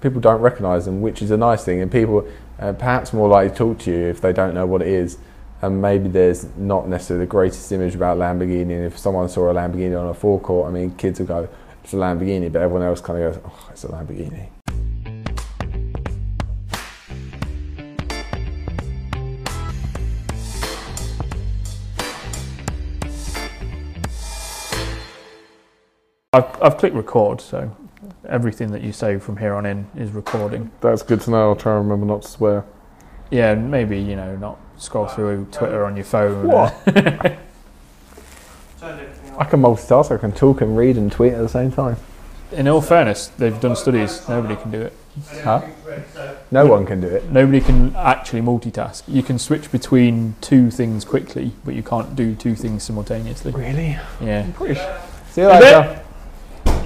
people don't recognise them, which is a nice thing, and people uh, perhaps more likely to talk to you if they don't know what it is. And maybe there's not necessarily the greatest image about Lamborghini. And if someone saw a Lamborghini on a forecourt, I mean, kids will go, "It's a Lamborghini," but everyone else kind of goes, "Oh, it's a Lamborghini." I've, I've clicked record, so everything that you say from here on in is recording. That's good to know. I'll try and remember not to swear. Yeah, and maybe you know not scroll through Twitter on your phone. What? I can multitask. I can talk and read and tweet at the same time. In all fairness, they've done studies. Nobody can do it. Huh? No one can do it. Nobody can actually multitask. You can switch between two things quickly, but you can't do two things simultaneously. Really? Yeah. See you later.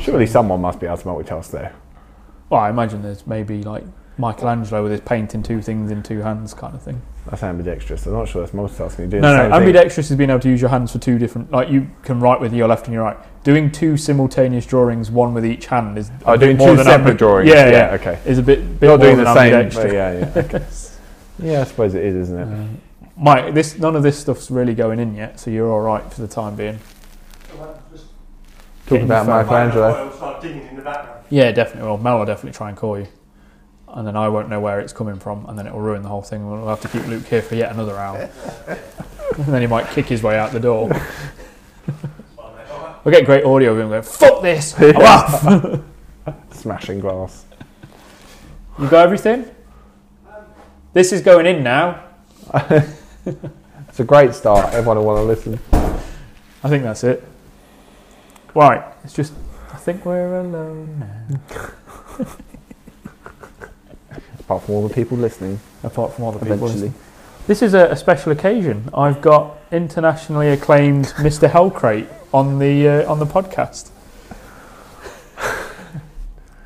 Surely someone must be able to multitask there. Well, I imagine there's maybe like Michelangelo with his painting two things in two hands kind of thing. That's ambidextrous. I'm not sure that's multitasking. You're doing No, no. same thing. Ambidextrous is being able to use your hands for two different. Like you can write with your left and your right. Doing two simultaneous drawings, one with each hand, is. a Oh, doing more two than separate ambi- drawings. Yeah, Yeah, yeah. okay. Is a bit. bit Not more doing than the same. But yeah, yeah. Okay. yeah, I suppose it is, isn't it? Uh, Mike, this none of this stuff's really going in yet, so you're all right for the time being. Talk Getting about your phone. Michelangelo. I'll start digging in the background. Yeah, definitely. Well, Mel will definitely try and call you, and then I won't know where it's coming from, and then it will ruin the whole thing. We'll have to keep Luke here for yet another hour, and then he might kick his way out the door. We'll get great audio of him going, "Fuck this! I'm off." Smashing glass. You got everything? This is going in now. It's a great start. Everyone will want to listen. I think that's it. Right, it's just. I think we're alone now. Apart from all the people listening, Apart from all the people. eventually. This is a, a special occasion. I've got internationally acclaimed Mr. Hellcrate on the uh, on the podcast.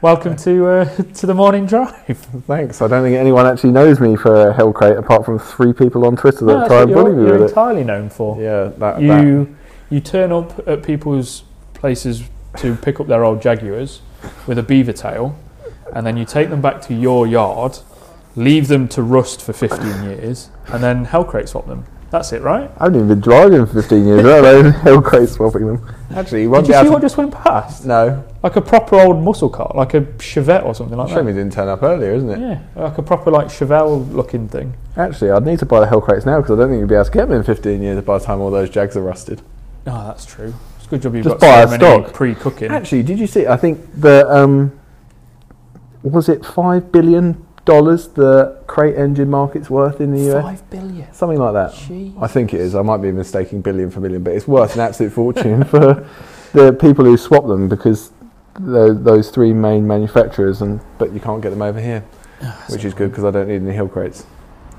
Welcome to uh, to the morning drive. Thanks. I don't think anyone actually knows me for a Hellcrate apart from three people on Twitter that No, that's try and bully me you're with it. entirely known for. Yeah, that, that. You you turn up at people's places to pick up their old Jaguars with a beaver tail, and then you take them back to your yard, leave them to rust for 15 years, and then Hellcrate swap them. That's it, right? I haven't even been driving for 15 years, let alone Hellcrate swapping them. Actually, you won't Did you see what just went past? No, Like a proper old muscle car, like a Chevette or something like shame that. it didn't turn up earlier, isn't it? Yeah, like a proper like Chevelle looking thing. Actually, I'd need to buy the Hellcrates now because I don't think you'll be able to get them in 15 years by the time all those Jags are rusted. Oh, that's true. It's a good job you've Just got buy so a many stock. pre-cooking. Actually, did you see? I think the um, was it five billion dollars the crate engine market's worth in the US, Five billion. something like that. Jeez. I think it is. I might be mistaking billion for million, but it's worth an absolute fortune for the people who swap them because tho- those three main manufacturers, and but you can't get them over here, which is good because I don't need any hill crates.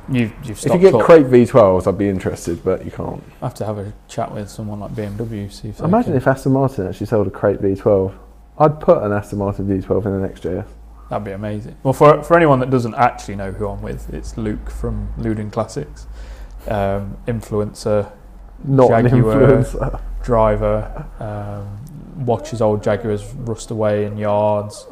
You've, you've If you get up. crate V12s, I'd be interested, but you can't. I have to have a chat with someone like BMW, see if Imagine can- if Aston Martin actually sold a crate V12. I'd put an Aston Martin V12 in the next JS. That'd be amazing. Well, for for anyone that doesn't actually know who I'm with, it's Luke from Luden Classics, um, influencer, Not an Jaguar. influencer. driver, um, watches old Jaguars rust away in yards.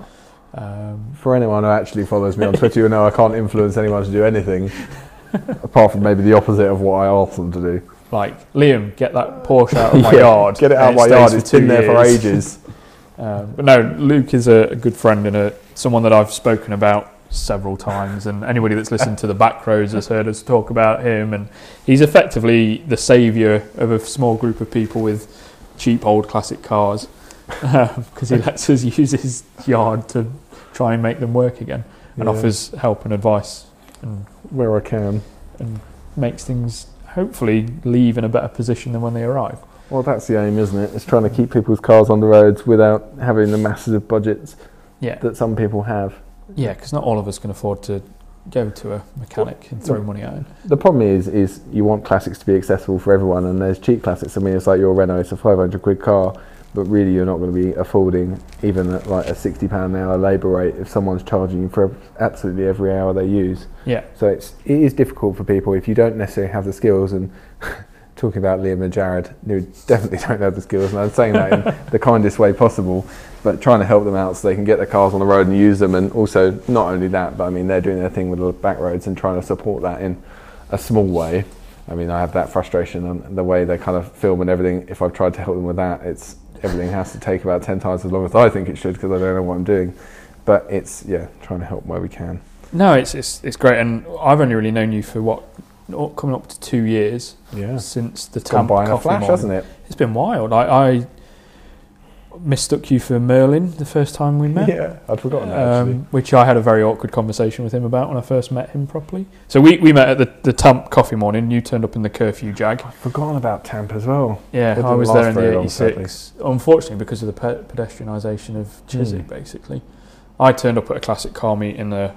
Um, For anyone who actually follows me on Twitter, you know I can't influence anyone to do anything apart from maybe the opposite of what I ask them to do. like Liam, get that Porsche out of my Yeah, yard. Get it out of my yard. It's been there for ages. Um, but no, Luke is a, a good friend and a someone that I've spoken about several times, and anybody that's listened to the back roads has heard us talk about him. And he's effectively the saviour of a small group of people with cheap old classic cars because he lets us use his yard to try and make them work again, and Yeah. offers help and advice, and where I can. and makes things hopefully leave in a better position than when they arrive. Well, that's the aim, isn't it? It's trying to keep people's cars on the roads without having the massive budgets Yeah, that some people have. yeah, because not all of us can afford to go to a mechanic and throw money at him. The problem is, is you want classics to be accessible for everyone, and there's cheap classics. I mean, it's like your Renault, it's a 500 quid car, but really you're not going to be affording even at like a 60 pound an hour labour rate if someone's charging you for absolutely every hour they use. Yeah. So it's it is difficult for people if you don't necessarily have the skills and talking about Liam and Jared, who definitely don't have the skills, and I'm saying that in the kindest way possible, but trying to help them out so they can get their cars on the road and use them, and also not only that, but I mean they're doing their thing with the back roads and trying to support that in a small way. I mean, I have that frustration and the way they kind of film and everything. If I've tried to help them with that, it's everything has to take about ten times as long as I think it should because I don't know what I'm doing. But it's yeah, trying to help where we can. No, it's it's it's great, and I've only really known you for what coming up to two years Yeah, since the it's gone Tamp a Coffee flash, hasn't it? It's been wild. I, I mistook you for Merlin the first time we met. Yeah, I'd forgotten that um, which I had a very awkward conversation with him about when I first met him properly. So we, we met at the, the Tamp coffee morning. You turned up in the curfew jag. I've forgotten about Tamp as well. Yeah, I was there in the long, 86. Unfortunately, because of the pe- pedestrianisation of Chiswick, Hmm. basically. I turned up at a classic car meet in a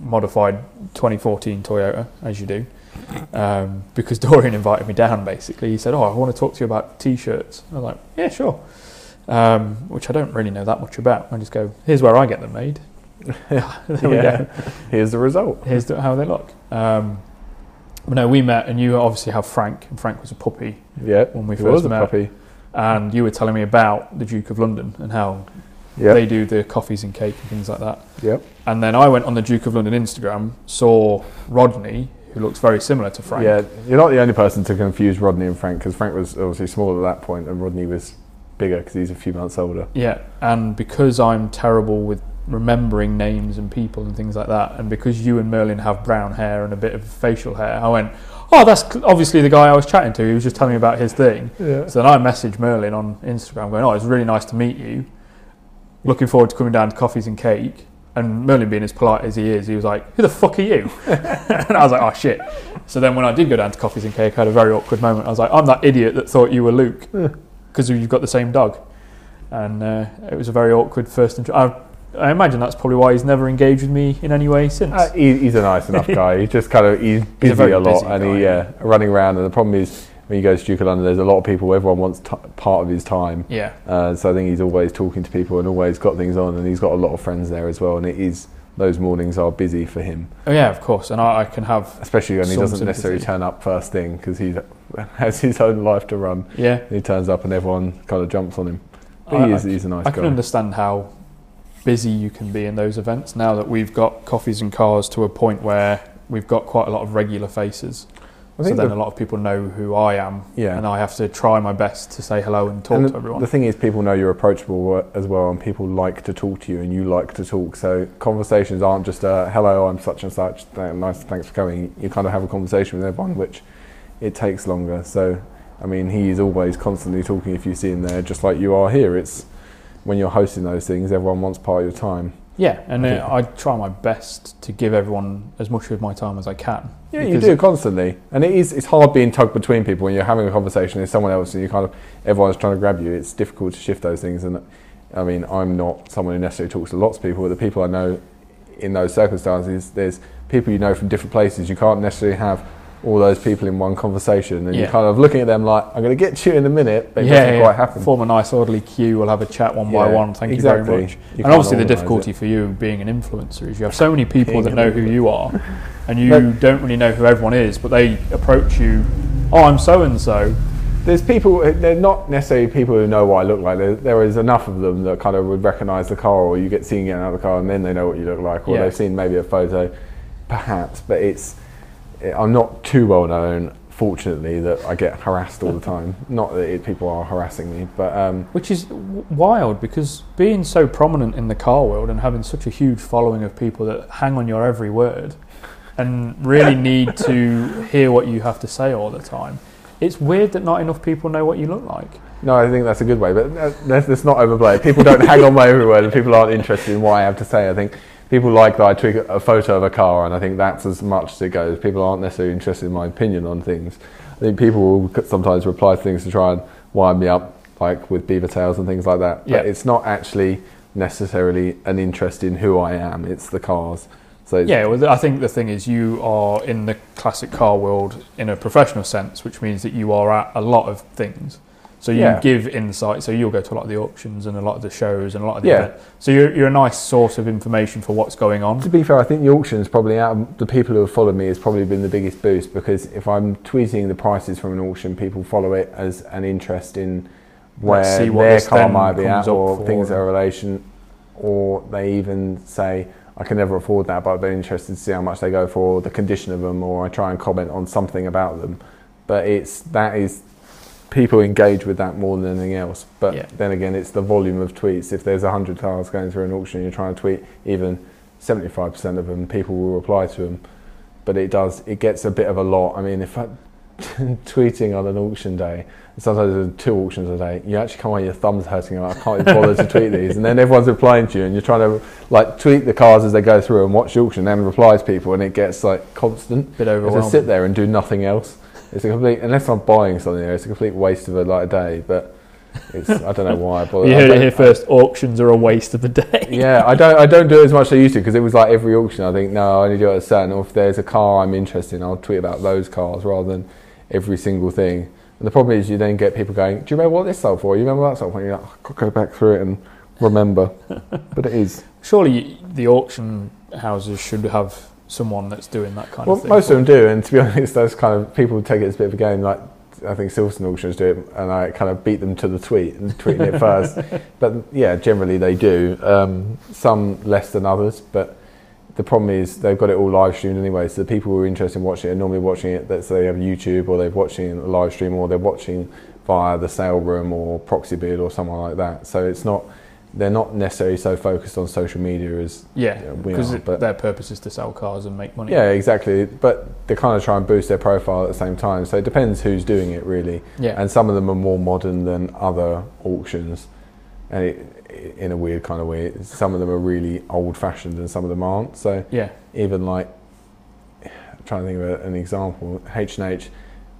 modified 2014 Toyota, as you do, um, because Dorian invited me down, basically. He said, Oh, I want to talk to you about t shirts. I was like, Yeah, sure. Um, which I don't really know that much about. I just go, Here's where I get them made. there we Yeah. go. Here's the result. Here's the, how they look. Um, no, we met, and you obviously have Frank, and Frank was a puppy Yeah, when we first was a met. puppy. And you were telling me about the Duke of London and how Yeah, they do the coffees and cake and things like that. Yep. And then I went on the Duke of London Instagram, saw Rodney, who looks very similar to Frank. Yeah, you're not the only person to confuse Rodney and Frank because Frank was obviously small at that point and Rodney was bigger because he's a few months older. Yeah, and because I'm terrible with remembering names and people and things like that, and because you and Merlin have brown hair and a bit of facial hair, I went, oh, that's obviously the guy I was chatting to. He was just telling me about his thing. Yeah. So then I messaged Merlin on Instagram going, oh, it's really nice to meet you. Looking forward to coming down to coffees and cake. And Merlin being as polite as he is, he was like, who the fuck are you? and I was like, oh shit. So then when I did go down to coffees and cake, I had a very awkward moment. I was like, I'm that idiot that thought you were Luke because you've got the same dog. And uh, it was a very awkward first intro. I, I imagine that's probably why he's never engaged with me in any way since. Uh, he, he's a nice enough guy. He's just kind of he's busy very a lot busy and guy, he yeah running around. And the problem is when you go to Duke of London, there's a lot of people. Everyone wants t- part of his time. yeah. Uh, so I think he's always talking to people and always got things on, and he's got a lot of friends there as well. And it is those mornings are busy for him, Oh, yeah, of course. And I, I can have, especially when he doesn't necessarily turn up first thing because he has his own life to run. yeah. He turns up and everyone kind of jumps on him. But I- he is, he's a nice I guy. can understand how busy you can be in those events now that we've got coffees and cars to a point where we've got quite a lot of regular faces. I So then the- a lot of people know who I am, yeah. and I have to try my best to say hello and talk And to everyone. the thing is, people know you're approachable as well, and people like to talk to you, and you like to talk. So conversations aren't just a "hello, I'm such and such." Nice, thanks for coming. You kind of have a conversation with everyone, which it takes longer. So, I mean, he is always constantly talking. If you see him there, just like you are here, it's when you're hosting those things, everyone wants part of your time. yeah, and I uh, I try my best to give everyone as much of my time as I can. Yeah, you do constantly, and it is. It's hard being tugged between people when you're having a conversation with someone else, and you kind of everyone's trying to grab you. It's difficult to shift those things, and I mean, I'm not someone who necessarily talks to lots of people. But the people I know in those circumstances, there's people you know from different places. You can't necessarily have all those people in one conversation, and Yeah. you're kind of looking at them like, "I'm going to get to you in a minute," but it yeah, doesn't yeah. quite happen. Form a nice orderly queue. We'll have a chat one by one. Thank exactly. you very much. You and obviously, the difficulty it. for you being an influencer is you have so many people Being that know who you are, and you But- don't really know who everyone is, but they approach you. Oh, I'm so and so. There's people, they're not necessarily people who know what I look like. There, there is enough of them that kind of would recognise the car, or you get out of the car and then they know what you look like, or they've seen maybe a photo, perhaps. But it's, I'm not too well known, fortunately, that I get harassed all the time. Not that it, people are harassing me, but um, Which is w- wild because being so prominent in the car world and having such a huge following of people that hang on your every word and really need to hear what you have to say all the time. It's weird that not enough people know what you look like. no, I think that's a good way. But uh, let's, let's not overplay. People don't hang on my every word, and people aren't interested in what I have to say. I think people like that I tweak a photo of a car, and I think that's as much as it goes. People aren't necessarily interested in my opinion on things. I think people will sometimes reply to things to try and wind me up, like with beaver tails and things like that. Yeah. But it's not actually necessarily an interest in who I am. It's the cars. So Yeah, well, I think the thing is you are in the classic car world in a professional sense, which means that you are at a lot of things. So you Yeah. give insight. So you'll go to a lot of the auctions and a lot of the shows and a lot of the Yeah. So you're, you're a nice source of information for what's going on. To be fair, I think the auctions probably out of the people who have followed me has probably been the biggest boost because if I'm tweeting the prices from an auction, people follow it as an interest in where their car might be at or things that are relation, or they even say I can never afford that, but I've been interested to see how much they go for, or the condition of them, or I try and comment on something about them. But it's that is people engage with that more than anything else. But Yeah. then again, it's the volume of tweets. If there's hundred cars going through an auction, you're trying to tweet even 75% of them, people will reply to them. But it does, it gets a bit of a lot. I mean, if I tweeting on an auction day, sometimes there's two auctions a day, you actually come away, your thumb's hurting, like, I can't even bother to tweet these. And then everyone's replying to you, and you're trying to like tweet the cars as they go through and watch the auction, and reply to people, and it gets like constant. Bit overwhelming. sit there and do nothing else, it's a complete, unless I'm buying something there, it's a complete waste of a like a day. But it's, I don't know why. But You I heard it here first. Auctions are a waste of the day. yeah, I don't I don't do it as much as I used to because it was like every auction. I think no, I only do it at a certain. Or if there's a car I'm interested in, I'll tweet about those cars rather than every single thing. And the problem is you then get people going, "Do you remember what this sold for? You remember that sold for?" And you're like, "I've got to go back through it and remember." but it is. Surely the auction houses should have someone that's doing that kind Well, of thing. most of them do, and to be honest, those kind of people take it as a bit of a game. Like I think Silverstone auctions do it, and I kind of beat them to the tweet and tweeting it first. But yeah, generally they do. Um, some less than others, but the problem is they've got it all live streamed anyway. So the people who are interested in watching it are normally watching it. Let's say they have YouTube, or they're watching a live stream, or they're watching via the sale room or proxy bid or someone like that. So it's not. They're not necessarily so focused on social media as yeah, yeah, we are, but- their purpose is to sell cars and make money. yeah, exactly. But they kind of try and boost their profile at the same time. So it depends who's doing it, really. yeah. And some of them are more modern than other auctions, and it, in a weird kind of way, some of them are really old-fashioned and some of them aren't. So yeah. even like, I'm trying to think of an example, H and H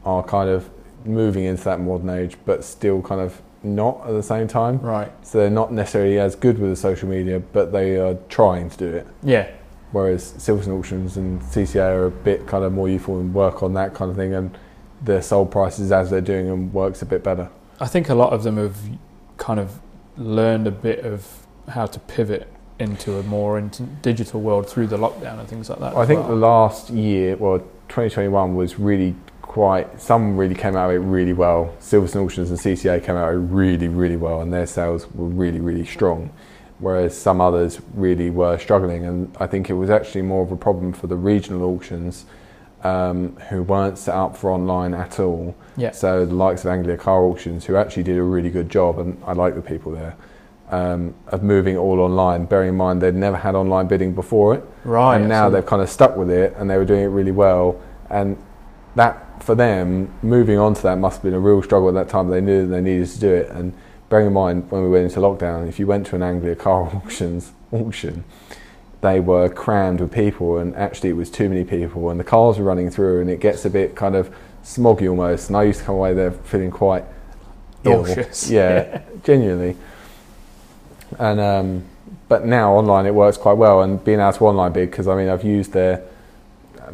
are kind of moving into that modern age, but still kind of not at the same time. Right. So they're not necessarily as good with the social media, but they are trying to do it. Yeah. Whereas Silverstone Auctions and CCA are a bit kind of more youthful and work on that kind of thing, and their sold prices as they're doing them works a bit better. I think a lot of them have kind of learned a bit of how to pivot into a more into digital world through the lockdown and things like that. I think well. the last year, well, 2021 was really quite. Some really came out of it really well. Silverstone Auctions and CCA came out of it really, really well, and their sales were really, really strong. Whereas some others really were struggling, and I think it was actually more of a problem for the regional auctions um, who weren't set up for online at all. yeah. So the likes of Anglia Car Auctions, who actually did a really good job, and I like the people there, um, of moving it all online. Bearing in mind they'd never had online bidding before it, Right. and now so- they've kind of stuck with it, and they were doing it really well. And that for them, moving on to that must have been a real struggle at that time. They knew they needed to do it, and bearing in mind when we went into lockdown, if you went to an Anglia Car Auctions auction, they were crammed with people, and actually it was too many people, and the cars were running through, and it gets a bit kind of smoggy almost. And I used to come away there feeling quite. Nauseous. Yeah, genuinely. And um, but now online it works quite well, and being able to online bid because I mean I've used their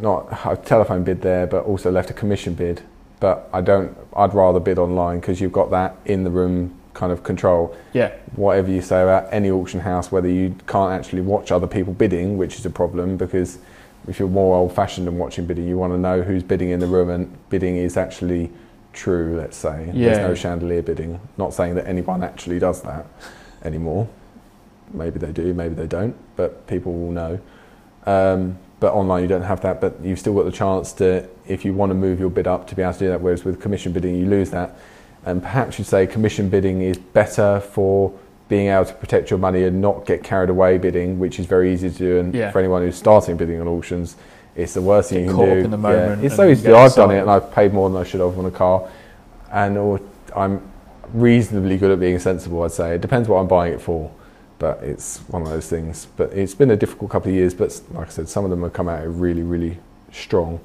not I've telephone bid there, but also left a commission bid. But I don't. I'd rather bid online because you've got that in the room kind of control. Yeah. Whatever you say about any auction house, whether you can't actually watch other people bidding, which is a problem because if you're more old-fashioned and watching bidding, you want to know who's bidding in the room, and bidding is actually true. Let's say Yeah. there's no chandelier bidding. Not saying that anyone actually does that anymore. Maybe they do, maybe they don't, but people will know. Um, but online you don't have that, but you've still got the chance to, if you want to move your bid up, to be able to do that. Whereas with commission bidding, you lose that. And perhaps you'd say commission bidding is better for being able to protect your money and not get carried away bidding, which is very easy to do. And Yeah. for anyone who's starting bidding on auctions, it's the worst thing Get you can do. in the moment It's so easy to get do. I've done it and I've paid more than I should have on a car. And or I'm reasonably good at being sensible, I'd say. It depends what I'm buying it for, but it's one of those things. But it's been a difficult couple of years, but like I said, some of them have come out really, really strong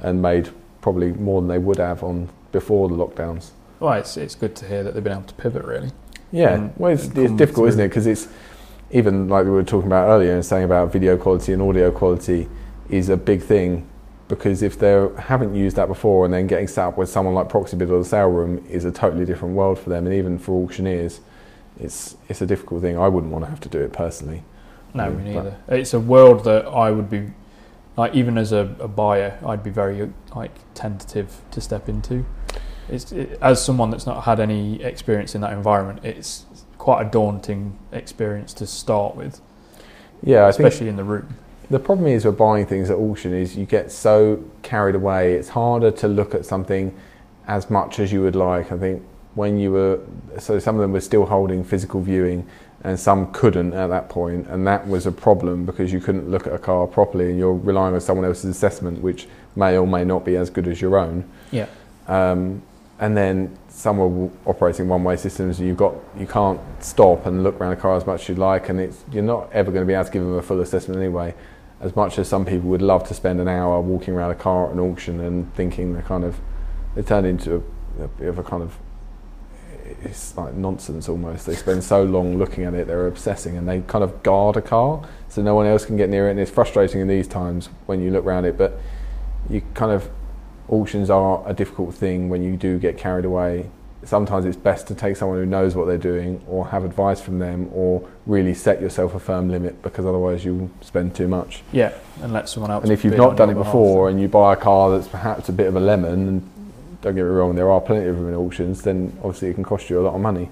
and made probably more than they would have on before the lockdowns. Well, it's it's good to hear that they've been able to pivot. Really. Yeah, And- well, it's, it's difficult, isn't it? Because it's even like we were talking about earlier and saying about video quality and audio quality is a big thing because if they haven't used that before and then getting set up with someone like Proxibid or the sale room is a totally different world for them, and even for auctioneers, it's it's a difficult thing. I wouldn't want to have to do it personally. No, Mm, me neither. It's a world that I would be like, even as a, a buyer, I'd be very like tentative to step into. It's it, as someone that's not had any experience in that environment. It's quite a daunting experience to start with, Yeah, I especially in the room. The problem is with buying things at auction is you get so carried away. It's harder to look at something as much as you would like. I think when you were so some of them were still holding physical viewing and some couldn't at that point and that was a problem because you couldn't look at a car properly and you're relying on someone else's assessment which may or may not be as good as your own. Yeah. Um, and then some were operating one-way systems. and You've got you can't stop and look around a car as much as you'd like, and it's you're not ever going to be able to give them a full assessment anyway. As much as some people would love to spend an hour walking around a car at an auction and thinking they're kind of they turn into a, a bit of a kind of it's like nonsense almost. They spend so long looking at it, they're obsessing, and they kind of guard a car so no one else can get near it. And it's frustrating in these times when you look around it, but you kind of auctions are a difficult thing when you do get carried away. Sometimes it's best to take someone who knows what they're doing or have advice from them or really set yourself a firm limit because otherwise you'll spend too much. Yeah, and let someone else. And if you've not done it before and you buy a car that's perhaps a bit of a lemon, and don't get me wrong, there are plenty of them in auctions, then obviously it can cost you a lot of money.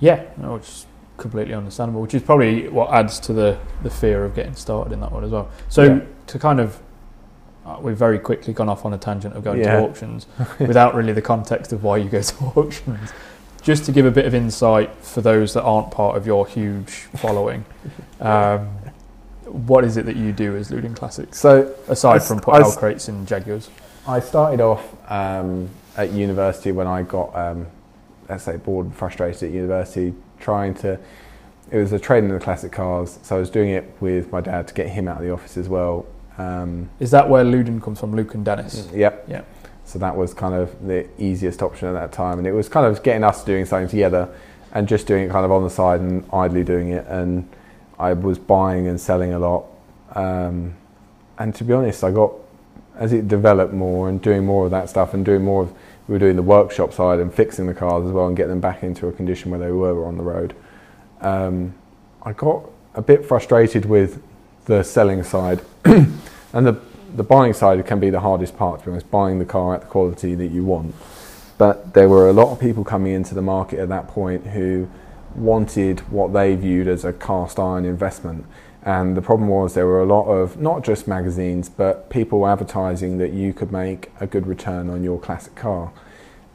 Yeah, no, which is completely understandable. Which is probably what adds to the the fear of getting started in that one as well. So Yeah. to kind of, uh, we've very quickly gone off on a tangent of going Yeah. to auctions without really the context of why you go to auctions. Just to give a bit of insight for those that aren't part of your huge following, um, what is it that you do as Luden Classics So aside from s- put I out crates in Jaguars? I started off um, at university when I got, um, let's say, bored and frustrated at university, trying to. It was a training in the classic cars, so I was doing it with my dad to get him out of the office as well. Um, Is that where Luden comes from? Luke and Dennis. Yep. Yeah. So that was kind of the easiest option at that time, and it was kind of getting us doing something together, and just doing it kind of on the side and idly doing it. And I was buying and selling a lot, um, and to be honest, I got as it developed more and doing more of that stuff and doing more of we were doing the workshop side and fixing the cars as well and getting them back into a condition where they were on the road. Um, I got a bit frustrated with the selling side and the the buying side can be the hardest part to be honest, buying the car at the quality that you want. But there were a lot of people coming into the market at that point who wanted what they viewed as a cast iron investment. And the problem was there were a lot of not just magazines, but people advertising that you could make a good return on your classic car.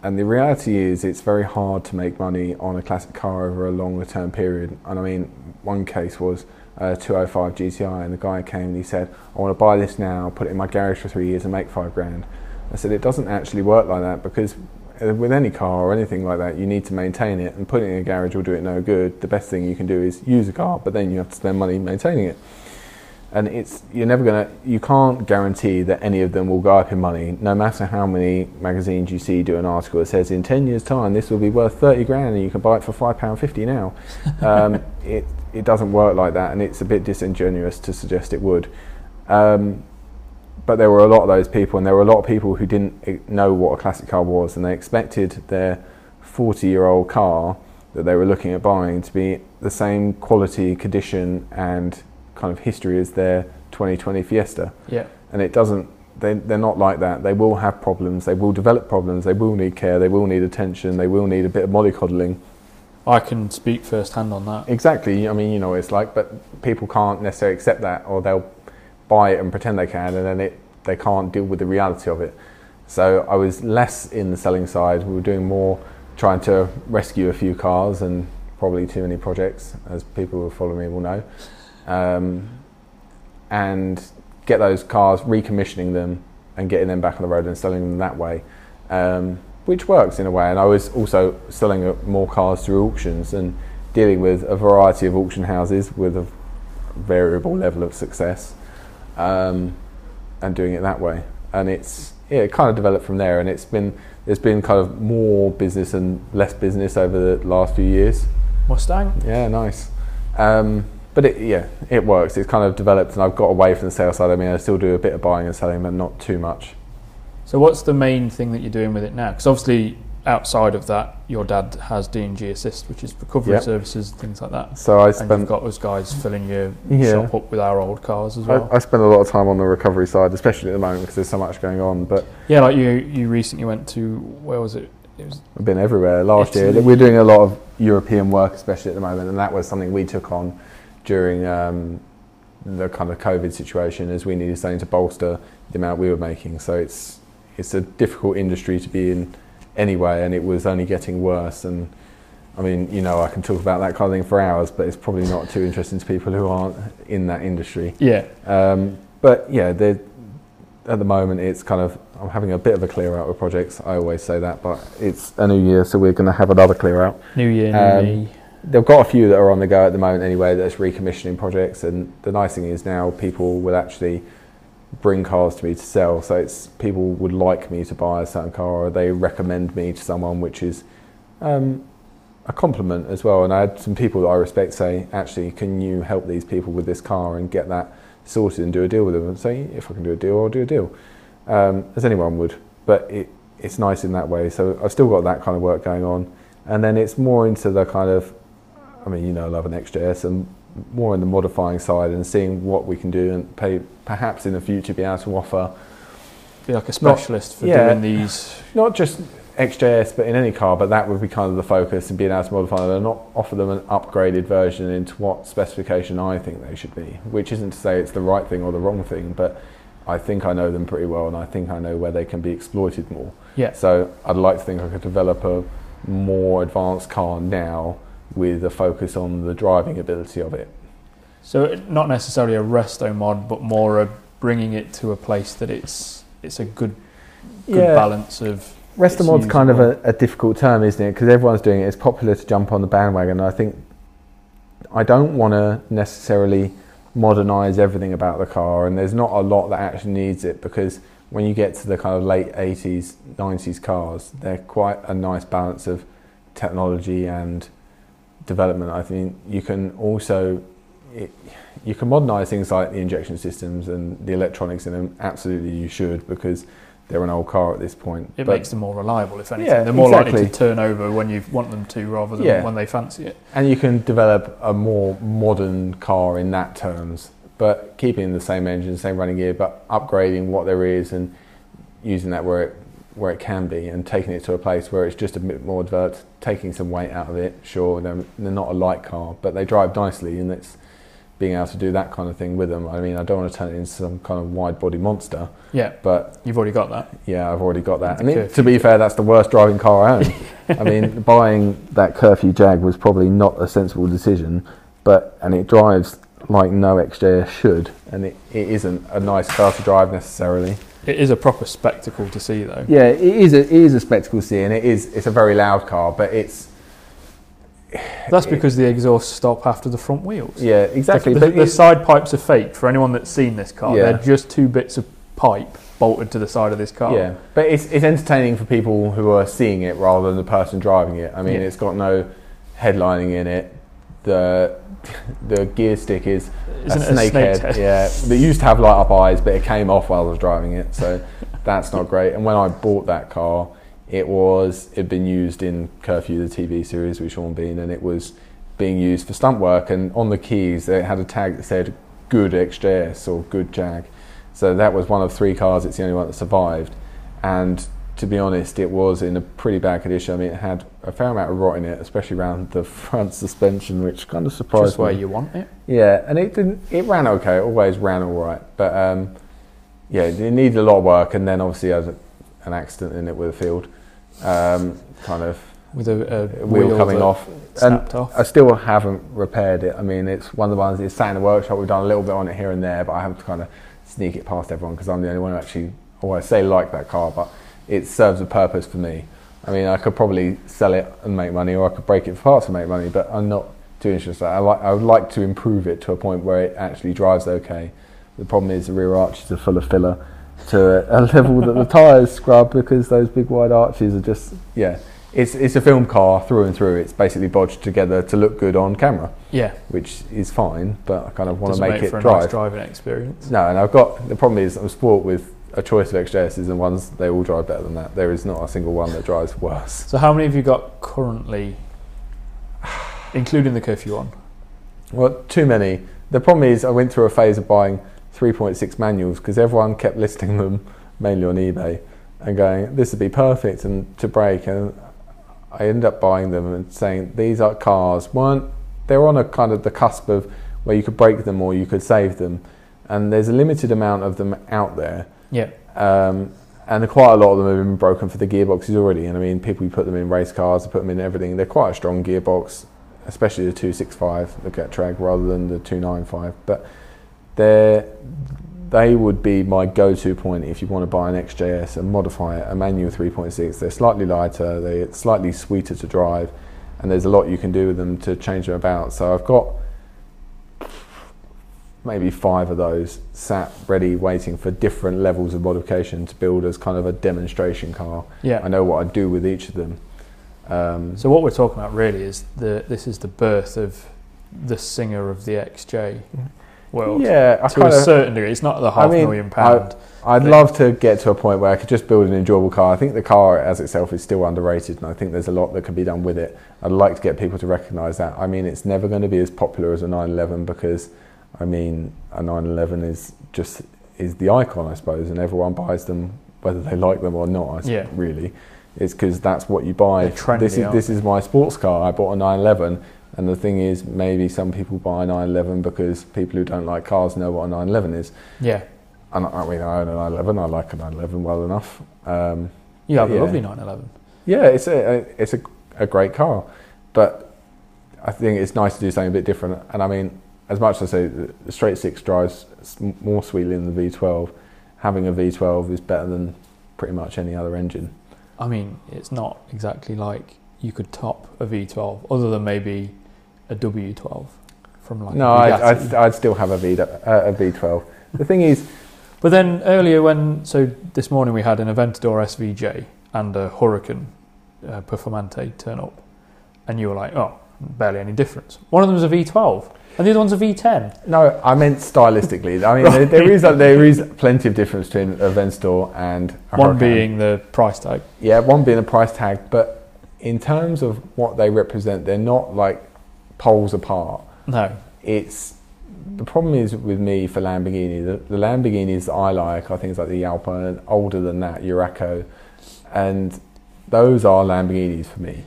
And the reality is, it's very hard to make money on a classic car over a longer term period. And I mean, one case was a 205 GTI, and the guy came and he said, I want to buy this now, put it in my garage for three years, and make five grand. I said, it doesn't actually work like that because with any car or anything like that, you need to maintain it, and putting it in a garage will do it no good. The best thing you can do is use a car, but then you have to spend money maintaining it. And it's you're never gonna, you can't guarantee that any of them will go up in money, no matter how many magazines you see do an article that says in ten years' time this will be worth thirty grand and you can buy it for five pound fifty now. Um, it it doesn't work like that, and it's a bit disingenuous to suggest it would. Um, but there were a lot of those people, and there were a lot of people who didn't know what a classic car was, and they expected their 40 year old car that they were looking at buying to be the same quality, condition, and kind of history as their 2020 Fiesta. Yeah. And it doesn't, they, they're not like that. They will have problems, they will develop problems, they will need care, they will need attention, they will need a bit of mollycoddling. I can speak firsthand on that. Exactly. I mean, you know what it's like, but people can't necessarily accept that, or they'll buy it and pretend they can, and then it they can't deal with the reality of it. So I was less in the selling side. We were doing more trying to rescue a few cars and probably too many projects, as people who follow me will know, um, and get those cars, recommissioning them, and getting them back on the road and selling them that way. Um, which works in a way. And I was also selling uh, more cars through auctions and dealing with a variety of auction houses with a variable level of success, um, and doing it that way. And it's yeah, it kind of developed from there. And it's been there's been kind of more business and less business over the last few years. Mustang. Yeah, nice. Um, but it, yeah, it works. It's kind of developed, and I've got away from the sales side. I mean, I still do a bit of buying and selling, but not too much. So what's the main thing that you're doing with it now? Because obviously outside of that, your dad has D&G Assist, which is recovery Yep. services, things like that. So I And spend you've got those guys filling your Yeah. shop up with our old cars as well. I, I spend a lot of time on the recovery side, especially at the moment because there's so much going on. But yeah, like you, you recently went to where was it? It was I've been everywhere. Last year, we're doing a lot of European work, especially at the moment, and that was something we took on during um, the kind of COVID situation, as we needed something to bolster the amount we were making. So it's it's a difficult industry to be in anyway, and it was only getting worse. And I mean, you know, I can talk about that kind of thing for hours, but it's probably not too interesting to people who aren't in that industry. yeah. Um, but yeah, at the moment it's kind of I'm having a bit of a clear out with projects. I always say that, but it's a new year, so we're going to have another clear out. New year, new Um, me. They've got a few that are on the go at the moment anyway. That's recommissioning projects, and the nice thing is now people will actually bring cars to me to sell. So it's people would like me to buy a certain car, or they recommend me to someone, which is um, a compliment as well. And I had some people that I respect say, actually, can you help these people with this car and get that sorted and do a deal with them? And say, if I can do a deal, I'll do a deal, um, as anyone would. But it, it's nice in that way. So I've still got that kind of work going on, and then it's more into the kind of, I mean, you know, I love an XJS and more in the modifying side and seeing what we can do and pay, perhaps in the future be able to offer Be like a not- specialist for yeah. doing these. not just XJS, but in any car. But that would be kind of the focus and being able to modify them and not offer them an upgraded version into what specification I think they should be. Which isn't to say it's the right thing or the wrong thing, but I think I know them pretty well, and I think I know where they can be exploited more. Yeah. So I'd like to think I could develop a more advanced car now with a focus on the driving ability of it. So not necessarily a resto mod, but more a bringing it to a place that it's it's a good good balance of Resto mod's kind of a, a difficult term, isn't it? Because everyone's doing it. It's popular to jump on the bandwagon. I think I don't want to necessarily modernise everything about the car, and there's not a lot that actually needs it because when you get to the kind of late 80s, 90s cars, they're quite a nice balance of technology and development. I think you can also it, you can modernise things like the injection systems and the electronics in them. Absolutely, you should because they're an old car at this point. it But- makes them more reliable. If anything, Yeah, they're more likely to turn over when you want them to, rather than Yeah. when they fancy it. and you can develop a more modern car in that terms, but keeping the same engine, same running gear, but upgrading what there is and using that where it where it can be, and taking it to a place where it's just a bit more developed, taking some weight out of it. Sure, they're, they're not a light car, but they drive nicely, and it's being able to do that kind of thing with them. I mean, I don't want to turn it into some kind of wide body monster, Yeah, but you've already got that. yeah, I've already got that. And it, to be fair, that's the worst driving car I own. I mean, buying that curfew Jag was probably not a sensible decision, but and it drives like no XJS should, and it, it isn't a nice car to drive necessarily. It is a proper spectacle to see, though. Yeah, it is a, it is a spectacle to see, and it is it's a very loud car, but it's That's it- because the exhausts stop after the front wheels. yeah exactly. The, the, the side pipes are fake. For anyone that's seen this car, Yeah. they're just two bits of pipe bolted to the side of this car. Yeah, but it's it's entertaining for people who are seeing it rather than the person driving it. I mean, Yeah. it's got no headlining in it. The the gear stick is Isn't a it snake head. Yeah, they used to have light up eyes, but it came off while I was driving it, so that's not great. And when I bought that car, it was it'd been used in Curfew, the TV series with Sean Bean, and it was being used for stunt work. And on the keys, it had a tag that said "Good XJS" or "Good Jag." So that was one of three cars. It's the only one that survived. And to be honest, it was in a pretty bad condition. I mean, it had a fair amount of rot in it, especially around the front suspension, which kind of surprised Just where me. you want it. Yeah, and it didn't. It ran okay. It always ran all right, but um, yeah, it needed a lot of work. And then obviously, I had an accident in it with a field, um, kind of With a, a a wheel, coming off. snapped off. I still haven't repaired it. I mean, it's one of the ones that's sat in the workshop. We've done a little bit on it here and there, but I have to kind of sneak it past everyone because I'm the only one who actually, or I say like that car, but it serves a purpose for me. I mean, I could probably sell it and make money, or I could break it for parts and make money, but I'm not too interested. I like, I would like to improve it to a point where it actually drives okay. The problem is the rear arches are full of filler to a level that the tyres scrub because those big wide arches are just, yeah, it's it's a film car through and through. It's basically bodged together to look good on camera, Yeah, which is fine. But I kind of want to make, make it for a drive. nice driving experience. No, and I've got the problem is I'm sport with a choice of XJSs and ones they all drive better than that. There is not a single one that drives worse. So how many have you got currently, including the curfew one? Well, too many. The problem is I went through a phase of buying 3.6 manuals because everyone kept listing them mainly on eBay and going, this would be perfect and to break. And I ended up buying them and saying these are cars weren't they're on a kind of the cusp of where you could break them or you could save them, and there's a limited amount of them out there. Yeah, Um, and quite a lot of them have been broken for the gearboxes already. And I mean, people put them in race cars, they put them in everything. They're quite a strong gearbox, especially the 265, the Getrag, rather than the 295. But they're, they would be my go-to point if you want to buy an XJS and modify it, a manual 3.6. They're slightly lighter, they're slightly sweeter to drive, and there's a lot you can do with them to change them about. So I've got maybe five of those sat ready waiting for different levels of modification to build as kind of a demonstration car. yeah. I know what I do with each of them. Um, So what we're talking about really is the this is the birth of the singer of the XJ world. yeah, I to kind a certain degree, it's not the half I mean, million pound. I'd love to get to a point where I could just build an enjoyable car. I think the car as itself is still underrated, and I think there's a lot that can be done with it. I'd like to get people to recognise that. I mean, it's never going to be as popular as a 911 because, I mean, a 911 is just is the icon, I suppose, and everyone buys them whether they like them or not. Yeah. really, it's because that's what you buy. Trendy, this is this is my sports car. I bought a 911. And the thing is, maybe some people buy a 911 because people who don't like cars know what a 911 is. yeah, And I mean, I own a 911. I like a 911 well enough. Um, you have Yeah. a lovely 911. yeah, it's a, a it's a, a great car, but I think it's nice to do something a bit different. And I mean, as much as I say the straight six drives more sweetly than the V12, having a V12 is better than pretty much any other engine. I mean, it's not exactly like you could top a V12, other than maybe a W12 from like no, I'd, I'd, I'd still have a, v, uh, a V12. The thing is, But then earlier, when so this morning we had an Aventador SVJ and a Huracan uh, Performante turn up, and you were like, "Oh, barely any difference." One of them was a V12, and the other one's a V10. no, I meant stylistically. I mean, there, there is a, there is plenty of difference between a Aventador and a One Huracan. being the price tag. Yeah, one being the price tag, but in terms of what they represent, they're not like poles apart. No, It's the problem is with me for Lamborghini. The, the Lamborghinis that I like are things like the Alpine, and older than that, Urraco, and those are Lamborghinis for me.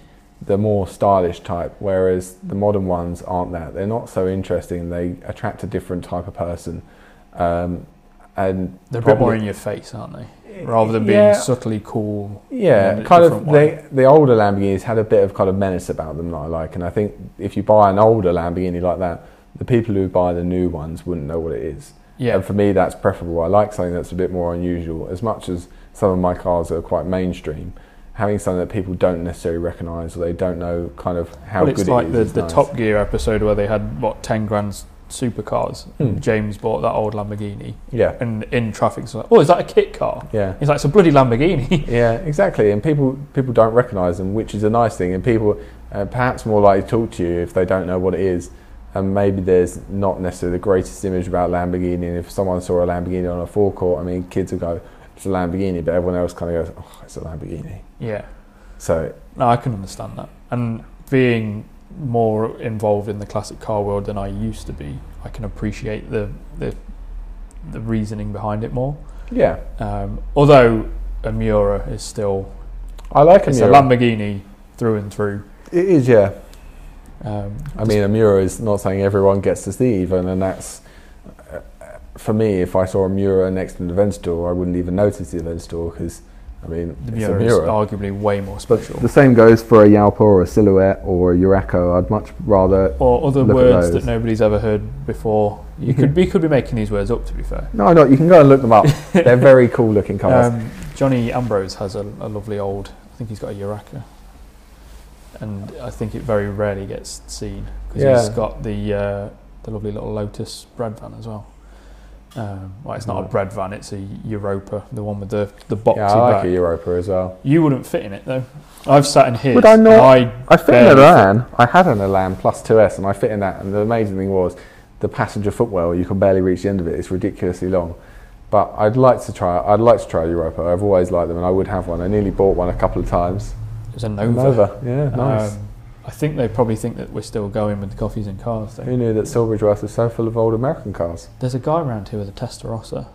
The more stylish type, whereas the modern ones aren't that. They're not so interesting. They attract a different type of person, um, and they're a bit more in your face, aren't they? Rather than being Yeah. subtly cool. Yeah, kind of. They, the older Lamborghinis had a bit of kind of menace about them that I like, and I think if you buy an older Lamborghini like that, the people who buy the new ones wouldn't know what it is. Yeah, And for me, that's preferable. I like something that's a bit more unusual. As much as some of my cars are quite mainstream, having something that people don't necessarily recognise or they don't know kind of how well, good it's It's like it the, is. is the nice. Top Gear episode where they had what ten grand supercars. Hmm. James bought that old Lamborghini, Yeah, and in traffic, it's like, "Oh, is that a kit car?" yeah. He's like, "It's a bloody Lamborghini." Yeah, exactly. And people people don't recognise them, which is a nice thing. And people uh, perhaps more likely to talk to you if they don't know what it is. And maybe there's not necessarily the greatest image about Lamborghini. And if someone saw a Lamborghini on a forecourt, I mean, kids will go, "It's a Lamborghini," but everyone else kind of goes, "Oh, it's a Lamborghini." yeah. So No, I can understand that. And being more involved in the classic car world than I used to be, I can appreciate the the, the reasoning behind it more. yeah, Um, although a Miura is still I like a it's a Miura. Lamborghini through and through. It is, yeah. Um, I mean, a Miura is not something everyone gets to see, even, and that's for me. If I saw a Miura next to the Aventador, I wouldn't even notice the Aventador because, I mean, the it's Miura, a Miura. is arguably way more But special. the same goes for a Jalpa or a Silhouette or a Urraco. I'd much rather. or other look at words those. that nobody's ever heard before. You could we could be making these words up to be fair. No, no, you can go and look them up. They're very cool looking cars. Um, Johnny Ambrose has a, a lovely old. I think he's got a Urraco, and I think it very rarely gets seen because he's got the uh, the lovely little Lotus bread van as well. Um, well, it's not a bread van; it's a Europa, the one with the the boxy Yeah, I like back. a Europa as well. You wouldn't fit in it though. I've sat in here. Would I not? I I fit in a. Elan. I had an Elan Plus 2S, and I fit in that. And the amazing thing was, the passenger footwell. You can barely reach the end of it. It's ridiculously long. But I'd like to try. I'd like to try a Europa. I've always liked them, and I would have one. I nearly bought one a couple of times. it was a Nova. yeah, nice. Um, I think they probably think that we're still going with the coffees and cars. Who knew that Silverbridge West was so full of old American cars? There's a guy around here with a Testarossa,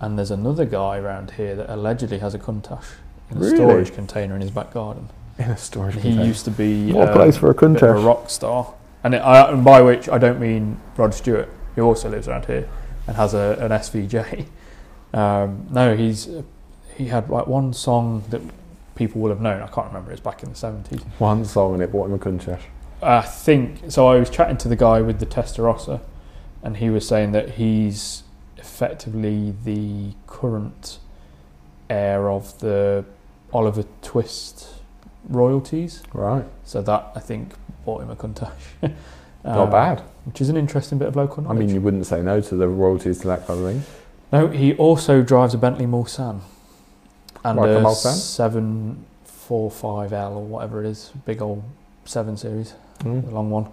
and there's another guy around here that allegedly has a Countach in a Really? storage container in his back garden. In a storage He container. used to be What a uh, place for a of a rock star, and, it, I, and by which I don't mean Rod Stewart, who also lives around here and has a, an SVJ. Um, no, he's he had like one song that people will have known. I can't remember. It's back in the seventies. One song and it bought him a Countach. I think so. I was chatting to the guy with the Testarossa, and he was saying that he's effectively the current heir of the Oliver Twist royalties. Right. So that I think bought him a Countach. Not Um, bad. Which is an interesting bit of local knowledge. I mean, you wouldn't say no to the royalties to that kind of thing. no, he also drives a Bentley Mulsanne and Like a Mulsanne? seven four five L or whatever it is, big old seven series. Mm. the long one.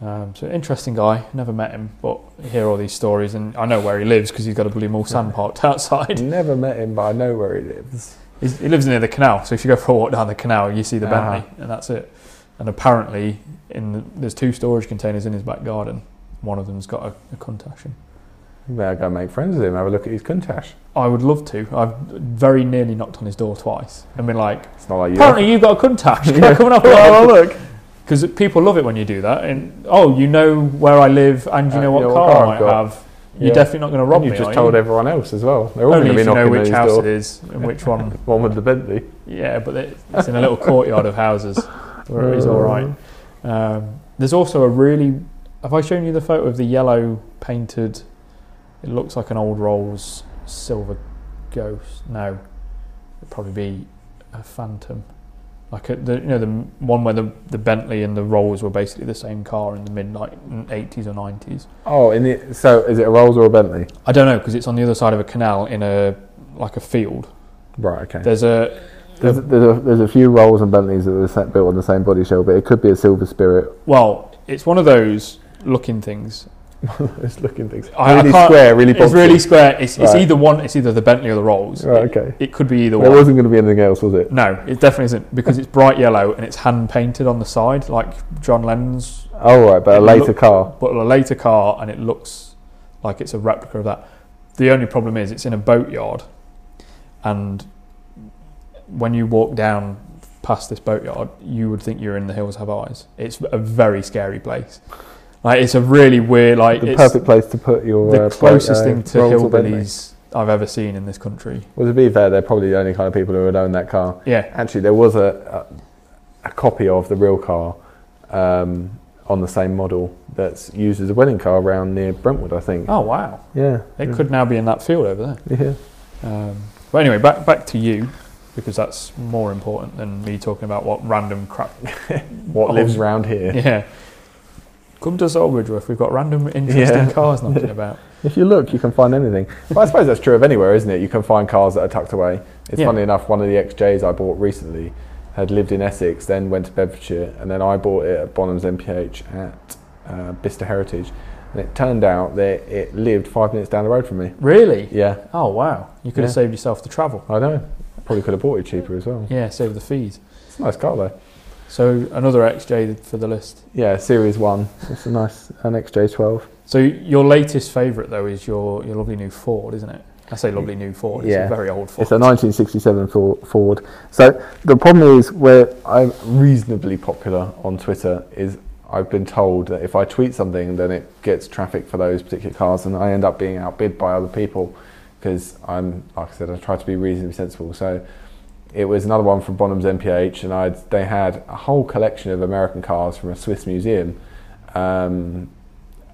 Um, so interesting guy. Never met him, but I hear all these stories, and I know where he lives because he's got a bloody Mulsanne parked outside. Never met him, but I know where he lives. He's, he lives near the canal, so if you go for a walk down the canal, you see the Ah. Bentley, and that's it. And apparently, in the, there's two storage containers in his back garden. One of them's got a, a Countach in. You better go make friends with him. Have a look at his Countach. I would love to. I've very nearly knocked on his door twice and been like, It's not like you. apparently you've got a contact. I come and have a Oh, look? Because people love it when you do that. And oh, you know where I live, and you Uh, know what you know car, what car I might got. have. You're Yeah. definitely not going to rob And you me. just told you? everyone else as well. They're all going to be know knocking on which house door. it is and which one. One with the Bentley. Yeah, but it's in a little courtyard of houses where it is all right. Um, there's also a really. Have I shown you the photo of the yellow painted? It looks like an old Rolls silver ghost. No, it'd probably be a Phantom. Like a, the you know the one where the the Bentley and the Rolls were basically the same car in the mid eighties or nineties. Oh, in the, so is it a Rolls or a Bentley? I don't know because it's on the other side of a canal in a like a field. Right. Okay. There's a There's, there's, a, there's a few Rolls and Bentleys that are set, built on the same body shell, but it could be a Silver Spirit. well, it's one of those looking things. it's looking things really square, really It's really square. It's, it's Right. either one. It's either the Bentley or the Rolls. Right, It- okay. It, could be either There one. wasn't going to be anything else, was it? No, it definitely isn't because it's bright yellow and it's hand painted on the side, like John Lennon's, Oh, right, but a later look- car. but a later car, and it looks like it's a replica of that. The only problem is it's in a boatyard, and when you walk down past this boatyard, you would think you're in the Hills Have Eyes. It's a very scary place. Like it's a really weird, like The perfect place to put your. the uh, closest uh, thing to Rolls or hillbillies I've ever seen in this country. Well, to be fair, they're probably the only kind of people who would own that car. Yeah, Actually, there was a, a, a copy of the real car um, on the same model that's used as a wedding car around near Brentwood, I think. Oh wow! Yeah. It could now be in that field over there. Yeah. Um, but anyway, back back to you because that's more important than me talking about what random crap. What lives around here? Yeah. Come to Sawbridgeworth. We've got random interesting Yeah. cars knocking about. If you look, you can find anything. But I suppose that's true of anywhere, isn't it? You can find cars that are tucked away. It's Yeah. funny enough, one of the XJs I bought recently had lived in Essex, then went to Bedfordshire, and then I bought it at Bonham's MPH at uh, Bicester Heritage. And it turned out that it lived five minutes down the road from me. Really? Yeah, Oh wow! You could have saved yourself the travel. I know. Probably could have bought it cheaper as well. Yeah, save the fees. It's a nice car though. So another XJ for the list. Yeah, Series 1. It's a nice, an XJ12. So your latest favourite though is your your lovely new Ford, isn't it? I say lovely new Ford. It's Yeah. a very old Ford. It's a 1967 For- Ford. So the problem is where I'm reasonably popular on Twitter is I've been told that if I tweet something, then it gets traffic for those particular cars, and I end up being outbid by other people because I'm, like I said, I try to be reasonably sensible. So it was another one from Bonham's MPH, and I they had a whole collection of American cars from a Swiss museum, um,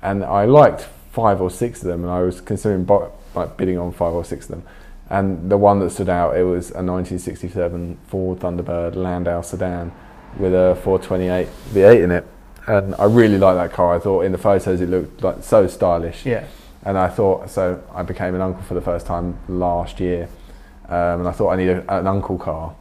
and I liked five or six of them, and I was considering bo- like bidding on five or six of them. And the one that stood out, it was a 1967 Ford Thunderbird Landau sedan with a 428 V8 in it, and I really liked that car. I thought in the photos it looked like so stylish. yeah. and I thought so. I became an uncle for the first time last year, um, and I thought I need a, an uncle car.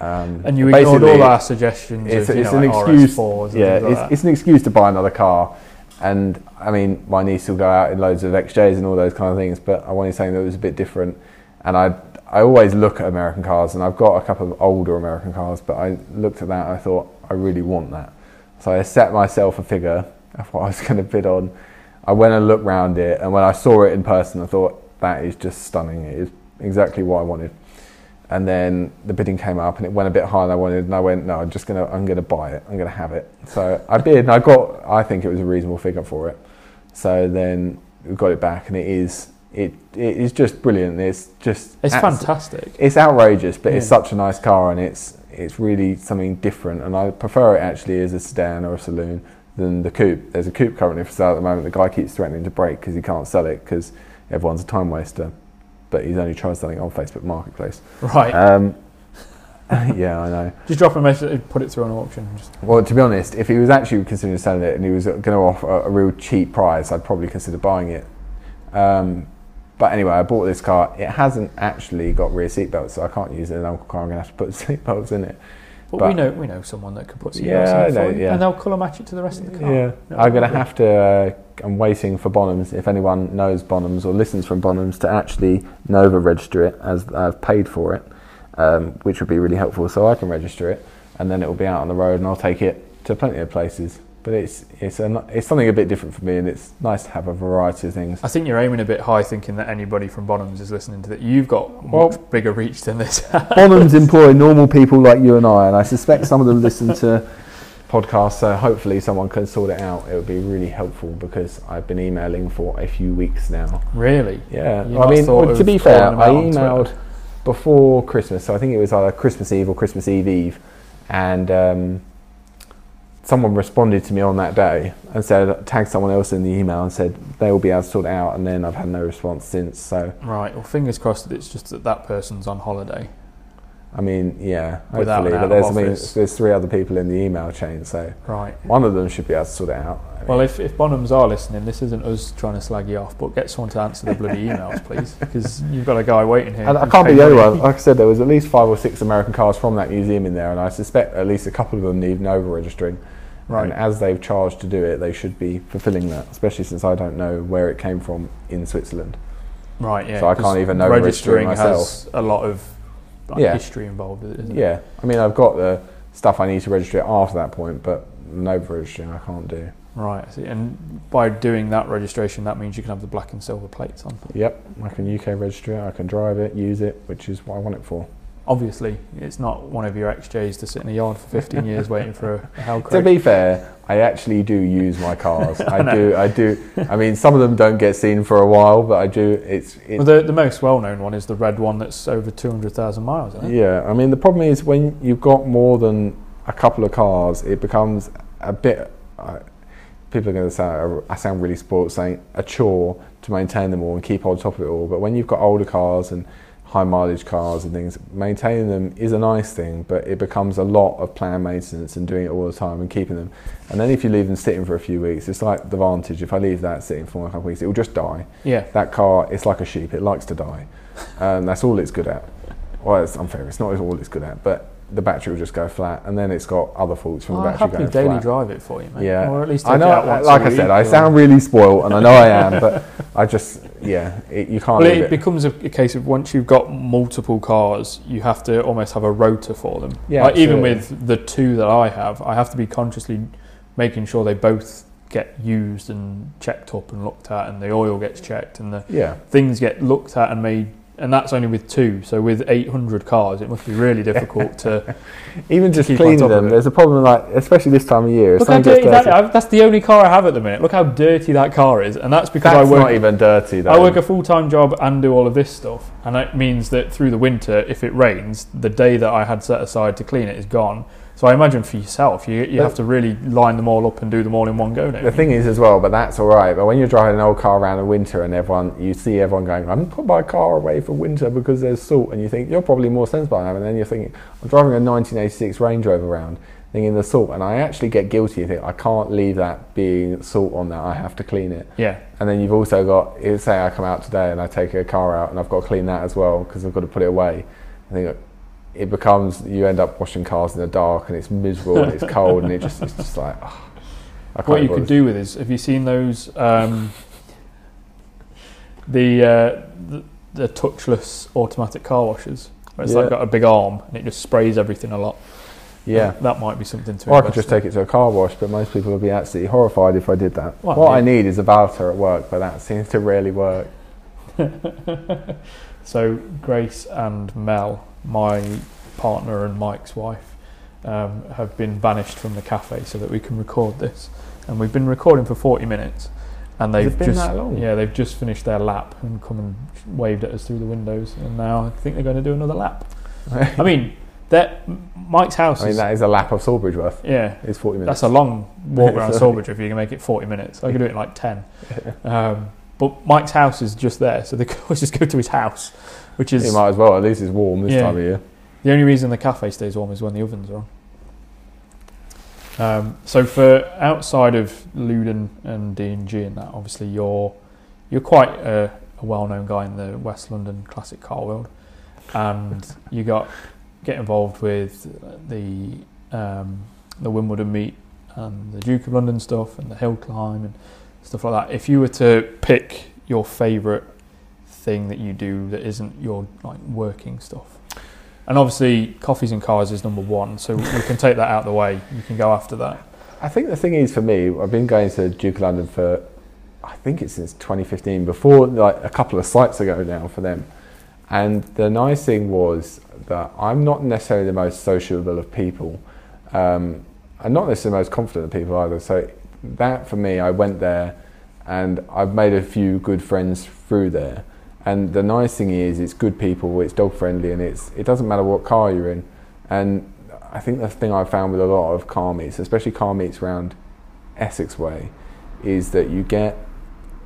Um, And you ignored all our suggestions it's, of, it's know, an like excuse. RS4s and yeah, like it's, it's an excuse to buy another car. And I mean, my niece will go out in loads of XJs and all those kind of things, but I wanted something that was a bit different. And I, I always look at American cars, and I've got a couple of older American cars, but I looked at that and I thought I really want that. So I set myself a figure of what I was going to bid on. I went and looked round it, and when I saw it in person, I thought that is just stunning. It is exactly what I wanted. And then the bidding came up, and it went a bit higher than I wanted. And I went, no, I'm just gonna, I'm gonna buy it. I'm gonna have it. So I bid, and I got, I think it was a reasonable figure for it. So then we got it back, and it is, it, it is just brilliant. It's just, It's fantastic. It's outrageous, but it's such a nice car, and it's, it's really something different. And I prefer it actually as a sedan or a saloon than the coupe. There's a coupe currently for sale at the moment. The guy keeps threatening to break because he can't sell it because everyone's a time waster. But he's only tried selling it on Facebook Marketplace. Right. Um, yeah, I know. just drop a message, put it through an auction. Just, Well, to be honest, if he was actually considering selling it and he was going to offer a, a real cheap price, I'd probably consider buying it. Um, but anyway, I bought this car. It hasn't actually got rear seatbelts, so I can't use it in an uncle car. I'm going to have to put seat belts in it. But, But- we know we know someone that could put some Yeah, know, for you, yeah. and they'll colour match it to the rest of the car. Yeah, No, I'm going to have to. Uh, I'm waiting for Bonhams. If anyone knows Bonhams or listens from Bonhams, to actually Nova register it as I've paid for it, um, which would be really helpful. So I can register it, and then it will be out on the road, and I'll take it to plenty of places. But it's it's a, it's something a bit different for me, and it's nice to have a variety of things. I think you're aiming a bit high, thinking that anybody from Bonhams is listening to that. You've got Well- much bigger reach than this. Bonhams employ normal people like you and I, and I suspect some of them listen to podcasts. So hopefully, someone can sort it out. It would be really helpful because I've been emailing for a few weeks now. really? Yeah, I mean, well, to be fair, I emailed before Christmas, so I think it was either Christmas Eve or Christmas Eve Eve, and um, someone responded to me on that day and said, tagged someone else in the email and said they will be able to sort it out, and then I've had no response since. So, Right. Well, fingers crossed that it's just that that person's on holiday. I mean, yeah, Without hopefully, but there's, I mean, there's three other people in the email chain, so Right. one of them should be able to sort it out. I mean, Well, if, if Bonhams are listening, this isn't us trying to slag you off, but get someone to answer the bloody emails, please, because you've got a guy waiting here. And I can't be the only one. Like I said, there was at least five or six American cars from that museum in there, and I suspect at least a couple of them need Nova registering. Right. And as they've charged to do it, they should be fulfilling that, especially since I don't know where it came from in Switzerland. Right. Yeah. So I can't even know registering myself. has a lot of like, Yeah. history involved, with it, isn't it? Yeah, I mean, I've got the stuff I need to register it after that point, but Nova registering I can't do. Right. See. And by doing that registration, that means you can have the black and silver plates on. Yep, I can UK register it, I can drive it, use it, which is what I want it for. Obviously, it's not one of your XJs to sit in a yard for 15 years waiting for a, hell To be fair, I actually do use my cars. I know. do, I do. I mean, some of them don't get seen for a while, but I do. It's, it's Well, the, the most well-known one is the red one that's over 200,000 miles? Yeah, I mean the problem is when you've got more than a couple of cars, it becomes a bit. Uh, people are going to say I sound really spoiled saying a chore to maintain them all and keep on top of it all. But when you've got older cars and high mileage cars and things, maintaining them is a nice thing, but it becomes a lot of planned maintenance and doing it all the time and keeping them. And then if you leave them sitting for a few weeks, it's like the Vantage. If I leave that sitting for a couple of weeks, it will just die Yeah. that car it's like a sheep it likes to die and that's all it's good at well it's unfair it's not all it's good at but the battery will just go flat and then it's got other faults from the battery going daily flat drive it for you, mate. yeah Or at least I know it out once like I said I sound really spoiled and I know I am but I just yeah it, you can't Well, it it, becomes a, a case of once you've got multiple cars, you have to almost have a rota for them. Yeah, Like, even with the two that I have, I have to be consciously making sure they both get used and checked up and looked at, and the oil gets checked, and the yeah things get looked at and made. And that's only with two. So with 800 cars, it must be really difficult to even just Keep on cleaning top of them there's a problem like especially this time of year look how gets dirty that. That's the only car I have at the minute. Look how dirty that car is, and that's because that's I work not even dirty though I work a full time job and do all of this stuff, and it means that through the winter, if it rains, the day that I had set aside to clean it is gone. So I imagine for yourself, you you But- have to really line them all up and do them all in one go. Don't The you? thing is, as well, but that's all right. But when you're driving an old car around in winter and everyone, you see everyone going, I'm put my car away for winter because there's salt, and you think you're probably more sensible than I am. And then you're thinking, I'm driving a 1986 Range Rover around. Thinking in the salt, and I actually get guilty. I think I can't leave that being salt on that. I have to clean it. Yeah. And then you've also got, say I come out today and I take a car out and I've got to clean that as well because I've got to put it away. I think it becomes you end up washing cars in the dark and it's miserable and it's cold and it just it's just like. Oh, I can't What you could do with is, have you seen those um, the, uh, the the touchless automatic car washers? Where it's Yeah. like got a big arm and it just sprays everything a lot. Yeah. that might be something to. Or I could just in. take it to a car wash, but most people would be absolutely horrified if I did that. Well, what I need is a valeter at work, but that seems to rarely work. So Grace and Mel, my partner and Mike's wife, um, have been banished from the cafe so that we can record this, and we've been recording for forty minutes, and they've been just that long? yeah they've just finished their lap and come and waved at us through the windows, and now I think they're going to do another lap. I mean, that Mike's house I mean, is that is a lap of Salisbury's worth. yeah. It's 40 minutes. That's a long walk around Salisbury if you can make it 40 minutes. I could do it in like 10. Um, but Mike's house is just there, so they could always just go to his house, which is You might as well. At least it's warm this Yeah. time of year. the only reason the cafe stays warm is when the ovens are on. Um, so for outside of Luden and D and G and that, obviously you're you're quite a, a well-known guy in the West London classic car world, and you got get involved with the um, the Wimbledon meet and the Duke of London stuff and the hill climb and stuff like that. If you were to pick your favourite thing that you do that isn't your like working stuff, and obviously coffees and cars is number one, so we can take that out of the way. You can go after that. I think the thing is for me, I've been going to Duke of London for, I think it's since 2015, before like a couple of sites ago now for them. And the nice thing was that I'm not necessarily the most sociable of people, um, and not necessarily the most confident of people either. So that for me, I went there, and I've made a few good friends through there. And the nice thing is, it's good people, it's dog friendly, and it's it doesn't matter what car you're in. And I think the thing I've found with a lot of car meets, especially car meets around Essex Way, is that you get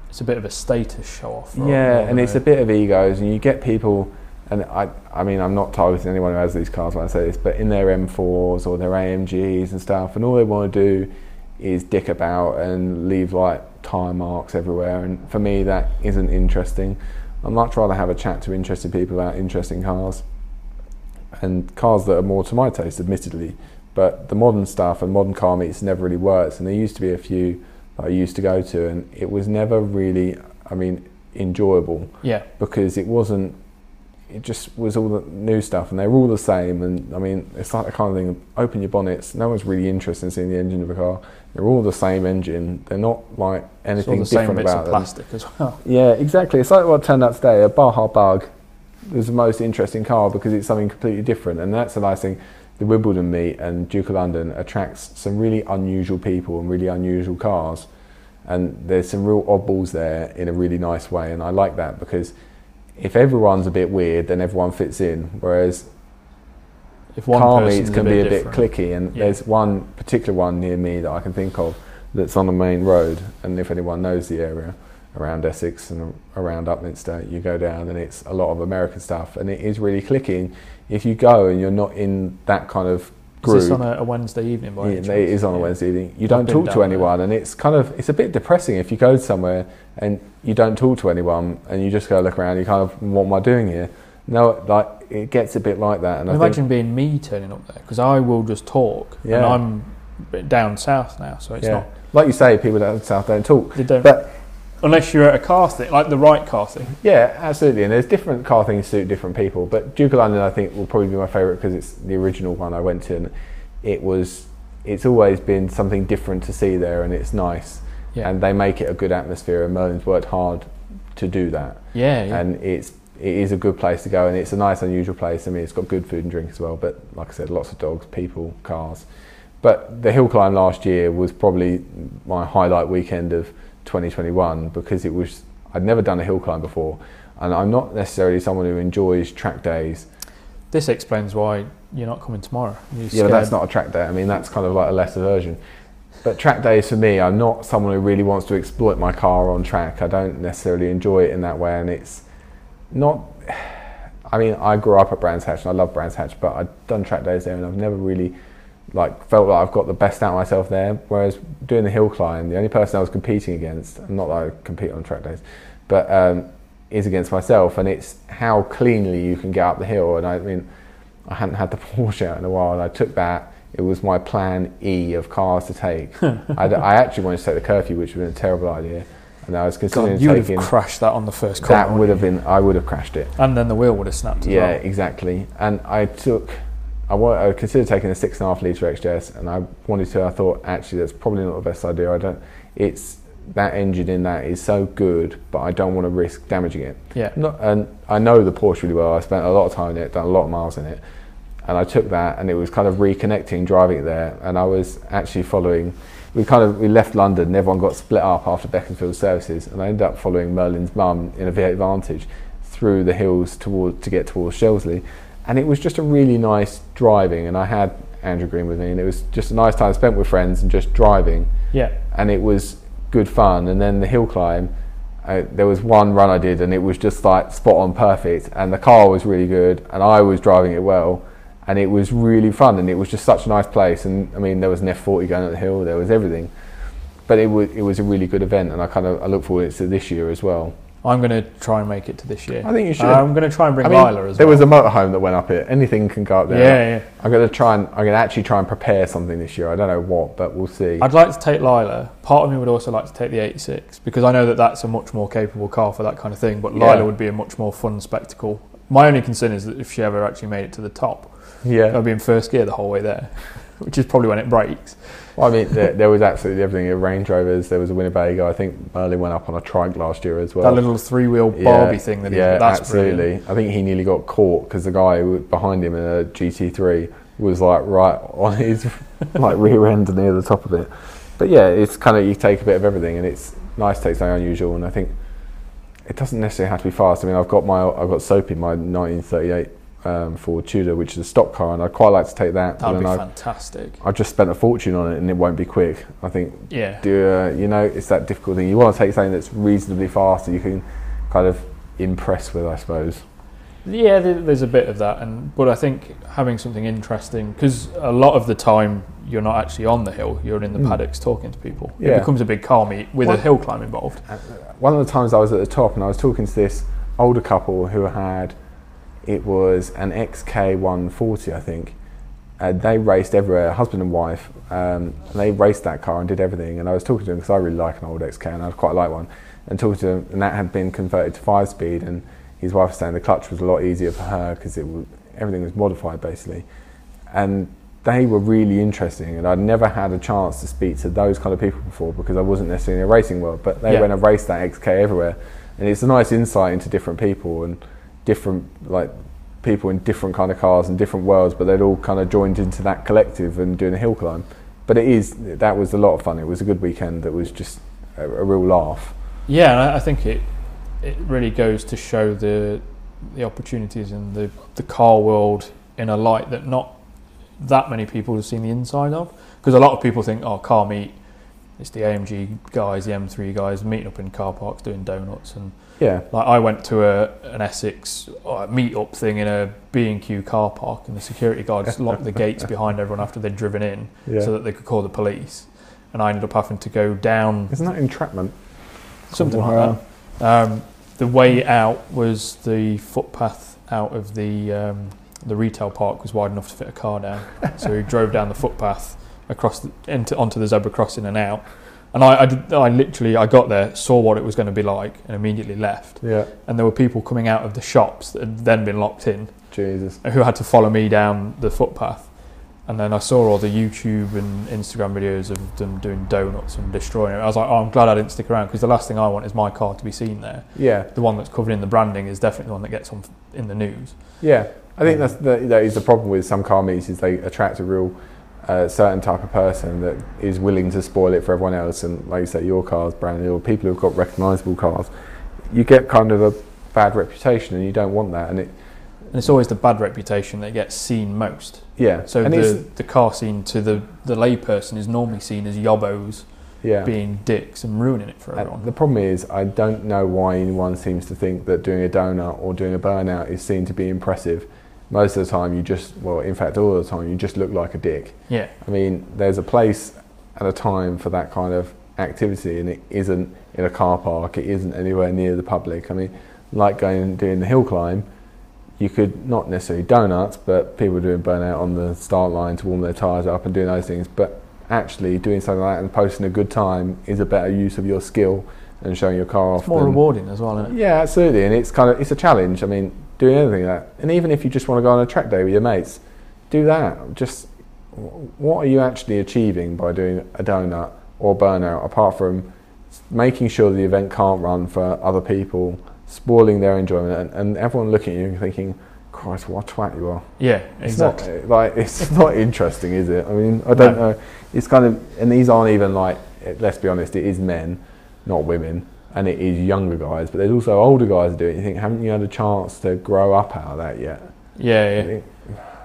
It's a bit of a status show off. yeah, and it's a bit of egos, and you get people, and I, I mean, I'm not targeting anyone who has these cars when I say this, but in their M4s or their AMGs and stuff, and all they want to do is dick about and leave like tyre marks everywhere, and for me, that isn't interesting. I'd much rather have a chat to interested people about interesting cars, and cars that are more to my taste, admittedly. But the modern stuff and modern car meets never really works, and there used to be a few that I used to go to, and it was never really, I mean, enjoyable yeah, because it wasn't. It just was all the new stuff, and they were all the same. And I mean, it's like the kind of thing. Open your bonnets. No one's really interested in seeing the engine of a car. They're all the same engine. They're not like it's all anything the same different bits about of them. plastic as well. Yeah, exactly. It's like what turned out today. A Baja Bug was the most interesting car because it's something completely different, and that's the nice thing. The Wimbledon meet and Duke of London attracts some really unusual people and really unusual cars, and there's some real oddballs there in a really nice way, and I like that because if everyone's a bit weird, then everyone fits in. Whereas If one car meets can be a bit clicky, and Yeah. there's one particular one near me that I can think of that's on the main road. And if anyone knows the area around Essex and around Upminster, you go down and it's a lot of American stuff, and it is really clicking. If you go and you're not in that kind of Is group, this on a, a Wednesday evening? By yeah, it chance? on a Yeah. Wednesday evening. You I've don't talk to there. anyone, and it's kind of it's a bit depressing if you go somewhere and you don't talk to anyone and you just go look around. You kind of what am I doing here? No, like it gets a bit like that, and I Imagine being me turning up there because I will just talk, and Yeah. I'm down south now, so it's Yeah. not. like you say, people down south don't talk. They don't, But unless you're at a car thing, like the right car thing. yeah, absolutely. And there's different car things suit different people. But Duke of London, I think, will probably be my favourite because it's the original one I went to, and it was. It's always been something different to see there, and it's nice. Yeah, And they make it a good atmosphere, and Merlin's worked hard to do that. yeah, yeah. And it's it is a good place to go, and it's a nice, unusual place. I mean, it's got good food and drink as well. But like I said, lots of dogs, people, cars. But the hill climb last year was probably my highlight weekend of 2021 because it was I'd never done a hill climb before, and I'm not necessarily someone who enjoys track days. this explains why you're not coming tomorrow. You're Yeah, but that's not a track day. I mean, that's kind of like a lesser version. But track days for me, I'm not someone who really wants to exploit my car on track. I don't necessarily enjoy it in that way, and it's not. I mean, I grew up at Brands Hatch and I love Brands Hatch, but I've done track days there, and I've never really like felt like I've got the best out of myself there. Whereas doing the hill climb, the only person I was competing against, not that I compete on track days, but um, is against myself, and it's how cleanly you can get up the hill. And I mean, I hadn't had the Porsche out in a while, and I took that. It was my plan E of cars to take. I, I actually wanted to take the curfew, which would have been a terrible idea, and I was considering God, you would have crashed that on the first corner. That would have been. I would have crashed it. and then the wheel would have snapped as Yeah, well. exactly. And I took, I, I considered taking a six and a half litre XJS, and I wanted to. I thought actually that's probably not the best idea. I don't. It's that engine in that is so good, but I don't want to risk damaging it. Yeah. Not, and I know the Porsche really well. I spent a lot of time in it, done a lot of miles in it, and I took that, and it was kind of reconnecting driving it there, and I was actually following. We kind of we left London, and everyone got split up after Beaconsfield services, and I ended up following Merlin's mum in a V8 Vantage through the hills toward to get towards Shelsley, and it was just a really nice driving, and I had Andrew Green with me, and it was just a nice time spent with friends and just driving Yeah. and it was good fun. And then the hill climb, uh, there was one run I did, and it was just like spot on perfect. And the car was really good, and I was driving it well, and it was really fun. And it was just such a nice place. And I mean, there was an F40 going up the hill, there was everything. But it was it was a really good event, and I kind of I look forward to this year as well. I'm going to try and make it to this year. I think you should. I'm going to try and bring I mean, Lila as there well. There was a motorhome that went up it. Anything can go up there. yeah, yeah. I'm gonna try and I'm gonna actually try and prepare something this year. I don't know what, but we'll see. I'd like to take Lila. Part of me would also like to take the 86 because I know that that's a much more capable car for that kind of thing. But Yeah. Lila would be a much more fun spectacle. My only concern is that if she ever actually made it to the top, yeah. I'd be in first gear the whole way there, which is probably when it breaks. Well, I mean, there, there was absolutely everything. There were Range Rovers. There was a Winnebago. I think Merlin went up on a trike last year as well. that little three-wheel Yeah, Barbie thing that yeah, he's that's absolutely. brilliant. I think he nearly got caught because the guy behind him in a GT3 was like right on his like rear end near the top of it. But yeah, it's kind of you take a bit of everything, and it's nice to take something unusual. And I think it doesn't necessarily have to be fast. I mean, I've got my I've got Soapy, my 1938 um, Ford Tudor, which is a stock car, and I'd quite like to take that. That'd be I, fantastic. I just spent a fortune on it, and it won't be quick. I think Yeah. do uh, you know it's that difficult thing. You want to take something that's reasonably fast that you can kind of impress with, I suppose. Yeah, there's a bit of that, and but I think having something interesting because a lot of the time you're not actually on the hill; you're in the Mm. paddocks talking to people. Yeah. It becomes a big car meet with a hill climb involved. One of the times I was at the top and I was talking to this older couple who had it was an XK140, I think. Uh, they raced everywhere, husband and wife. Um, and they raced that car and did everything. And I was talking to them because I really like an old XK and I'd quite like one. And talking to them, and that had been converted to five speed. And his wife was saying the clutch was a lot easier for her because it was, everything was modified basically. And they were really interesting. And I'd never had a chance to speak to those kind of people before because I wasn't necessarily in a racing world. But they Yeah. went and raced that XK everywhere. And it's a nice insight into different people and different like people in different kind of cars and different worlds, but they'd all kind of joined into that collective and doing a hill climb. But it is that was a lot of fun. It was a good weekend. That was just a, a real laugh. Yeah, I, think it it really goes to show the the opportunities in the the car world in a light that not that many people have seen the inside of. Because a lot of people think, oh, car meet, it's the AMG guys, the M3 guys meeting up in car parks doing donuts and Yeah, Like I went to a an Essex uh, meet-up thing in a B&Q car park, and the security guards locked the gates behind everyone after they'd driven in, yeah. so that they could call the police. And I ended up having to go down Isn't that entrapment? something like that. Um, the way out was the footpath out of the um, the retail park was wide enough to fit a car down, so we drove down the footpath across the, into onto the zebra crossing and out. And I, I, did, I literally I got there, saw what it was going to be like, and immediately left Yeah, and there were people coming out of the shops that had then been locked in Jesus. who had to follow me down the footpath. And then I saw all the YouTube and Instagram videos of them doing donuts and destroying it. I was like, oh, I'm glad I didn't stick around because the last thing I want is my car to be seen there. Yeah, The one that's covered in the branding is definitely the one that gets on in the news. yeah. I think that's the, that is the problem with some car meets is they attract a real uh, certain type of person that is willing to spoil it for everyone else. And like you say, your car's brand new, or people who've got recognisable cars, you get kind of a bad reputation, and you don't want that. And it, And it's always the bad reputation that gets seen most. yeah. So and the, the car scene to the, the layperson is normally seen as yobbos yeah. being dicks and ruining it for everyone. the problem is, I don't know why anyone seems to think that doing a donut or doing a burnout is seen to be impressive. Most of the time you just, well, in fact, all the time you just look like a dick. Yeah. I mean, there's a place at a time for that kind of activity, and it isn't in a car park. It isn't anywhere near the public. I mean, like going and doing the hill climb, you could not necessarily donuts, but people doing burnout on the start line to warm their tyres up and doing those things. But actually, doing something like that and posting a good time is a better use of your skill and showing your car off. More than- rewarding as well, isn't it? yeah, absolutely, and it's kind of it's a challenge. I mean, doing anything like that, and even if you just want to go on a track day with your mates, do that. Just what are you actually achieving by doing a donut or burnout apart from making sure the event can't run for other people, spoiling their enjoyment, and, and everyone looking at you and thinking, "Christ, what a twat you are." Yeah, It's exactly. not like it's not interesting, is it? I mean, I don't No. know. It's kind of, and these aren't even like. Let's be honest, it is men, not women, and it is younger guys. But there's also older guys doing it. You think, haven't you had a chance to grow up out of that yet? yeah, yeah.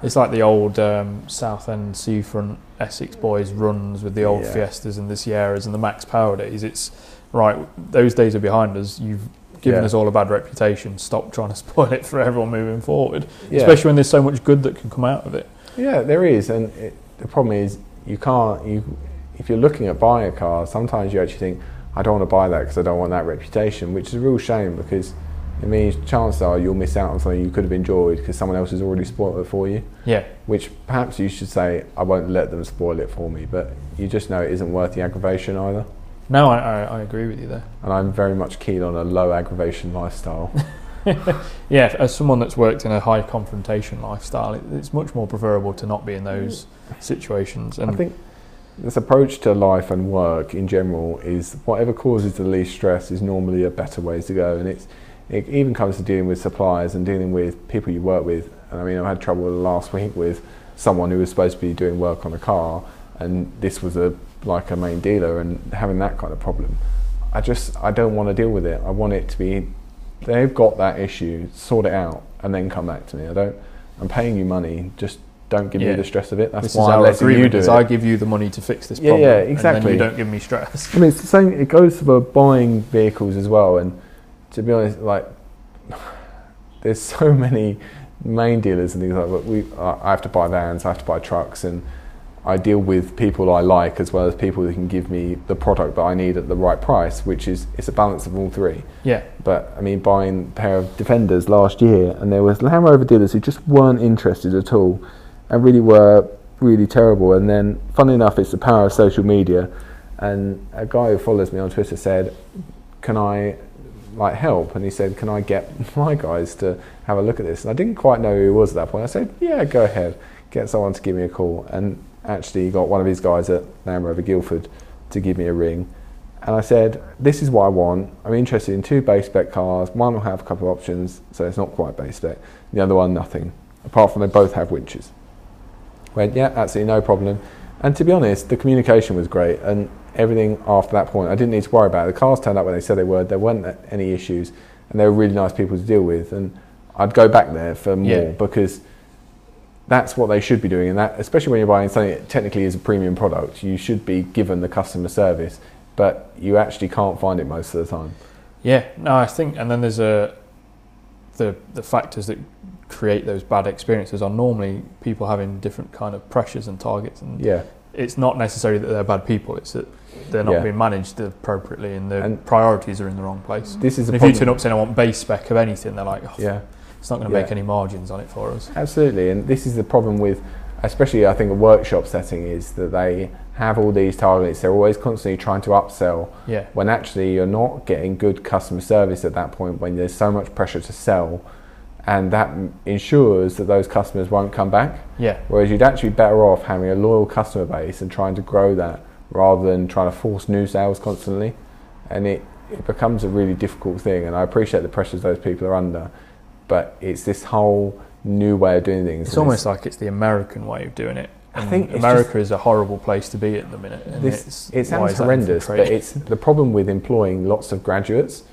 It's like the old um, Southend Seafront Essex boys runs with the old Yeah. Fiestas and the Sierras and the Max Power days. It's right; those days are behind us. You've given Yeah. us all a bad reputation. Stop trying to spoil it for everyone moving forward, Yeah. especially when there's so much good that can come out of it. Yeah, there is, and it, the problem is you can't. You, if you're looking at buying a car, sometimes you actually think, I don't want to buy that because I don't want that reputation, which is a real shame because it means chances are you'll miss out on something you could have enjoyed because someone else has already spoiled it for you. Yeah, Which perhaps you should say, I won't let them spoil it for me, but you just know it isn't worth the aggravation either. no, I, I, I agree with you there. And I'm very much keen on a low aggravation lifestyle. Yeah, as someone that's worked in a high confrontation lifestyle, it, it's much more preferable to not be in those mm. situations. And I think this approach to life and work in general is whatever causes the least stress is normally a better way to go. And it's it even comes to dealing with suppliers and dealing with people you work with. And I mean, I had trouble last week with someone who was supposed to be doing work on a car, and this was a like a main dealer, and having that kind of problem. I just I don't want to deal with it. I want it to be they've got that issue, sort it out, and then come back to me. I don't. I'm paying you money. Just don't give Yeah. me the stress of it. That's this why I'm letting you do it. I give you the money to fix this Yeah, problem, yeah, exactly. you don't give me stress. I mean, it's the same. It goes for buying vehicles as well. And to be honest, like there's so many main dealers and things like that. We, I have to buy vans, I have to buy trucks, and I deal with people I like as well as people who can give me the product that I need at the right price, which is it's a balance of all three. Yeah, But I mean, buying a pair of Defenders last year, and there was Land Rover dealers who just weren't interested at all, and really were really terrible. And then, funny enough, it's the power of social media. And a guy who follows me on Twitter said, "Can I like help?" And he said, "Can I get my guys to have a look at this?" And I didn't quite know who he was at that point. I said, "Yeah, go ahead, get someone to give me a call." And actually, he got one of his guys at Land Rover Guildford to give me a ring. And I said, This is what I want. I'm interested in two base spec cars. One will have a couple of options, so it's not quite base spec. The other one, nothing. Apart from they both have winches. Went, Yeah, absolutely no problem. And to be honest, the communication was great. And everything after that point, I didn't need to worry about it. The cars turned up when they said they were. There weren't any issues. And they were really nice people to deal with. And I'd go back there for more Yeah. because that's what they should be doing. And that, especially when you're buying something that technically is a premium product, you should be given the customer service but you actually can't find it most of the time. yeah. No, I think, and then there's a the the factors that create those bad experiences are normally people having different kind of pressures and targets, and Yeah, it's not necessarily that they're bad people; it's that they're not Yeah. being managed appropriately, and the And- priorities are in the wrong place. this is a And if you turn up saying I want base spec of anything, they're like, oh, Yeah, it's not going to Yeah. make any margins on it for us. absolutely. And this is the problem with, especially I think a workshop setting is that they have all these targets. They're always constantly trying to upsell Yeah, when actually you're not getting good customer service at that point when there's so much pressure to sell, and that ensures that those customers won't come back. yeah, Whereas you'd actually be better off having a loyal customer base and trying to grow that rather than trying to force new sales constantly. And it, it becomes a really difficult thing. And I appreciate the pressures those people are under, but it's this whole new way of doing things. it's almost like it's the American way of doing it. I think it's America is a horrible place to be at the minute. And This, it's, it sounds horrendous, but it's the problem with employing lots of graduates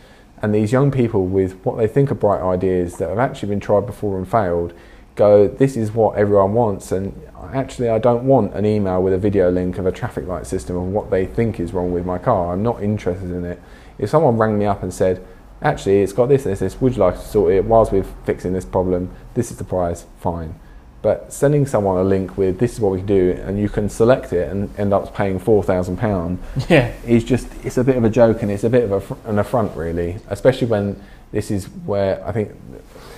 and these young people with what they think are bright ideas that have actually been tried before and failed go, this is what everyone wants. And actually, I don't want an email with a video link of a traffic light system of what they think is wrong with my car. I'm not interested in it. If someone rang me up and said, actually, it's got this, this, this. Would you like to sort it whilst we're fixing this problem? This is the price. Fine. But sending someone a link with this is what we can do, and you can select it and end up paying four thousand pound Yeah, is just it's a bit of a joke and it's a bit of a, an affront really, especially when this is where I think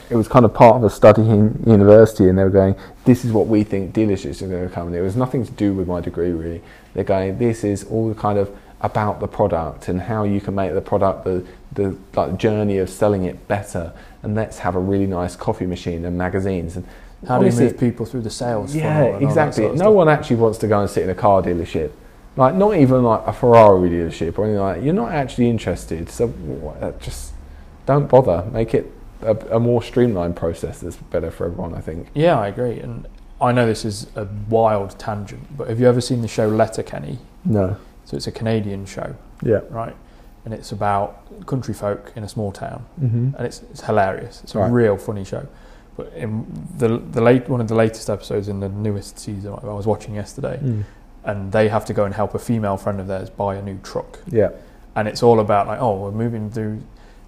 it was kind of part of a study in university and they were going, this is what we think dealerships are going to come." And it was nothing to do with my degree really. They're going, this is all kind of about the product and how you can make the product the the like journey of selling it better. And let's have a really nice coffee machine and magazines and how do you move people through the sales? yeah, funnel and all that exactly. sort of no stuff? one actually wants to go and sit in a car dealership. Like, not even like a Ferrari dealership or anything like that. You're not actually interested. So uh, just don't bother. Make it a, a more streamlined process that's better for everyone, I think. Yeah, I agree. And I know this is a wild tangent, but have you ever seen the show Letterkenny? No. So it's a Canadian show, Yeah. right? And it's about country folk in a small town, Mm-hmm. and it's, it's hilarious. It's a Right. real funny show. But in the the late one of the latest episodes in the newest season, I was watching yesterday, Mm. and they have to go and help a female friend of theirs buy a new truck. Yeah. and it's all about like oh we're moving through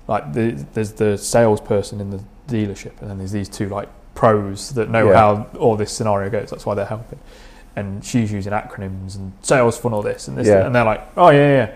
like the, there's the salesperson in the dealership and then there's these two like pros that know Yeah. how all this scenario goes that's why they're helping and she's using acronyms and sales funnel this and this Yeah. and they're like oh yeah yeah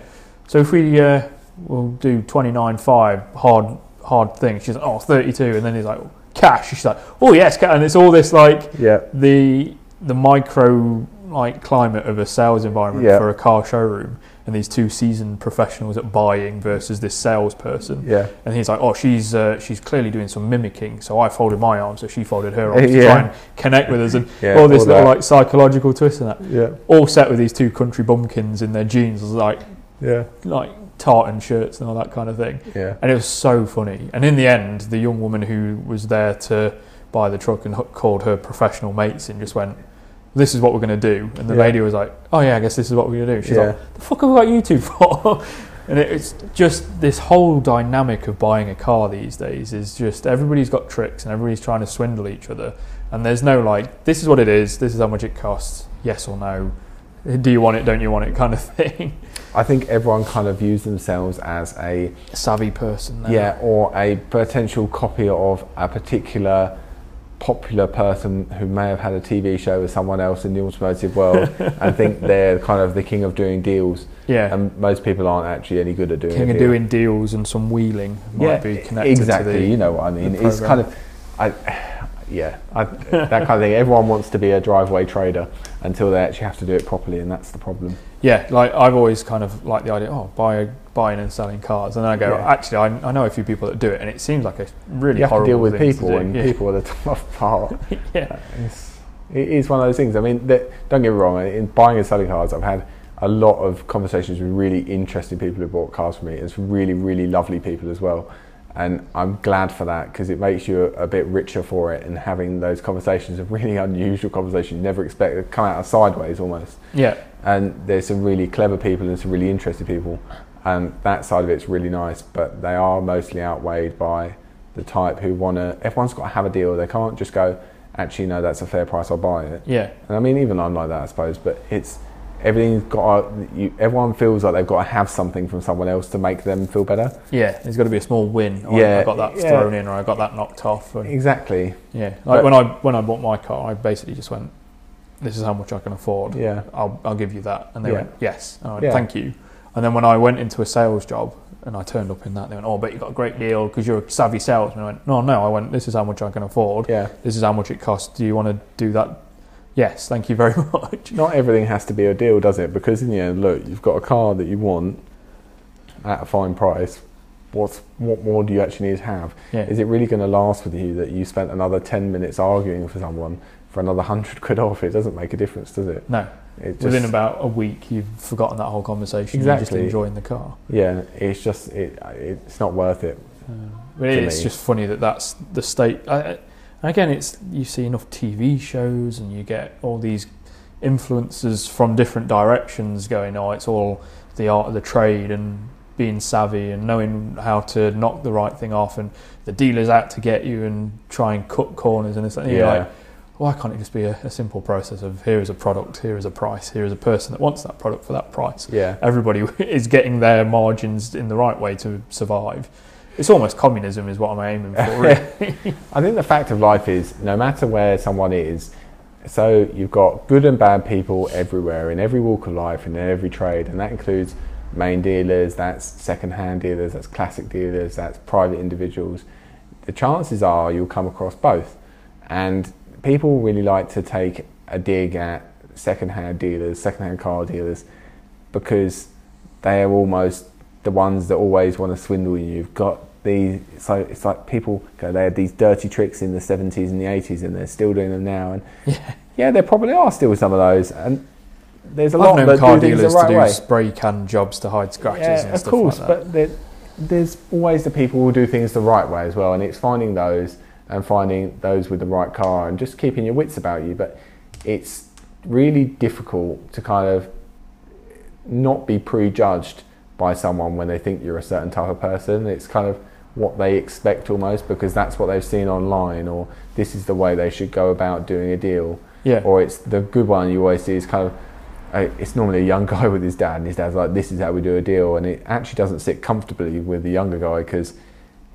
so if we uh, we'll do twenty nine five hard hard thing she's like oh 32 and then he's like cash she's like oh yes ca-" and it's all this like Yeah. the the micro like climate of a sales environment Yeah. for a car showroom and these two seasoned professionals at buying versus this salesperson Yeah. and he's like oh she's uh, she's clearly doing some mimicking so I folded my arm so she folded her arm to try and connect with us and Yeah. all this all little that. like psychological twist and that Yeah. all set with these two country bumpkins in their jeans like Yeah. like tartan shirts and all that kind of thing Yeah. and it was so funny. And in the end, the young woman who was there to buy the truck and called her professional mates and just went, "This is what we're going to do." And the Yeah. lady was like, "Oh yeah, I guess this is what we're going to do." She's Yeah. like, "The fuck have we got you two for?" and it, it's just this whole dynamic of buying a car these days is just everybody's got tricks and everybody's trying to swindle each other. And there's no like, "This is what it is. This is how much it costs. Yes or no." Do you want it? Don't you want it? Kind of thing. I think everyone kind of views themselves as a Savvy person. now. Yeah, or a potential copy of a particular popular person who may have had a TV show with someone else in the automotive world and think they're kind of the king of doing deals. Yeah. And most people aren't actually any good at doing King of doing deals and some wheeling might yeah, be connected exactly. the you know what I mean? It's kind of, I, yeah, I, that kind of thing. Everyone wants to be a driveway trader until they actually have to do it properly, and that's the problem. Yeah like I've always kind of liked the idea oh buy buying and selling cars and then I go Yeah. actually I, I know a few people that do it and it seems like a really you have to deal with people, and yeah. people are the tough part. yeah uh, It's, it is one of those things. I mean, that, don't get me wrong. In buying and selling cars, I've had a lot of conversations with really interesting people who bought cars from me. It's really, really lovely people as well, and I'm glad for that because it makes you a, a bit richer for it. And having those conversations, a really unusual conversation you never expect to come out of sideways almost. yeah And there's some really clever people and some really interesting people, and that side of it's really nice. But they are mostly outweighed by the type who want to. Everyone's got to have a deal. They can't just go. Actually, no, that's a fair price. I'll buy it. yeah And I mean, even I'm like that, I suppose. But it's everything's got. To, you, everyone feels like they've got to have something from someone else to make them feel better. yeah there's got to be a small win Yeah, I got that yeah. thrown in or I got that knocked off and, Exactly. yeah like But- when I when I bought my car I basically just went this is how much I can afford Yeah. I'll, I'll give you that. And they Yeah. went, yes. And I went, Yeah. thank you. And then when I went into a sales job and I turned up in that, they went, oh, but you got a great deal because you're a savvy salesman. I went, no, no. I went, this is how much I can afford. Yeah. This is how much it costs. Do you want to do that? Yes, thank you very much. Not everything has to be a deal, does it? Because in the end, look, you've got a car that you want at a fine price. What's what more do you actually need to have? Yeah. Is it really going to last with you that you spent another ten minutes arguing for someone for another hundred quid off? It doesn't make a difference, does it? No. It just, Within about a week, you've forgotten that whole conversation. You're just Exactly. enjoying the car. yeah, it's just it, it's not worth it. To it's me. just funny that that's the state. I, again, it's you see enough TV shows and you get all these influences from different directions going. Oh, it's all the art of the trade and being savvy and knowing how to knock the right thing off, and the dealer's out to get you and try and cut corners and it's you're Yeah. like, why can't it just be a, a simple process of here is a product, here is a price, here is a person that wants that product for that price. Yeah. Everybody is getting their margins in the right way to survive. it's almost communism, is what I'm aiming for. Really. I think the fact of life is no matter where someone is, so you've got good and bad people everywhere in every walk of life and in every trade, and that includes main dealers, that's second-hand dealers, that's classic dealers, that's private individuals. The chances are you'll come across both, and people really like to take a dig at second-hand dealers, second-hand car dealers, because they are almost the ones that always want to swindle you. You've got these, so it's like people go, they had these dirty tricks in the 70s and the 80s, and they're still doing them now. And Yeah. yeah, there probably are still some of those, and there's a I've lot known that car do things the dealers right to do way. spray can jobs to hide scratches Yeah, and of stuff course, like that. but there's always the people who do things the right way as well, and it's finding those and finding those with the right car and just keeping your wits about you. But it's really difficult to kind of not be prejudged by someone when they think you're a certain type of person. It's kind of what they expect almost because that's what they've seen online, or this is the way they should go about doing a deal yeah, or it's the good one you always see is kind of uh, it's normally a young guy with his dad and his dad's like this is how we do a deal and it actually doesn't sit comfortably with the younger guy because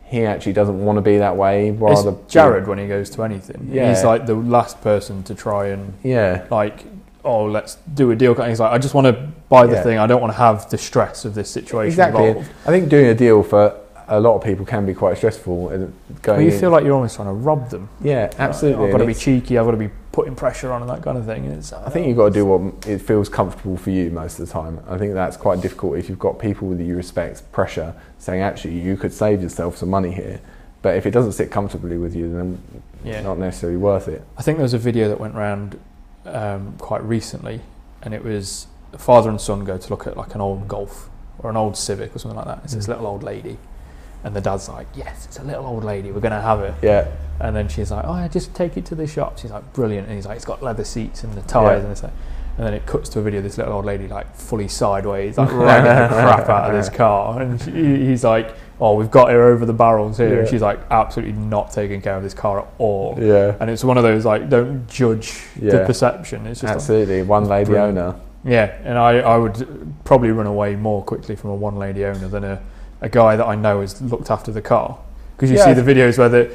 he actually doesn't want to be that way rather it's Jared when he goes to anything. Yeah. He's like the last person to try and yeah like, oh, let's do a deal. He's like, I just want to buy the Yeah. thing. I don't want to have the stress of this situation exactly involved. I think doing a deal for a lot of people can be quite stressful going Well, you in- feel like you're almost trying to rob them. yeah oh, absolutely I've got to be cheeky. I've got to be putting pressure on and that kind of thing. It's, I think you've got to do what it feels comfortable for you most of the time. I think that's quite difficult if you've got people that you respect pressure saying actually you could save yourself some money here, but if it doesn't sit comfortably with you, then yeah. not necessarily worth it. I think there was a video that went around um, quite recently, and it was father and son go to look at like an old Golf or an old Civic or something like that. It's this Mm. little old lady, and the dad's like, "Yes, it's a little old lady. We're gonna have it." Yeah, And then she's like, "Oh, yeah, just take it to the shop." She's like, "Brilliant!" And he's like, "It's got leather seats and the tires Yeah. and this." And then it cuts to a video of this little old lady like fully sideways, like ramming the crap out of this car, and she, he's like, "Oh, we've got her over the barrels here." And she's like, absolutely not taking care of this car at all. yeah, And it's one of those like, don't judge the perception. It's just like, absolutely. One lady brilliant. owner. yeah, and I, I would probably run away more quickly from a one lady owner than a, a guy that I know has looked after the car. Because you Yeah. see the videos where the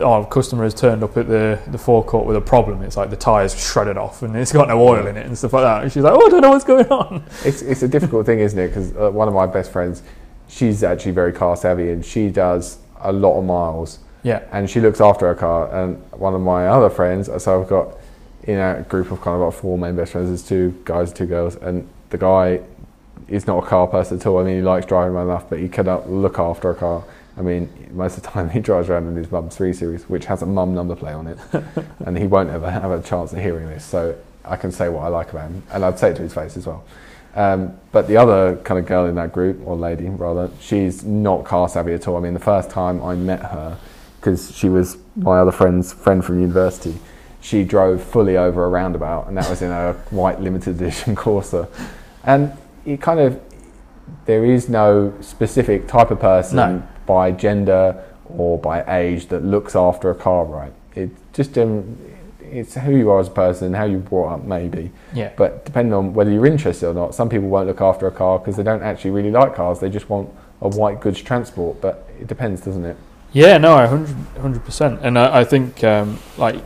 oh, customer has turned up at the, the forecourt with a problem. It's like the tyre's shredded off and it's got no oil in it and stuff like that. And she's like, oh, I don't know what's going on. It's it's a difficult thing, isn't it? Because uh, one of my best friends, she's actually very car savvy and she does a lot of miles Yeah, and she looks after her car. And one of my other friends, so I've got in a group of kind of about four main best friends. There's two guys, two girls, and the guy is not a car person at all. I mean, he likes driving around enough, but he cannot look after a car. I mean, most of the time he drives around in his mum's three series, which has a mum number plate on it, and he won't ever have a chance of hearing this. So I can say what I like about him, and I'd say it to his face as well. Um, but the other kind of girl in that group, or lady rather, she's not car savvy at all. I mean, the first time I met her, because she was my other friend's friend from university, she drove fully over a roundabout, and that was in a white limited edition Corsa. And it kind of, there is no specific type of person No. by gender or by age that looks after a car right. It just um, it's who you are as a person, how you brought up, maybe. yeah. But depending on whether you're interested or not, some people won't look after a car because they don't actually really like cars. They just want a white goods transport. But it depends, doesn't it? Yeah, no, 100 percent. And I, I think um, like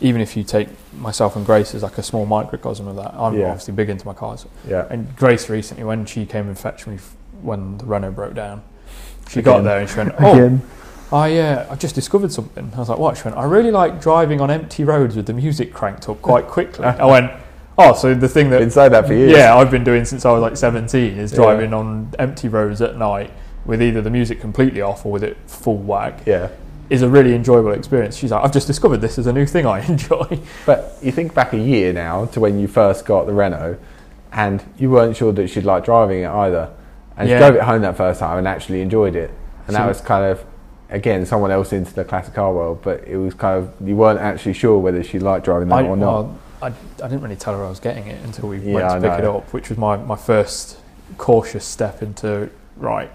even if you take myself and Grace is like a small microcosm of that, I'm Yeah. obviously big into my cars. Yeah. And Grace recently, when she came and fetched me f- when the Renault broke down, she got there and she went, "Oh, I uh, I just discovered something." I was like, "What?" She went, "I really like driving on empty roads with the music cranked up quite quickly." I went, "Oh, so the thing that Been saying that for years. yeah, I've been doing since I was like 17 is Yeah. driving on empty roads at night with either the music completely off or with it full whack Yeah. Is a really enjoyable experience. She's like, I've just discovered this as a new thing I enjoy. But you think back a year now to when you first got the Renault, and you weren't sure that she'd like driving it either, and Yeah. she drove it home that first time and actually enjoyed it, and that She- was kind of again someone else into the classic car world, but it was kind of you weren't actually sure whether she liked driving that I, or not. well, I, I didn't really tell her I was getting it until we Yeah, went to I pick it up, which was my, my first cautious step into, right,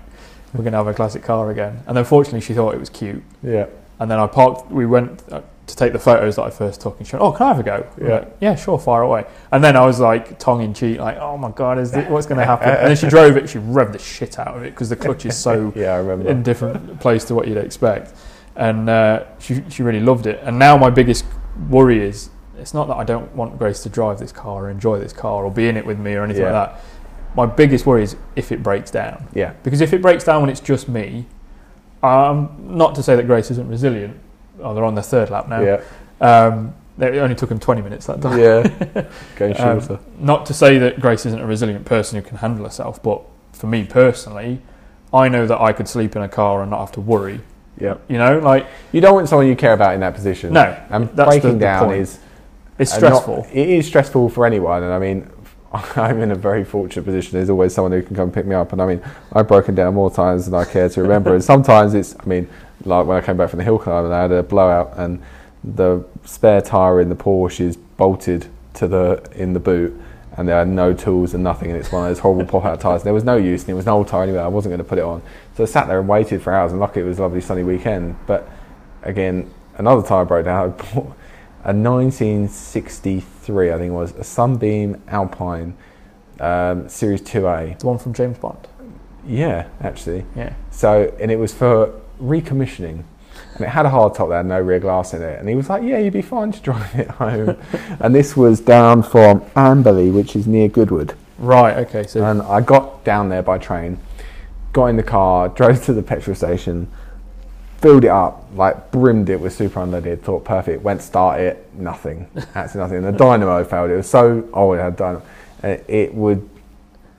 we're going to have a classic car again. And then fortunately she thought it was cute. yeah, And then I parked, we went, uh, to take the photos that I first took, and she went, "Oh, can I have a go?" Yeah. Yeah, yeah, sure, fire away. And then I was like tongue in cheek, like, "Oh my god, is this, what's going to happen?" And then she drove it. She revved the shit out of it because the clutch is so Yeah, I remember. in different place to what you'd expect. And uh, she she really loved it. And now my biggest worry is it's not that I don't want Grace to drive this car or enjoy this car or be in it with me or anything Yeah. like that. My biggest worry is if it breaks down. yeah, Because if it breaks down when it's just me, um, not to say that Grace isn't resilient. Oh, they're on their third lap now. yeah, Um, it only took them 20 minutes that time. yeah. Going Um, shorter. Not to say that Grace isn't a resilient person who can handle herself, but for me personally, I know that I could sleep in a car and not have to worry. yeah. You know, like You don't want someone you care about in that position. no, And breaking the- the down point. is it's uh, not- stressful. it is stressful for anyone, and I mean, I'm in a very fortunate position. There's always someone who can come pick me up, and I mean, I've broken down more times than I care to remember. and sometimes it's, I mean, like when I came back from the hill climb and I had a blowout, and the spare tire in the Porsche is bolted to the in the boot, and there are no tools and nothing, and it's one of those horrible pop-out tires. There was no use, and it was an old tire anyway. I wasn't going to put it on, so I sat there and waited for hours. And luckily, it was a lovely sunny weekend. But again, another tire broke down. A 1963, I think it was, a Sunbeam Alpine um, Series 2A. the one from James Bond. Yeah, actually. Yeah, So, and it was for recommissioning. And it had a hard top that had no rear glass in it. And he was like, Yeah, you'd be fine to drive it home. and this was down from Amberley, which is near Goodwood. right. Okay, so And I got down there by train, got in the car, drove to the petrol station, filled it up, like brimmed it with super unleaded, thought perfect, went start it, nothing, absolutely nothing. And the dynamo failed. It was so old, it had dynamo. Uh, It would,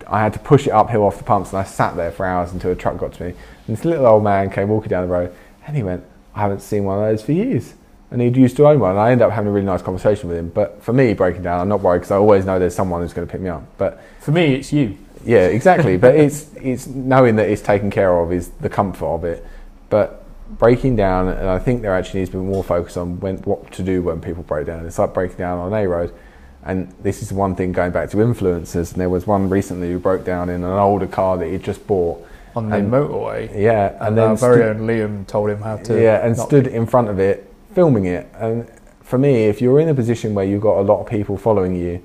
I had to push it uphill off the pumps and I sat there for hours until a truck got to me. And this little old man came walking down the road and he went, I haven't seen one of those for years. And he'd used to own one. And I ended up having a really nice conversation with him. But for me, breaking down, I'm not worried because I always know there's someone who's going to pick me up. But for me, it's you. yeah, exactly. but it's it's knowing that it's taken care of is the comfort of it. But breaking down, and I think there actually needs to be more focus on when what to do when people break down. It's like breaking down on a road, and this is one thing going back to influencers. And there was one recently who broke down in an older car that he'd just bought. on the And- motorway. Yeah, And, and then our very own Liam told him how to. yeah, and stood in front of it filming it. And for me, if you're in a position where you've got a lot of people following you,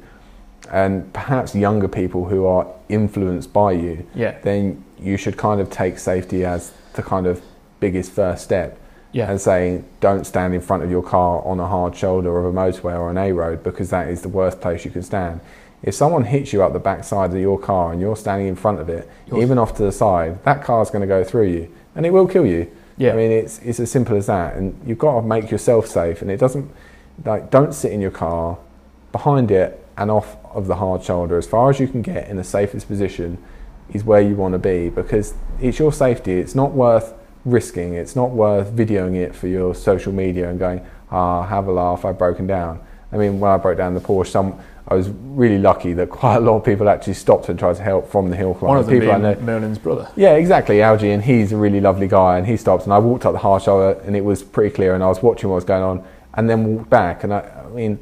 and perhaps younger people who are influenced by you, Yeah, then you should kind of take safety as the kind of biggest first step yeah, and saying don't stand in front of your car on a hard shoulder of a motorway or an A road because that is the worst place you can stand. If someone hits you up the backside of your car and you're standing in front of it, You're- even off to the side, that car's going to go through you and it will kill you. yeah. I mean, it's it's as simple as that, and you've got to make yourself safe. And it doesn't like don't sit in your car behind it and off of the hard shoulder as far as you can get in the safest position is where you want to be because it's your safety. It's not worth risking. It's not worth videoing it for your social media and going, ah, have a laugh. I've broken down. I mean, when I broke down the Porsche, some I was really lucky that quite a lot of people actually stopped and tried to help from the hill climb. One of them people I know. Merlin's brother. Yeah, exactly, Algie, and he's a really lovely guy, and he stopped, and I walked up the hard shoulder, and it was pretty clear, and I was watching what was going on, and then walked back, and I, I mean,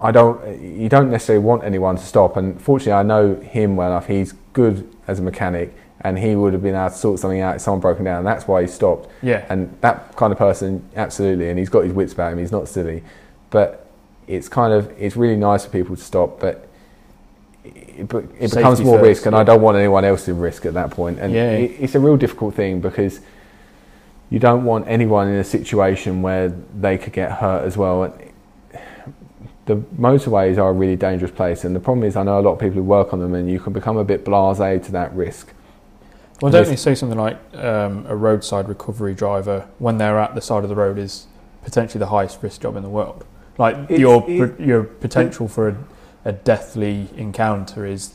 I don't, you don't necessarily want anyone to stop, and fortunately, I know him well enough. He's good as a mechanic, and he would have been able to sort something out if someone broken down, and that's why he stopped. Yeah, And that kind of person, absolutely, and he's got his wits about him. He's not silly, but it's kind of it's really nice for people to stop, but it, it Safety becomes more first, risk, and I don't want anyone else in risk at that point. And Yeah. it, it's a real difficult thing because you don't want anyone in a situation where they could get hurt as well. And the motorways are a really dangerous place, and the problem is I know a lot of people who work on them, and you can become a bit blasé to that risk. Well, don't they say something like um, a roadside recovery driver when they're at the side of the road is potentially the highest risk job in the world? Like It's- your it- your potential for a, a deathly encounter is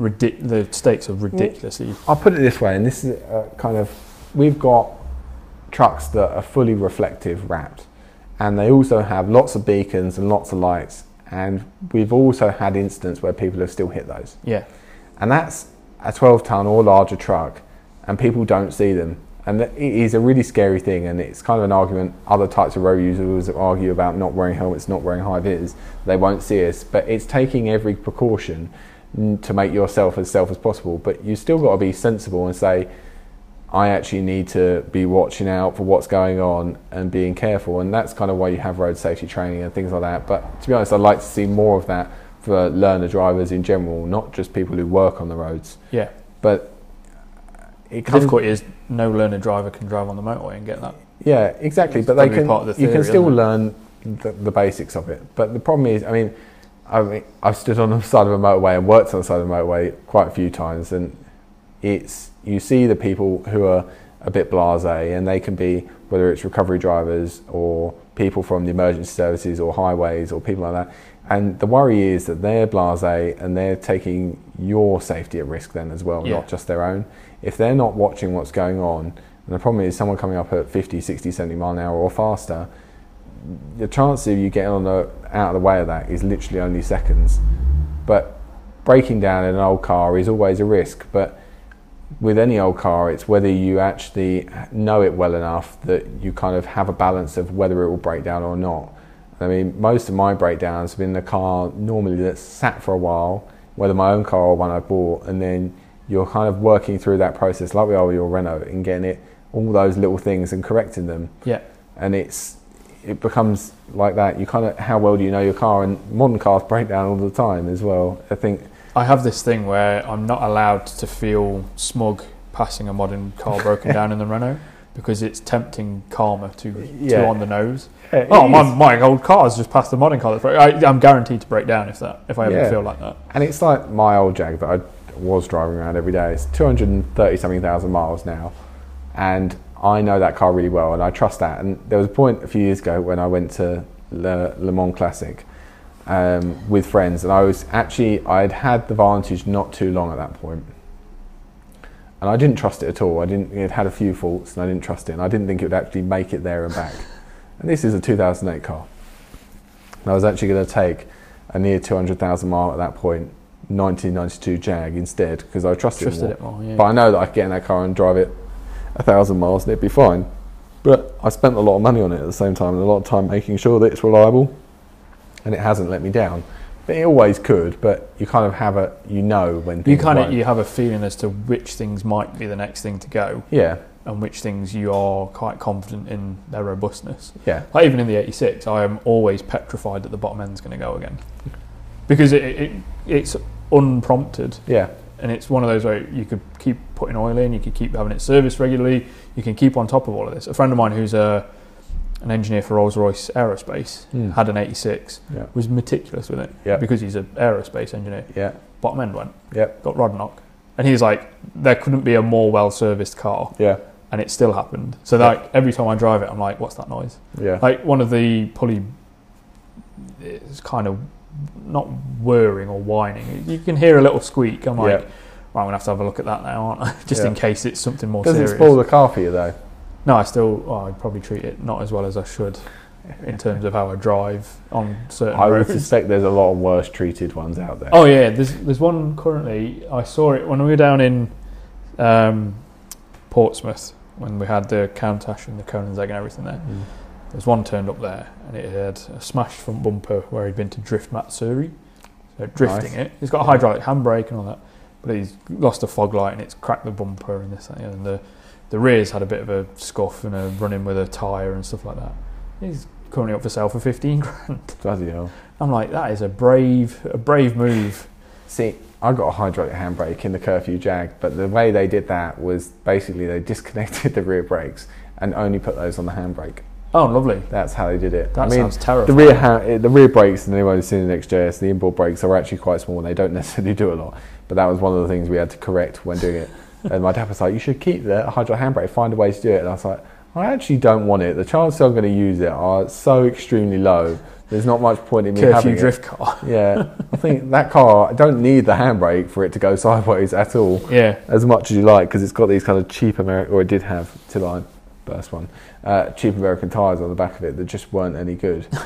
ridic- the stakes are ridiculously. I'll put it this way, and this is uh, kind of we've got trucks that are fully reflective wrapped, and they also have lots of beacons and lots of lights, and we've also had incidents where people have still hit those, Yeah, and that's a 12 ton or larger truck, and people don't see them. And it is a really scary thing, and it's kind of an argument. Other types of road users argue about not wearing helmets, not wearing high vis. They won't see us, but it's taking every precaution to make yourself as safe as possible. But you still got to be sensible and say, I actually need to be watching out for what's going on and being careful. And that's kind of why you have road safety training and things like that. But to be honest, I'd like to see more of that for learner drivers in general, not just people who work on the roads. Yeah. But it comes, difficulty is no learner driver can drive on the motorway and get that. yeah, exactly. It's But they can, the you can still learn the, the basics of it. But the problem is, I mean, I mean, I've stood on the side of a motorway and worked on the side of a motorway quite a few times, and it's you see the people who are a bit blasé, and they can be whether it's recovery drivers or people from the emergency services or highways or people like that. And the worry is that they're blasé and they're taking your safety at risk then as well, Yeah. not just their own. If they're not watching what's going on, and the problem is someone coming up at 50, 60, 70 mile an hour or faster, the chance of you getting on the out of the way of that is literally only seconds. But breaking down in an old car is always a risk. But with any old car, it's whether you actually know it well enough that you kind of have a balance of whether it will break down or not. I mean, most of my breakdowns have been in car normally that's sat for a while, whether my own car or one I bought, and then you're kind of working through that process like we are with your Renault and getting it all those little things and correcting them Yeah. and it's it becomes like that. You kind of how well do you know your car? And modern cars break down all the time as well. I think I have this thing where I'm not allowed to feel smug passing a modern car broken down in the Renault because it's tempting karma to, to on the nose. Oh, my, my old car's just passed the modern car. I, I'm guaranteed to break down if that if I ever Yeah. feel like that. and it's like my old Jag that I was driving around every day. It's two hundred and thirty something thousand miles now, and I know that car really well, and I trust that. And there was a point a few years ago when I went to Le, Le Mans Classic um, with friends, and I was actually I'd had the Vantage not too long at that point, and I didn't trust it at all. I didn't. It had a few faults, and I didn't trust it, and I didn't think it would actually make it there and back. and this is a 2008 car. And I was actually going to take a near 200,000 mile at that point 1992 Jag instead because I trusted, Trusted it more. it more. Yeah. But I know that I could get in that car and drive it a thousand miles and it'd be fine. But I spent a lot of money on it at the same time and a lot of time making sure that it's reliable, and it hasn't let me down. But it always could. But you kind of have a you know when you kind of won't. you have a feeling as to which things might be the next thing to go yeah and which things you are quite confident in their robustness. yeah Like even in the 86, I am always petrified that the bottom end's going to go again because it, it it's unprompted yeah and it's one of those where you could keep putting oil in, you could keep having it serviced regularly, you can keep on top of all of this. A friend of mine who's a an engineer for Rolls Royce Aerospace Mm. had an 86, yeah was meticulous with it Yeah. because he's an aerospace engineer. yeah Bottom end went, Yep. got rod knock, and he's like, there couldn't be a more well serviced car, yeah and it still happened. So like every time I drive it, I'm like, what's that noise? yeah Like one of the pulley is kind of not whirring or whining. You can hear a little squeak. I'm like, Yeah. right, I'm gonna have to have a look at that now, aren't I? Just in case it's something more doesn't serious. spoil the car for you though. no, I still, oh, I'd probably treat it not as well as I should in terms of how I drive on certain I would suspect there's a lot of worse treated ones out there. Oh yeah, there's there's one currently. I saw it when we were down in um, Portsmouth when we had the Countach and the Koenigsegg and everything there. Mm. There's one turned up there, and it had a smashed front bumper where he'd been to drift Matsuri, so drifting Nice. it. He's got a hydraulic handbrake and all that, but he's lost a fog light and it's cracked the bumper and this that, and the the rear's had a bit of a scuff and a run in with a tyre and stuff like that. He's currently up for sale for fifteen grand. Bloody hell. I'm like, that is a brave a brave move. See, I got a hydraulic handbrake in the Curfew Jag, but the way they did that was basically they disconnected the rear brakes and only put those on the handbrake. Oh, lovely. That's how they did it. That I mean, sounds the rear ha- the rear brakes and anyone who's seen the XJS, the inboard brakes are actually quite small and they don't necessarily do a lot. But that was one of the things we had to correct when doing it. and my dad was like, "You should keep the hydraulic handbrake. Find a way to do it." And I was like, "I actually don't want it. The chances I'm going to use it are so extremely low. There's not much point in me having it." drift car. Yeah, I think that car. I don't need the handbrake for it to go sideways at all, Yeah. as much as you like, because it's got these kind of cheap American, or it did have till I burst one, uh, cheap American tyres on the back of it that just weren't any good.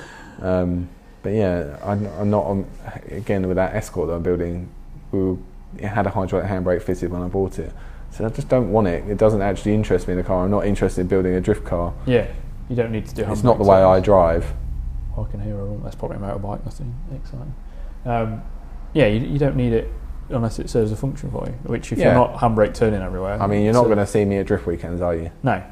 Um, but yeah, I'm, I'm not on. Again, with that Escort that I'm building, we were, it had a hydraulic handbrake fitted when I bought it. So I just don't want it. It doesn't actually interest me in a car. I'm not interested in building a drift car. Yeah. You don't need to do It's not the way I I drive. I can hear a. That's probably a motorbike. Nothing exciting. Um, yeah, you, you don't need it unless it serves a function for you. Which if Yeah. you're not handbrake turning everywhere, I mean, you're not so- going to see me at drift weekends, are you? No,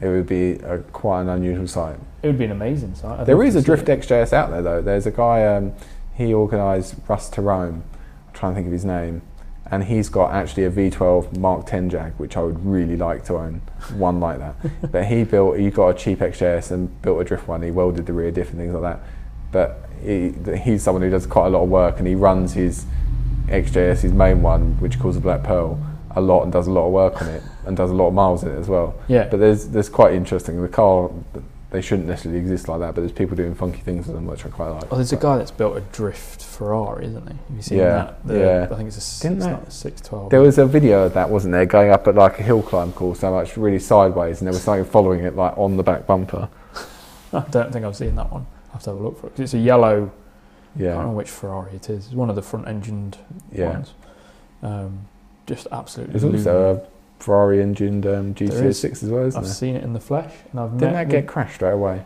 It would be a, quite an unusual sight. it would be an amazing sight. There is a Drift. XJS out there though. There's a guy. Um, he organised Rust to Rome. I'm trying to think of his name, and he's got actually a V12 Mark 10 Jag, which I would really like to own one like that. but he built. He got a cheap XJS and built a drift one. He welded the rear diff and things like that. But he, he's someone who does quite a lot of work, and he runs his XJS, his main one, which he calls the Black Pearl, a lot and does a lot of work on it and does a lot of miles in it as well. Yeah, But there's there's quite interesting. The car they shouldn't necessarily exist like that, but there's people doing funky things with them, which I quite like. well, there's a guy that's built a drift Ferrari, isn't he? Have you seen Yeah, that? The, yeah. I think it's a Didn't it's they- a six twelve. There was a video of that, wasn't there, going up at like a hill climb course, so much really sideways, and there was something following it like on the back bumper. I don't think I've seen that one. I have to have a look for it 'cause it's a yellow. I don't Yeah, know which Ferrari it is. It's one of the front-engined yeah. ones. Um, just absolutely. There's also a Ferrari engined um. GT6 as well, isn't it? I've there? seen it in the flesh, and I've Didn't met that get with- crashed straight away?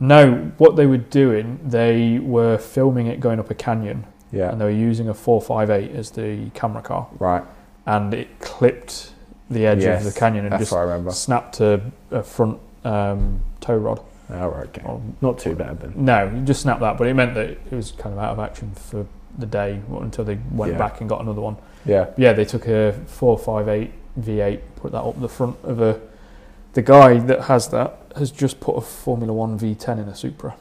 No, what they were doing, they were filming it going up a canyon, Yeah, and they were using a 458 as the camera car, right. and it clipped the edge Yes, of the canyon and That's just what I remember. snapped a, a front um, tow rod. Oh, right, okay. Or- Not too bad then. no, it just snapped that, but it meant that it was kind of out of action for the day until they went Yeah. back and got another one. Yeah, Yeah, they took a 458 V8, put that up the front of a. The guy that has that has just put a Formula One V10 in a Supra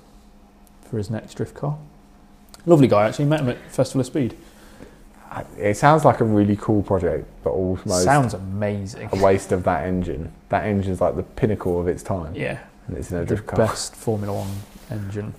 for his next drift car. Lovely guy, actually. Met him at Festival of Speed. It sounds like a really cool project, but almost Sounds amazing. a waste of that engine. That engine's like the pinnacle of its time, Yeah, and it's in a the drift car. best Formula One engine.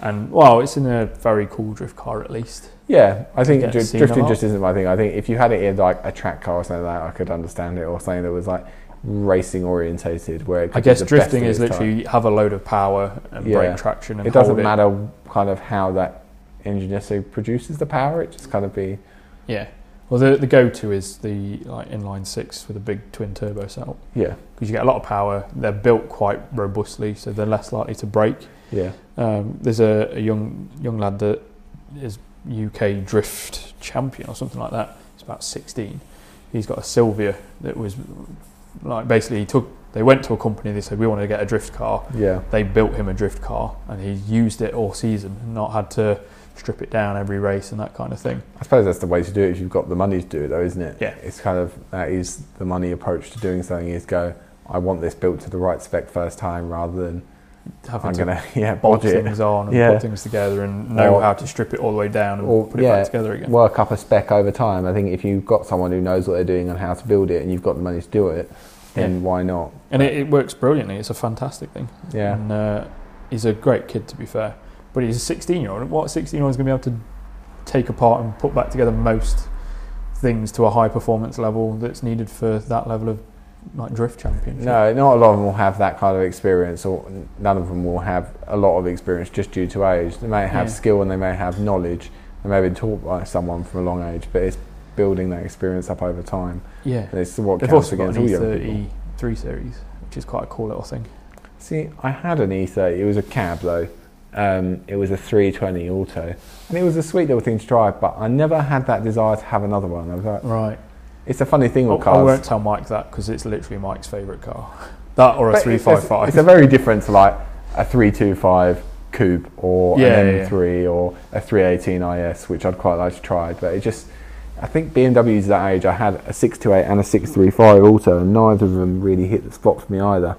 And, well, it's in a very cool drift car at least. Yeah, I think get dri- seen a drifting just isn't my thing. I think if you had it in like a track car or something like that, I could understand it, or something that was like racing orientated, where it could I guess drifting is literally have a load of power and Yeah. brake traction and It doesn't matter kind of how that engine necessarily produces the power. It just kind of be Yeah. Well, the the go-to is the like inline six with a big twin turbo setup yeah, because you get a lot of power. They're built quite robustly, so they're less likely to break. yeah, Um, there's a, a young young lad that is UK drift champion or something like that. He's about 16. He's got a Silvia that was like basically he took. They went to a company. They said we want to get a drift car. yeah, They built him a drift car, and he used it all season, and not had to strip it down every race and that kind of thing. I suppose that's the way to do it if you've got the money to do it, though, isn't it? Yeah. It's kind of that is the money approach to doing something is go. I want this built to the right spec first time, rather than Having I'm to gonna yeah bolt bodge things on and Yeah. put things together and know Or- how to strip it all the way down and or- put it yeah, back together again. work up a spec over time. I think if you've got someone who knows what they're doing and how to build it, and you've got the money to do it, then why not? And it, it works brilliantly. It's a fantastic thing. Yeah, And uh, he's a great kid, to be fair. But he's a 16 year old. What 16 year old is going to be able to take apart and put back together most things to a high performance level that's needed for that level of like drift championship? no, not a lot of them will have that kind of experience, or none of them will have a lot of experience just due to age. They may have Yeah. skill and they may have knowledge. They may have been taught by someone from a long age, but it's building that experience up over time. Yeah. And it's what They've counts against all young people. E30 series, which is quite a cool little thing. See, I had an E30. It was a cab though. Um, it was a 320 auto, and it was a sweet little thing to drive. But I never had that desire to have another one. I was like, Right. It's a funny thing oh, I, cars. I won't tell Mike that because it's literally Mike's favourite car. That or a But it's- 355. It's, a very different to like a 325 coupe or Yeah, an M3 or a 318 IS, which I'd quite like to try. But it just, I think BMW's that age. I had a 628 and a 635 auto, and neither of them really hit the spot for me either.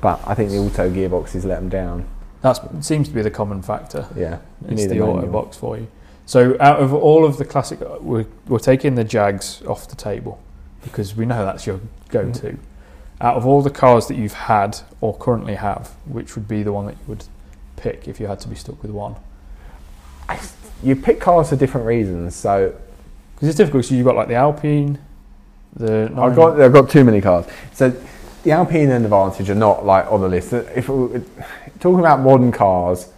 But I think the auto gearboxes let them down. That seems to be the common factor. Yeah, It's the auto manual. box for you. So out of all of the classic, we're, we're taking the Jags off the table because we know that's your go-to. Mm-hmm. Out of all the cars that you've had or currently have, which would be the one that you would pick if you had to be stuck with one? You pick cars for different reasons. So Because it's difficult. So you've got like the Alpine, the I've got I've got too many cars. So the Alpine and the Vantage are not like on the list. If we- talking about modern cars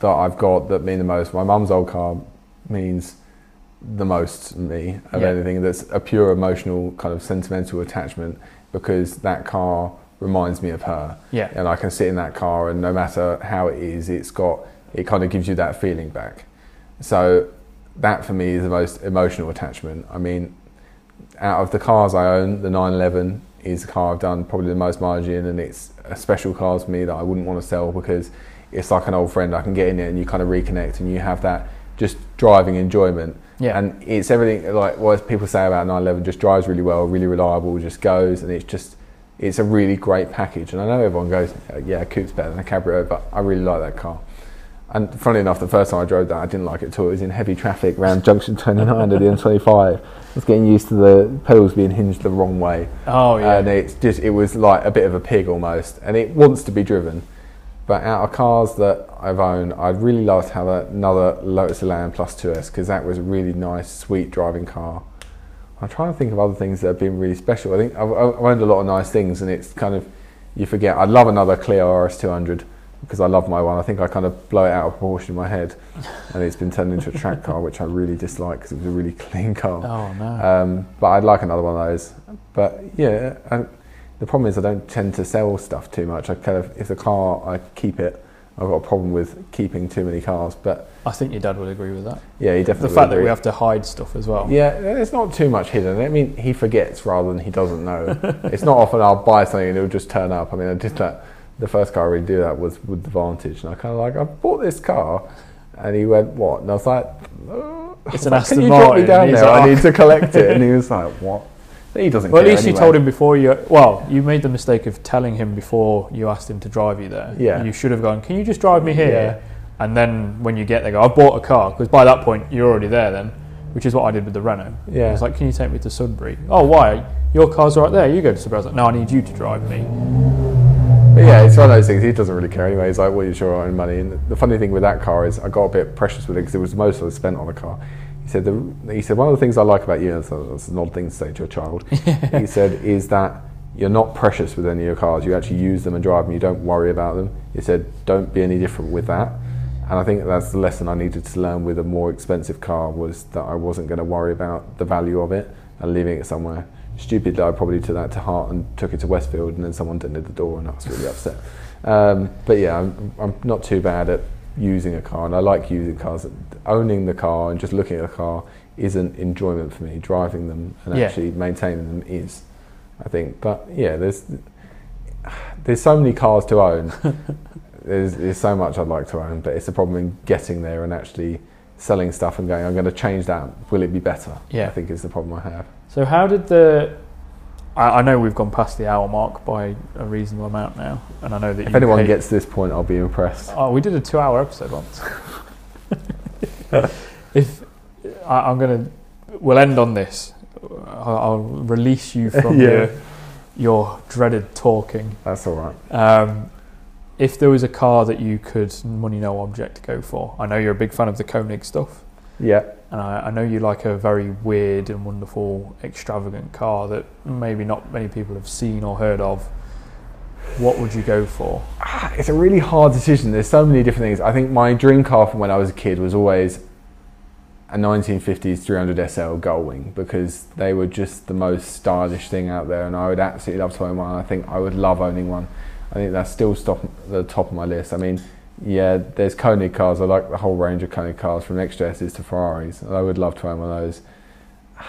that I've got that mean the most, my mum's old car means the most to me of Yeah. anything that's a pure emotional kind of sentimental attachment because that car reminds me of her yeah, and I can sit in that car and no matter how it is, it's got it kind of gives you that feeling back. So that for me is the most emotional attachment. I mean, out of the cars I own, the 911 is the car I've done probably the most mileage in, and it's a special car for me that I wouldn't want to sell because it's like an old friend. I can get in it and you kind of reconnect, and you have that just driving enjoyment. Yeah. And it's everything like what people say about 911 just drives really well, really reliable, just goes, and it's just it's a really great package. And I know everyone goes, uh, yeah, Coupe's better than a Cabrio, but I really like that car. And funnily enough, the first time I drove that, I didn't like it at all. It was in heavy traffic around junction 29 of the M25. I was getting used to the pedals being hinged the wrong way. Oh yeah. And it's just, it was like a bit of a pig almost. And it wants to be driven. But out of cars that I've owned, I'd really love to have another Lotus Elan Plus 2S because that was a really nice, sweet driving car. I'm trying to think of other things that have been really special. I think I've, I've owned a lot of nice things, and it's kind of you forget. I'd love another Clio RS200 because I love my one. I think I kind of blow it out of proportion in my head, and it's been turned into a track car, which I really dislike because it was a really clean car. oh no. Um, but I'd like another one of those. But yeah, and the problem is I don't tend to sell stuff too much. I kind of if the car I keep it. I've got a problem with keeping too many cars, but I think your dad would agree with that. yeah, he definitely. The fact that we have to hide stuff as well. Yeah, there's not too much hidden. I mean, he forgets rather than he doesn't know. it's not often I'll buy something and it'll just turn up. I mean, I did that. The first car I really do that was with the Vantage, and I kind of like I bought this car, and he went, "What?" And I was like, "Uh," It's an like, "Can Aston you drop me Martin." down there? I need to collect it." And he was like, "What?" He doesn't. Well, at least you told him before you. Well, you made the mistake of telling him before you asked him to drive you there. Yeah. You should have gone. Can you just drive me here? Yeah. And then when you get there, go. I bought a car because by that point you're already there. Then, which is what I did with the Renault. Yeah. I was like, "Can you take me to Sudbury?" Oh, why? Your car's right there. You go to Sudbury. I was like, "No, I need you to drive me." But yeah, it's one of those things. He doesn't really care anyway. He's like, "Well, you sure own money." And the funny thing with that car is, I got a bit precious with it because it was the most I spent on a car. He said, the, "He said one of the things I like about you, and so that's an odd thing to say to a child." he said, "Is that you're not precious with any of your cars. You actually use them and drive them. You don't worry about them." He said, "Don't be any different with that." And I think that's the lesson I needed to learn with a more expensive car was that I wasn't going to worry about the value of it and leaving it somewhere. Stupidly, I probably took that to heart and took it to Westfield, and then someone didn't at the door, and I was really upset. Um, but yeah, I'm, I'm not too bad at using a car, and I like using cars. Owning the car and just looking at a car isn't enjoyment for me. Driving them and Yeah. actually maintaining them is, I think. But yeah, there's there's so many cars to own. there's, there's so much I'd like to own, but it's a problem in getting there and actually selling stuff and going. I'm going to change that. Will it be better? Yeah. I think is the problem I have. So how did the? I, I know we've gone past the hour mark by a reasonable amount now, and I know that If you anyone gets to this point, I'll be impressed. Oh, we did a two-hour episode once. if I, I'm gonna, we'll end on this. I'll, I'll release you from Yeah. your your dreaded talking. That's all right. Um, if there was a car that you could money no object go for, I know you're a big fan of the Koenig stuff, Yeah. and I, I know you like a very weird and wonderful, extravagant car that maybe not many people have seen or heard of. What would you go for? Ah, It's a really hard decision. There's so many different things. I think my dream car from when I was a kid was always a 1950s 300 SL Gullwing because they were just the most stylish thing out there, and I would absolutely love to own one. I think I would love owning one. I think that's still stop the top of my list. I mean, yeah, there's Koenig cars. I like the whole range of Koenig cars from XJSs to Ferraris. I would love to own one of those.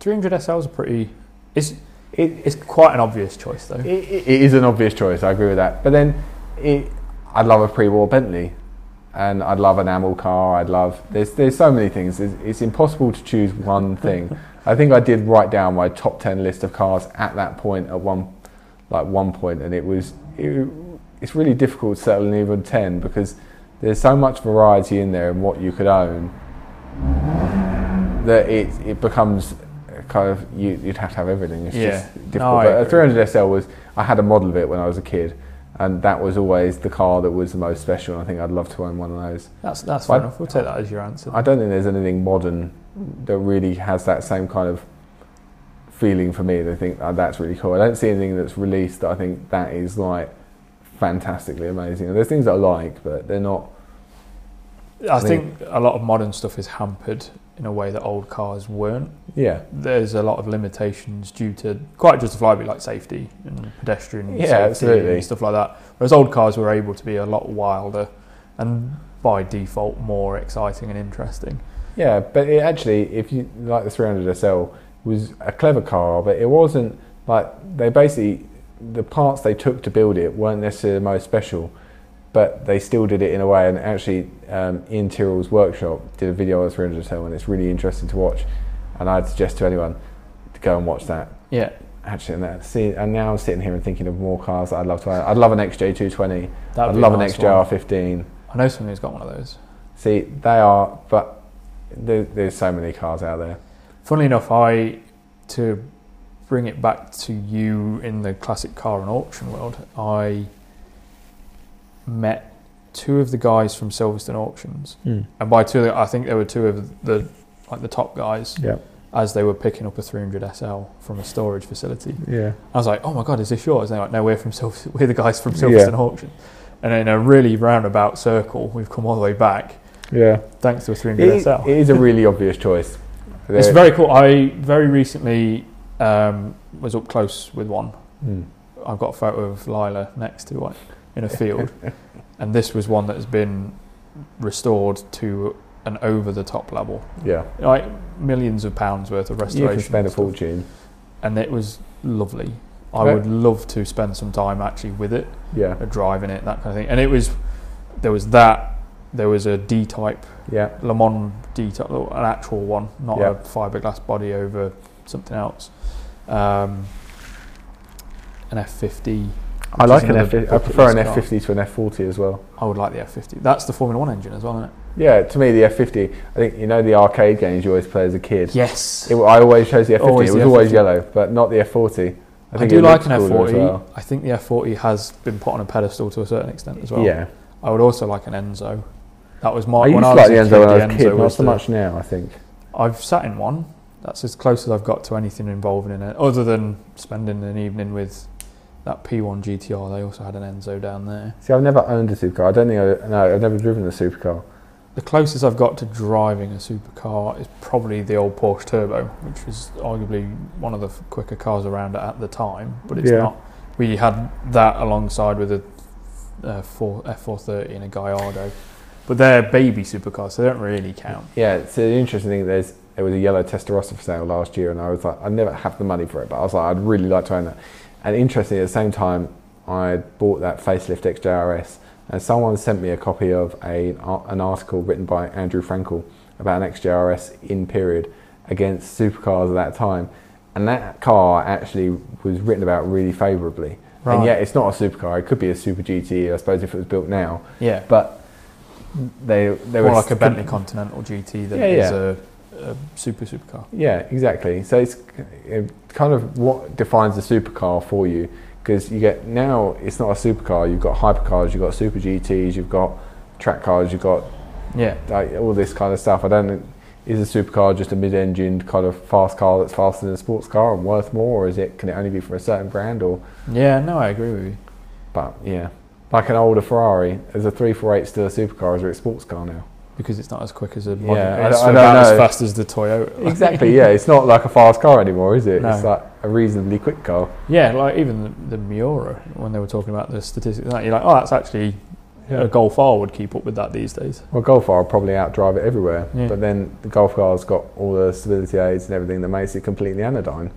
300 SLs are pretty. It's It, it's quite an obvious choice though. It, it it is an obvious choice. I agree with that. But then, it, I'd love a pre-war Bentley, and I'd love an Amilcar. I'd love. There's there's so many things. It's, it's impossible to choose one thing. I think I did write down my top ten list of cars at that point at one, like one point, and it was. It, it's really difficult to settle on even ten because there's so much variety in there in what you could own that it it becomes kind of you, you'd have to have everything. It's Yeah. just No, difficult. I but a 300 SL was I had a model of it when I was a kid, and that was always the car that was the most special. And I think I'd love to own one of those. That's that's fair enough. We'll take that as your answer. I don't think there's anything modern that really has that same kind of feeling for me. That I think oh, that's really cool. I don't see anything that's released that I think that is like fantastically amazing. There's things that I like, but they're not. I I think a lot of modern stuff is hampered in a way that old cars weren't. Yeah, There's a lot of limitations due to quite justifiably like safety and pedestrian Yeah, safety absolutely. and stuff like that. Whereas old cars were able to be a lot wilder and by default more exciting and interesting. Yeah, but it actually, if you like the 300 SL, was a clever car, but it wasn't like they basically the parts they took to build it weren't necessarily the most special, but they still did it in a way. And actually, um, Ian Tyrrell's workshop did a video on the 300 SL, and it's really interesting to watch. And I'd suggest to anyone to go and watch that. Yeah, Actually, and, that, see, and now I'm sitting here and thinking of more cars that I'd love to. Own. I'd love an XJ220. that'd I'd love nice an one. XJR15. I know someone who's got one of those. See, they are, but there, there's so many cars out there. Funnily enough, I to bring it back to you in the classic car and auction world, I met two of the guys from Silverstone Auctions, hmm. and by two, I think there were two of the like the top guys Yeah, as they were picking up a 300 SL from a storage facility. yeah, I was like, "Oh my god, is this yours?" And they're like, "No, we're from Silver- we're the guys from Yeah. Silverstone Auction." And in a really roundabout circle, we've come all the way back yeah. thanks to a It 300 is, SL. it is a really obvious choice. It's very cool. I very recently um, was up close with one. Mm. I've got a photo of Lila next to it in a field, and this was one that has been restored to an over-the-top level, Yeah, like millions of pounds worth of restoration. you can spend a and fortune. and it was lovely. I would love to spend some time actually with it, Yeah, uh, driving it, that kind of thing. And it was there was that. There was a D-type yeah, Le Mans D-type, an actual one, not Yeah. a fiberglass body over something else. Um, an F50. I like an F. I prefer an car. F50 to an F40 as well. I would like the F50. That's the Formula One engine as well, isn't it? Yeah, to me the F50. I think you know the arcade games you always play as a kid. Yes. It, I always chose the F50. Always it was always F50. yellow, but not the F40. I, think do like an F40. well. I think the F40 has been put on a pedestal to a certain extent as well. Yeah, I would also like an Enzo. That was my I when I like the Enzo when I was a kid, not so much now. I think. I've sat in one. That's as close as I've got to anything involving in it, other than spending an evening with that P1 GTR. They also had an Enzo down there. See, I've never owned a supercar. I don't think I. No, I've never driven a supercar. The closest I've got to driving a supercar is probably the old Porsche Turbo, which was arguably one of the quicker cars around at the time. But it's Yeah. not. We had that alongside with a uh, four, F430 and a Gallardo. But they're baby supercars, so they don't really count. Yeah, it's an interesting thing. There's there was a yellow Testarossa for sale last year, and I was like, "I'd never have the money for it, but I was like, I'd really like to own that. And interestingly, at the same time, I bought that facelift XJRS, and someone sent me a copy of a an article written by Andrew Frankel about an XJRS in period against supercars at that time, and that car actually was written about really favourably. And yet, it's not a supercar. It could be a Super GT, I suppose, if it was built now. Yeah. But they they More were like a Bentley Continental GT than Yeah, yeah. a, a super supercar. Yeah, exactly. So it's it kind of what defines a supercar for you because you get now it's not a supercar. You've got hypercars, you've got super GTS, you've got track cars, you've got Yeah. like, all this kind of stuff. I don't. Is a supercar just a mid-engined kind of fast car that's faster than a sports car and worth more, or is it? Can it only be from a certain brand? Or Yeah, no, I agree with you. but yeah, like an older Ferrari, is a three four eight still a supercar? Or is it a sports car now? Because it's not as quick as a Yeah, modern. I it's I don't about as fast as the Toyota. exactly. Yeah, it's not like a fast car anymore, is it? No. It's like a reasonably quick car. Yeah, like even the, the Miura, when they were talking about the statistics, like, you're like, oh, that's actually a Golf R would keep up with that these days. Well, Golf R will probably outdrive it everywhere, Yeah. but then the Golf R's got all the stability aids and everything that makes it completely anodyne.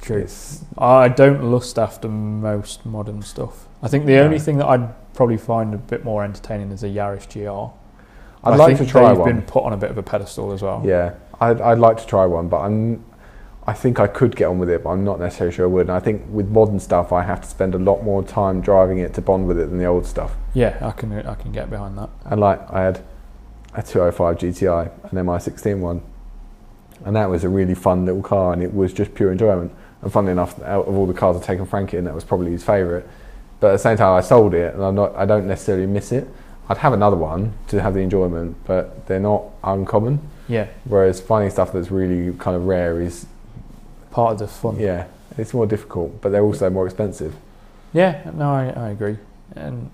True. It's, I don't lust after most modern stuff. I think the No. only thing that I'd probably find a bit more entertaining is a Yaris GR. I'd I like to try they've one. been put on a bit of a pedestal as well. Yeah, I'd, I'd like to try one, but I'm, I think I could get on with it, but I'm not necessarily sure I would. And I think with modern stuff, I have to spend a lot more time driving it to bond with it than the old stuff. Yeah, I can I can get behind that. And like I had a 205 GTI, an MI16 one, and that was a really fun little car, and it was just pure enjoyment. And funnily enough, out of all the cars I've taken Frank in, that was probably his favourite. But at the same time, I sold it, and I'm not, I don't necessarily miss it. I'd have another one to have the enjoyment, but they're not uncommon. Yeah, Whereas finding stuff that's really kind of rare is, part of the fun. yeah, it's more difficult, but they're also more expensive. Yeah, no, I, I agree. And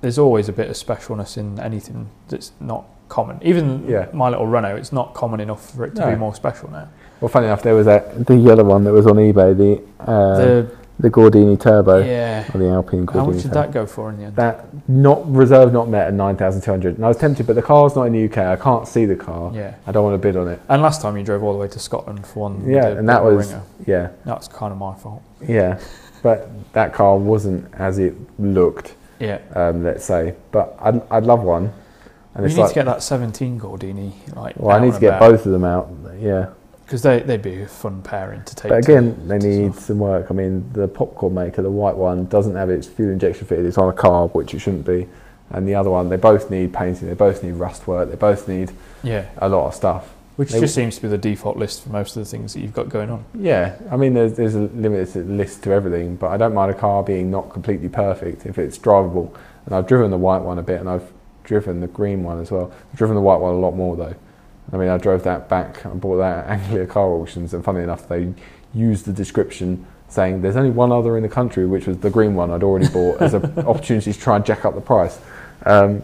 there's always a bit of specialness in anything that's not common. Even Yeah. my little Renault, it's not common enough for it to No. be more special now. Well, funny enough, there was that the yellow one that was on eBay. The, uh, the The Gordini Turbo Yeah. or the Alpine Gordini How much did Turbo. that go for in the end? That not reserve not met at nine thousand two hundred. And I was tempted, but the car's not in the UK. I can't see the car. Yeah. I don't want to bid on it. And last time you drove all the way to Scotland for one. Yeah, and that was Ringer. yeah, That's kind of my fault. yeah. But that car wasn't as it looked. Yeah. Um, let's say, but I'd, I'd love one. And you need like, to get that 17 Gordini. Like, well, I need to get both of them out. Yeah, Because they, they'd be a fun pairing to take. but to- again, they to need some work. I mean, the popcorn maker, the white one, doesn't have its fuel injection fitted. It's on a carb, which it shouldn't be. And the other one, they both need painting. They both need rust work. They both need Yeah. a lot of stuff. Which They- just seems to be the default list for most of the things that you've got going on. Yeah, I mean, there's, there's a limited list to everything, but I don't mind a car being not completely perfect if it's drivable. And I've driven the white one a bit, and I've driven the green one as well. I've driven the white one a lot more though. I mean, I drove that back and bought that at Anglia Car Auctions, and funny enough, they used the description saying there's only one other in the country, which was the green one I'd already bought as an opportunity to try and jack up the price. Um,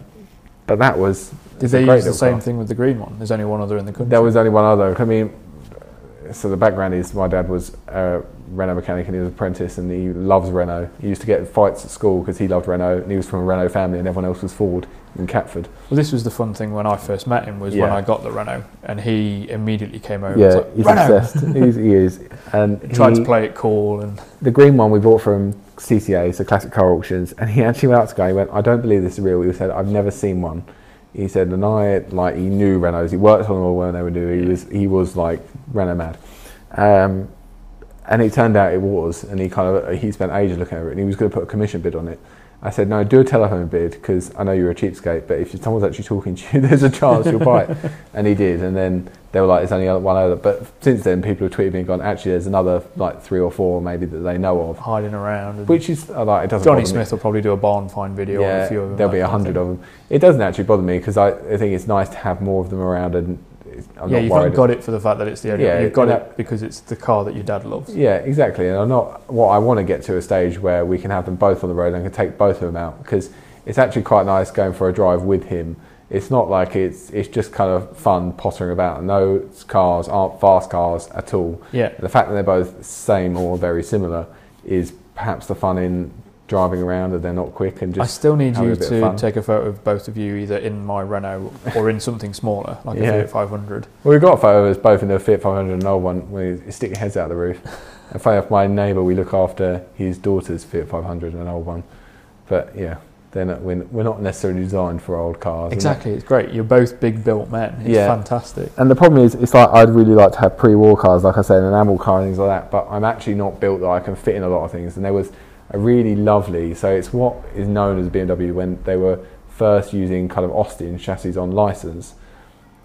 but that was Did they use the same car. thing with the green one? There's only one other in the country. There was only one other. I mean, so the background is my dad was a Renault mechanic and he was an apprentice and he loves Renault. He used to get fights at school because he loved Renault and he was from a Renault family and everyone else was Ford in Catford. Well, this was the fun thing when I first met him was when I got the Renault, and he immediately came over. yeah, and was he's like, Renault. obsessed. he's, he is. And He tried he- to play it cool, and the green one we bought from CCA, so Classic Car Auctions, and he actually went out to go. He went, "I don't believe this is real." He said, "I've never seen one." He said, and I like he knew Renaults. He worked on them all when they were new. He Yeah. was he was like Renault mad, um, and it turned out it was. And he kind of he spent ages looking over it, and he was going to put a commission bid on it. I said, "No, do a telephone bid because I know you're a cheapskate, but if someone's actually talking to you, there's a chance you'll buy it." And he did, and then they were like, "There's only one other." But since then, people have tweeted me and gone, "Actually, there's another like three or four maybe that they know of." hiding around. Which is uh, like it doesn't. Johnny bother me. Smith will probably do a barn find video on Yeah, a few of them. there'll be a hundred of them. It doesn't actually bother me because I, I think it's nice to have more of them around, and I'm yeah, you've not got it for the fact that it's the only. Yeah, you've got it because it's the car that your dad loves. Yeah, exactly. And I'm not. What I want to get to a stage where we can have them both on the road and I can take both of them out because it's actually quite nice going for a drive with him. It's not like it's it's just kind of fun pottering about. And those cars aren't fast cars at all. Yeah, The fact that they're both same or very similar is perhaps the fun in driving around and they're not quick and just. I still need you a bit of to take a photo of both of you either in my Renault or in something smaller, like Yeah. a Fiat 500. Well, we've got a photo of us both in the Fiat 500 and an old one where you stick your heads out the roof. and funny my neighbour, we look after his daughter's Fiat 500 and an old one. But yeah, they're not, we're, not necessarily designed for old cars. Exactly, it's great. You're both big built men. It's Yeah. fantastic. And the problem is, it's like I'd really like to have pre-war cars, like I said, an Amilcar and things like that. But I'm actually not built that I can fit in a lot of things. And there was a really lovely, so it's what is known as BMW when they were first using kind of Austin chassis on license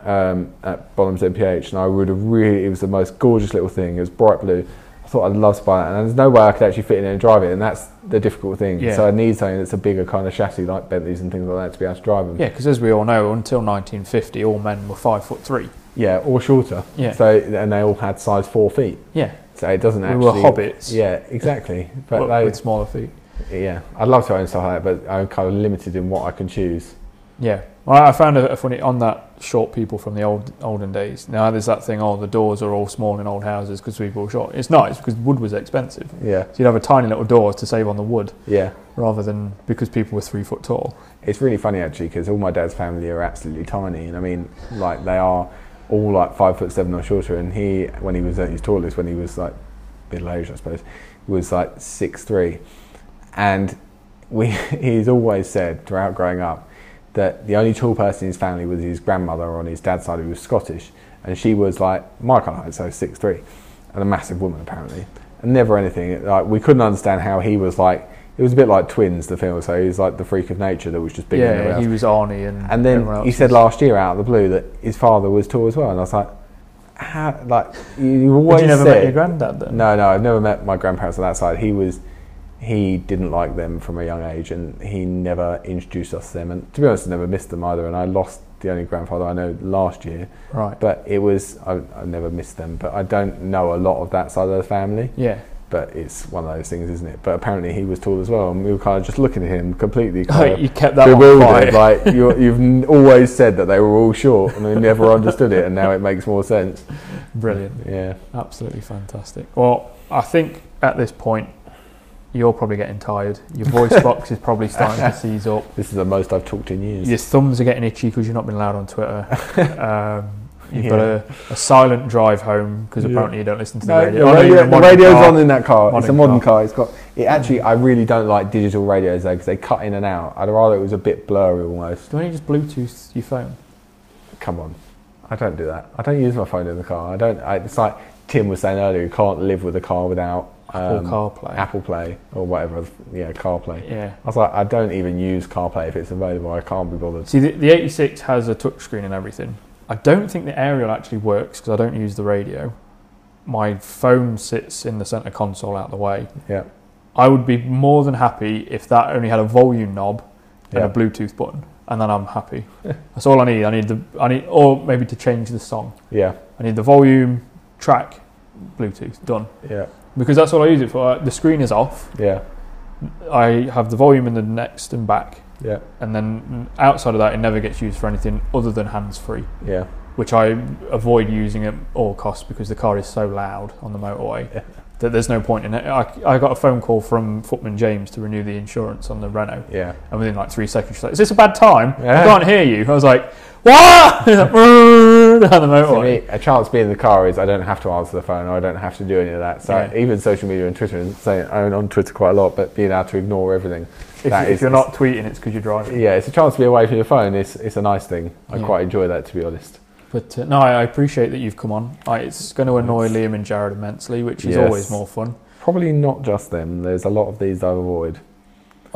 um, at Bonhams MPH. And I would have really, it was the most gorgeous little thing. It was bright blue. I thought I'd love to buy that. And there's no way I could actually fit in it and drive it. And that's the difficult thing. Yeah. So I need something that's a bigger kind of chassis like Bentleys and things like that to be able to drive them. Yeah, because as we all know, until 1950, all men were five foot three. Yeah, or shorter. Yeah. So and they all had size four feet. Yeah, So it doesn't actually. we were hobbits. Yeah, exactly. But but they, with smaller feet. yeah, I'd love to own stuff like that, but I'm kind of limited in what I can choose. Yeah, well, I found a, a funny on that short people from the old olden days. Now there's that thing, oh, the doors are all small in old houses because people were short. It's not. It's because wood was expensive. Yeah, So you'd have a tiny little door to save on the wood, yeah. rather than because people were three foot tall. It's really funny actually because all my dad's family are absolutely tiny, and I mean, like they are all like five foot seven or shorter. And he, when he was at his tallest, when he was like middle aged, I suppose, was like six three, and we he's always said throughout growing up that the only tall person in his family was his grandmother on his dad's side who was Scottish, and she was like my kind of height, so six three, and a massive woman apparently, and never anything. Like we couldn't understand how he was like. It was a bit like Twins, the film. So he was like the freak of nature that was just bigger than everyone yeah, else. he was Arnie, and And everyone then else he said was- last year out of the blue that his father was tall as well, and I was like, how? Like you, you Had always you never said, met your granddad then? no, no, I've never met my grandparents on that side. He was, he didn't like them from a young age, and he never introduced us to them. And to be honest, I never missed them either. And I lost the only grandfather I know last year, Right. but it was I, I never missed them. But I don't know a lot of that side of the family. Yeah. But it's one of those things, isn't it? But apparently he was tall as well, and we were kind of just looking at him completely. Kind of, you kept that bewildered. Like you, you've n- always said that they were all short, and I never understood it, and now it makes more sense. Brilliant. Yeah, Absolutely fantastic. Well, I think at this point you're probably getting tired. Your voice box is probably starting to seize up. This is the most I've talked in years. Your thumbs are getting itchy because you've not been allowed on Twitter. Um, you've got a, a silent drive home because Yeah. apparently you don't listen to the No, radio. the, Oh, no, you're in radio, the radio's car. on in that car. it's a Modern modern car. car. It's got it. Actually, I really don't like digital radios though because they cut in and out. I'd rather it was a bit blurry almost. Don't you just Bluetooth your phone? Come on, I don't do that. I don't use my phone in the car. I don't. I, it's like Tim was saying earlier. You can't live with a car without Apple um, CarPlay. Apple Play or whatever. Yeah, CarPlay. Yeah. I was like, I don't even use CarPlay if it's available. I can't be bothered. See, the, the 86 has a touchscreen and everything. I don't think the aerial actually works because I don't use the radio. My phone sits in the center console out of the way. Yeah, I would be more than happy if that only had a volume knob and Yeah. a Bluetooth button, and then I'm happy. That's all I need. I need the I need, or maybe to change the song. yeah, I need the volume, track, Bluetooth, done. yeah, Because that's all I use it for. Uh, the screen is off. yeah, I have the volume in the next and back, yeah, and then outside of that, it never gets used for anything other than hands free. yeah. which I avoid using at all costs because the car is so loud on the motorway Yeah. that there's no point in it. I, I got a phone call from Footman James to renew the insurance on the Renault, yeah. and within like three seconds, she's like, "Is this a bad time? Yeah. I can't hear you." I was like, "What?" Down the motorway. me, a chance being in the car is I don't have to answer the phone or I don't have to do any of that. So Yeah. even social media and Twitter, and saying I'm on Twitter quite a lot, but being able to ignore everything. If, that if is- you're not tweeting, it's because you're driving. Yeah, it's a chance to be away from your phone. It's it's a nice thing. I Yeah. quite enjoy that, to be honest. But uh, no, I appreciate that you've come on. I, it's going to annoy Liam and Jared immensely, which is Yes. always more fun. Probably not just them. There's a lot of these I avoid.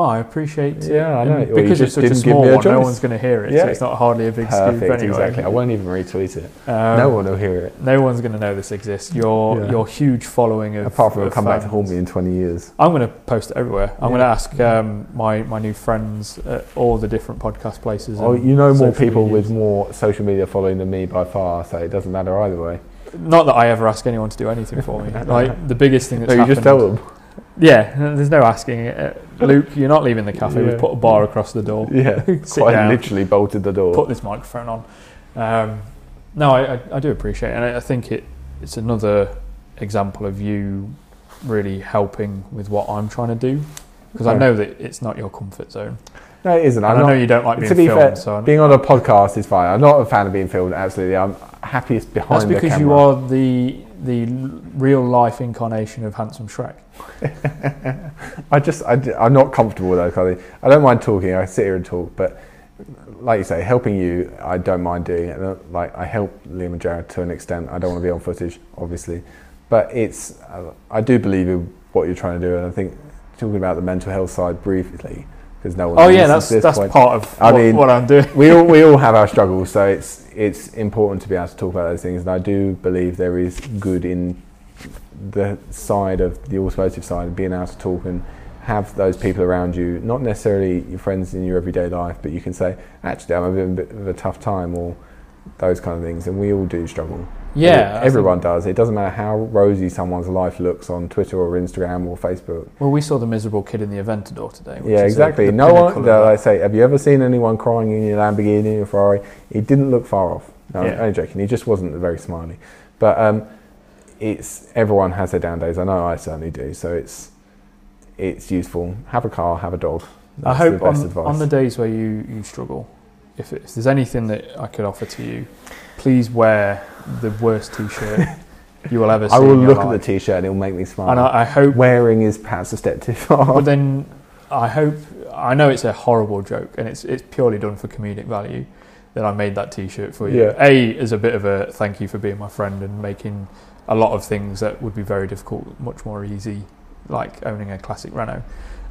Oh, I appreciate it. Yeah, I know. And because it's such a small a one, no one's going to hear it, so Yeah. it's not hardly a big scoop Perfect, anyway. exactly. I won't even retweet it. Um, no one will hear it. No one's going to know this exists. Your Yeah. your huge following of Apart from of come back to haunt me in 20 years. I'm going to post it everywhere. I'm going to Yeah. ask um, my my new friends at all the different podcast places. Oh, you know more people medias. with more social media following than me by far, so it doesn't matter either way. Not that I ever ask anyone to do anything for me. like the biggest thing that's No, you happened. just tell them. Yeah, there's no asking. Uh, Luke, you're not leaving the cafe. Yeah. We've put a bar across the door. Yeah, Sit quite down. literally bolted the door. Put this microphone on. Um, no, I, I, I do appreciate it, and I, I think it it's another example of you really helping with what I'm trying to do because I know that it's not your comfort zone. no, it isn't. And I'm know not, you don't like being to be filmed, fair, so I'm, being on a podcast is fine. I'm not a fan of being filmed. Absolutely, I'm happiest behind that's because you are the the real life incarnation of handsome Shrek. I just, I, am not comfortable with those kind. I don't mind talking. I sit here and talk, but like you say, helping you, I don't mind doing it. Like I help Liam and Jared to an extent. I don't want to be on footage, obviously, but it's. I do believe in what you're trying to do, and I think talking about the mental health side briefly, because no one. Oh yeah, that's this that's point. part of I what, mean- what I'm doing. we all we all have our struggles, so it's it's important to be able to talk about those things. And I do believe there is good in the side of the automotive side of being able to talk and have those people around you, not necessarily your friends in your everyday life, but you can say, actually, I'm having a bit of a tough time, or those kind of things. And we all do struggle. Yeah, Every- everyone does. It doesn't matter how rosy someone's life looks on Twitter or Instagram or Facebook. Well, we saw the miserable kid in the Aventador today. which Yeah, is, exactly. the no one. I say, have you ever seen anyone crying in your Lamborghini or Ferrari? He didn't look far off. No, Yeah. I'm only joking. He just wasn't very smiley. But um, it's everyone has their down days. I know I certainly do. So it's it's useful. Have a car. Have a dog. I That's hope the best on, advice. on the days where you, you struggle, if, if there's anything that I could offer to you, please wear the worst t-shirt you will ever see. I will look at the t-shirt and it'll make me smile. and I, I hope. Wearing is perhaps a step too far. But then I hope. I know it's a horrible joke, and it's it's purely done for comedic value. That I made that T-shirt for you. Yeah. A is a bit of a thank you for being my friend and making a lot of things that would be very difficult much more easy, like owning a classic Renault,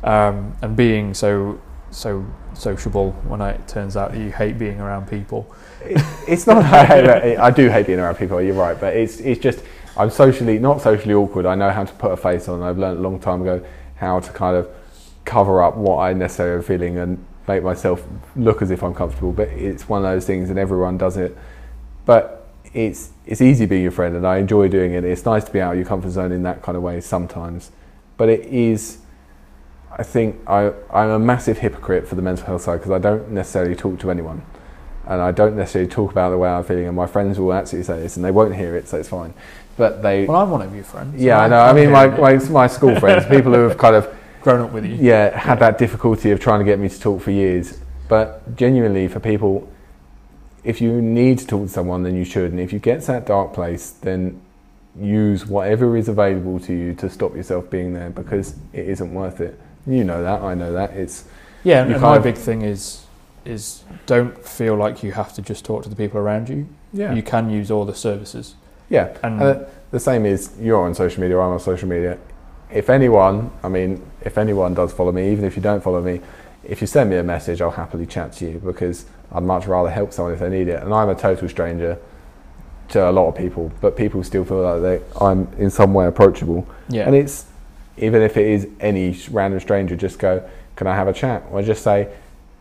um, and being so so sociable when I, it turns out you hate being around people. it's not. I, hate, I do hate being around people. You're right, but it's it's just I'm socially not socially awkward. I know how to put a face on. I've learned a long time ago how to kind of cover up what I necessarily am feeling and make myself look as if I'm comfortable. But it's one of those things, and everyone does it. But it's it's easy being your friend, and I enjoy doing it. It's nice to be out of your comfort zone in that kind of way sometimes. But it is. I think I, I'm a massive hypocrite for the mental health side because I don't necessarily talk to anyone and I don't necessarily talk about the way I'm feeling, and my friends will absolutely say this, and they won't hear it, so it's fine. But they, Well, I'm one of your friends. yeah, I know. I mean, my, my my school friends, people who have kind of grown up with you. yeah, had Yeah. that difficulty of trying to get me to talk for years. But genuinely, for people, if you need to talk to someone, then you should. And if you get to that dark place, then use whatever is available to you to stop yourself being there because it isn't worth it. You know that, I know that. It's Yeah, You and my big thing is is don't feel like you have to just talk to the people around you. yeah, You can use all the services. yeah. And And the, the same is you're on social media, I'm on social media. If anyone, I mean, if anyone does follow me, even if you don't follow me, if you send me a message, I'll happily chat to you because I'd much rather help someone if they need it. And I'm a total stranger to a lot of people, but people still feel like they, I'm in some way approachable. yeah, And it's even if it is any random stranger, just go, "Can I have a chat?" Or just say,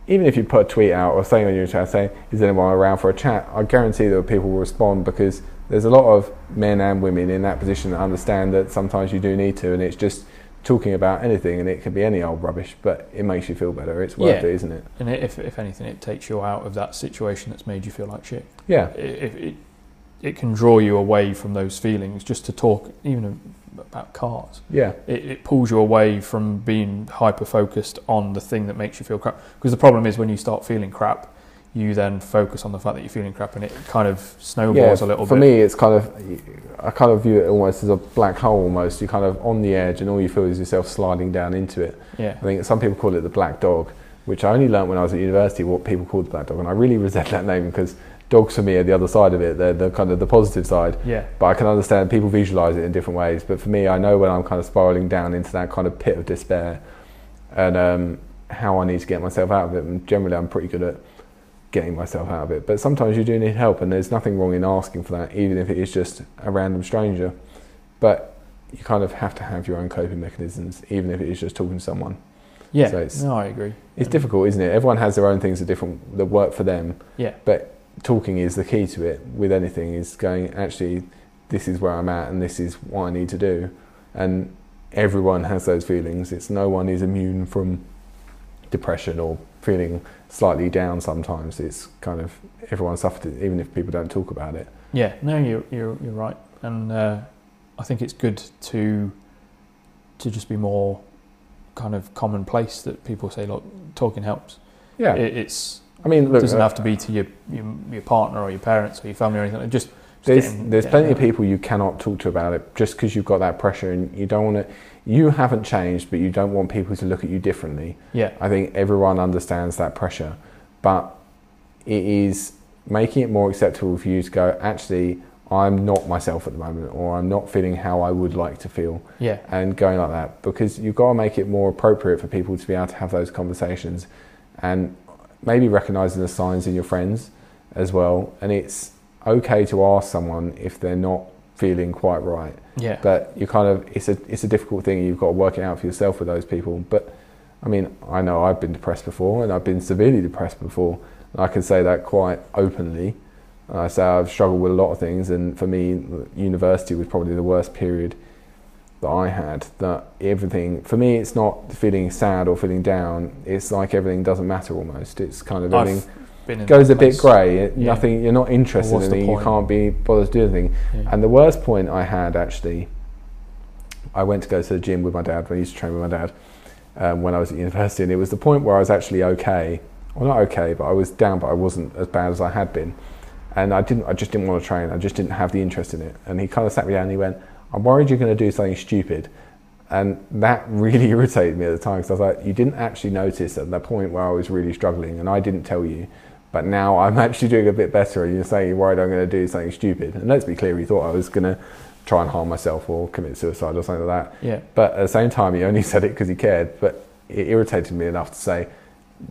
even if you put a tweet out or something on your chat saying, "Is anyone around for a chat?" I guarantee that people will respond because there's a lot of men and women in that position that understand that sometimes you do need to, and it's just talking about anything, and it could be any old rubbish, but it makes you feel better. It's worth Yeah. it, isn't it? and if if anything, it takes you out of that situation that's made you feel like shit. Yeah, It it, it, it can draw you away from those feelings just to talk even about cars. yeah, It, it pulls you away from being hyper focused on the thing that makes you feel crap. Because the problem is when you start feeling crap, you then focus on the fact that you're feeling crap, and it kind of snowballs a little for bit. For me, it's kind of I kind of view it almost as a black hole. Almost, you're kind of on the edge, and all you feel is yourself sliding down into it. yeah, I think some people call it the black dog, which I only learnt when I was at university what people called the black dog, and I really resent that name because dogs for me are the other side of it. They're the kind of the positive side, yeah, but I can understand people visualize it in different ways. But for me, I know when I'm kind of spiraling down into that kind of pit of despair, and um, how I need to get myself out of it. And generally, I'm pretty good at getting myself out of it. But sometimes you do need help, and there's nothing wrong in asking for that, even if it is just a random stranger. But you kind of have to have your own coping mechanisms, even if it is just talking to someone. yeah. So it's- no, I agree. It's difficult, isn't it? Everyone has their own things that different that work for them. Yeah. But talking is the key to it. With anything, is going actually, this is where I'm at, and this is what I need to do. And everyone has those feelings. It's no one is immune from depression or feeling slightly down. Sometimes it's kind of everyone suffers it, even if people don't talk about it. Yeah, no, you're you're you're right, and uh, I think it's good to to just be more kind of commonplace that people say, look, talking helps. Yeah, It, it's I mean, it look, doesn't uh, have to be to your, your your partner or your parents or your family or anything. Just, just There's, getting- there's getting plenty of people you cannot talk to about it just because you've got that pressure and you don't want to. You haven't changed, but you don't want people to look at you differently. Yeah, I think everyone understands that pressure, but it is making it more acceptable for you to go, actually, I'm not myself at the moment, or I'm not feeling how I would like to feel, yeah, and going like that because you've got to make it more appropriate for people to be able to have those conversations and maybe recognizing the signs in your friends as well. And it's okay to ask someone if they're not feeling quite right yeah, but you kind of it's a it's a difficult thing. You've got to work it out for yourself with those people. But I mean, I know I've been depressed before, and I've been severely depressed before, and I can say that quite openly. I say I've struggled with a lot of things, and for me, university was probably the worst period that I had. That everything for me, it's not feeling sad or feeling down. It's like everything doesn't matter almost. It's kind of everything I've been in goes a bit grey. Yeah. Nothing. You're not interested in anything. You can't be bothered to do anything. Yeah. And the worst point I had actually, I went to go to the gym with my dad when I used to train with my dad um, when I was at university, and it was the point where I was actually okay. Well, not okay, but I was down, but I wasn't as bad as I had been. And I didn't. I just didn't want to train. I just didn't have the interest in it. And he kind of sat me down and he went, "I'm worried you're going to do something stupid." And that really irritated me at the time because I was like, "You didn't actually notice at that point where I was really struggling, and I didn't tell you." But now I'm actually doing a bit better, and you're saying you're worried I'm going to do something stupid. And let's be clear, he thought I was going to try and harm myself or commit suicide or something like that. Yeah, But at the same time, he only said it because he cared. But it irritated me enough to say.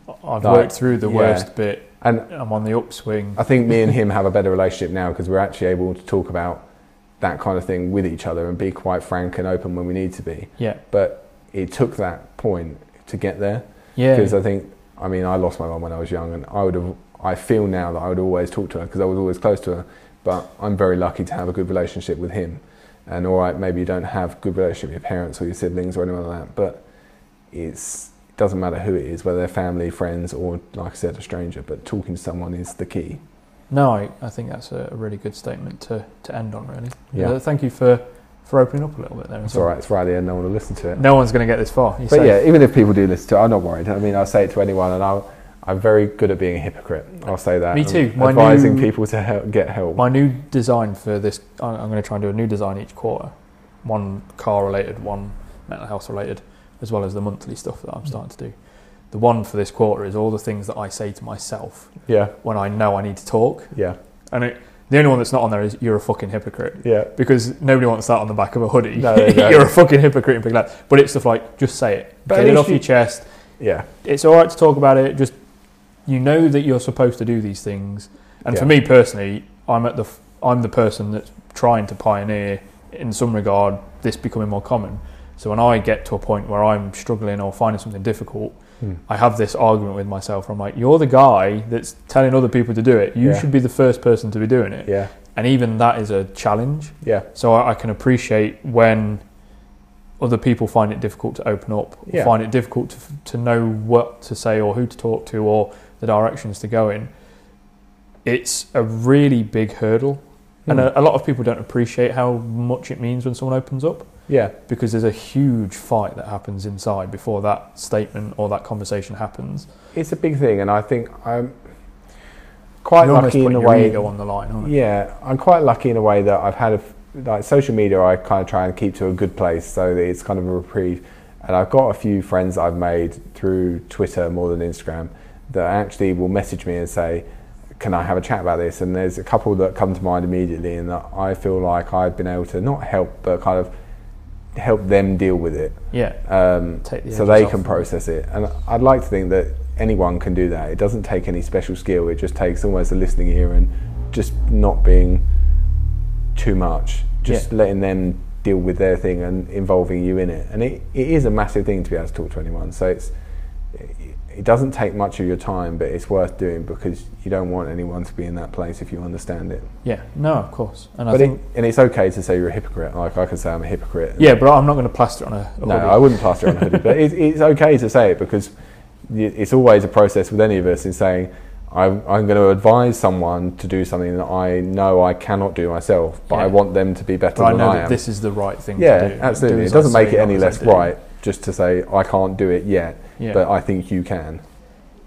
I've Like, worked through the yeah. worst bit. And I'm on the upswing. I think me and him have a better relationship now because we're actually able to talk about that kind of thing with each other and be quite frank and open when we need to be. Yeah, But it took that point to get there yeah, because I think, I mean, I lost my mum when I was young, and I would have. I feel now that I would always talk to her because I was always close to her. But I'm very lucky to have a good relationship with him. And all right, maybe you don't have good relationship with your parents or your siblings or anyone like that, but it's it doesn't matter who it is, whether they're family, friends, or like I said, a stranger. But talking to someone is the key. No, I, I think that's a, really good statement to, to end on. Really. Yeah. Uh, thank you for for opening up a little bit there. It's all right. It's Friday and no one will listen to it. No one's going to get this far. But say. yeah, even if people do listen to it, I'm not worried. I mean, I say it to anyone, and I'll, I'm very good at being a hypocrite. I'll say that. Me too. My advising new- people to help, get help. My new design for this, I'm going to try and do a new design each quarter. One car related, one mental health related, as well as the monthly stuff that I'm starting to do. The one for this quarter is all the things that I say to myself yeah, when I know I need to talk. yeah, And it, the only one that's not on there is you're a fucking hypocrite. yeah, Because nobody wants that on the back of a hoodie. No, you're a fucking hypocrite in big letters. But it's stuff like, just say it. But Get it off you- your chest. yeah, It's all right to talk about it. Just, you know that you're supposed to do these things. And for me personally, I'm at the, I'm the person that's trying to pioneer, in some regard, this becoming more common. So when I get to a point where I'm struggling or finding something difficult, Hmm. I have this argument with myself. Where I'm like, you're the guy that's telling other people to do it. You Yeah. should be the first person to be doing it. yeah, And even that is a challenge. yeah, So I, I can appreciate when other people find it difficult to open up, or Yeah. find it difficult to, to know what to say or who to talk to or the directions to go in. It's a really big hurdle. And Hmm. a, a lot of people don't appreciate how much it means when someone opens up yeah, because there's a huge fight that happens inside before that statement or that conversation happens. it's a big thing, and I think I'm quite You're lucky in a way. ego on the line? Yeah, I'm quite lucky in a way that I've had a like social media. I kind of try and keep to a good place so that it's kind of a reprieve. And I've got a few friends I've made through Twitter more than Instagram that actually will message me and say, "Can I have a chat about this?" And there's a couple that come to mind immediately, and that I feel like I've been able to not help, but kind of help them deal with it Yeah. um, the so they can process it. And I'd like to think that anyone can do that. It doesn't take any special skill. It just takes almost a listening ear and just not being too much. Just Yeah. letting them deal with their thing and involving you in it. And it, it is a massive thing to be able to talk to anyone. So it's it doesn't take much of your time, but it's worth doing because you don't want anyone to be in that place if you understand it. Yeah. No, of course. And I But think, it, and it's okay to say you're a hypocrite. Like I could say I'm a hypocrite. yeah, but I'm not going to plaster it on a, a no, hoodie. I wouldn't plaster it on a hoodie, but it, it's okay to say it because it's always a process with any of us in saying, I'm, I'm going to advise someone to do something that I know I cannot do myself, but I want them to be better But I know I that this is the right thing yeah, to do. absolutely. Do It doesn't I make it any less right just to say I can't do it yet, Yeah, but I think you can.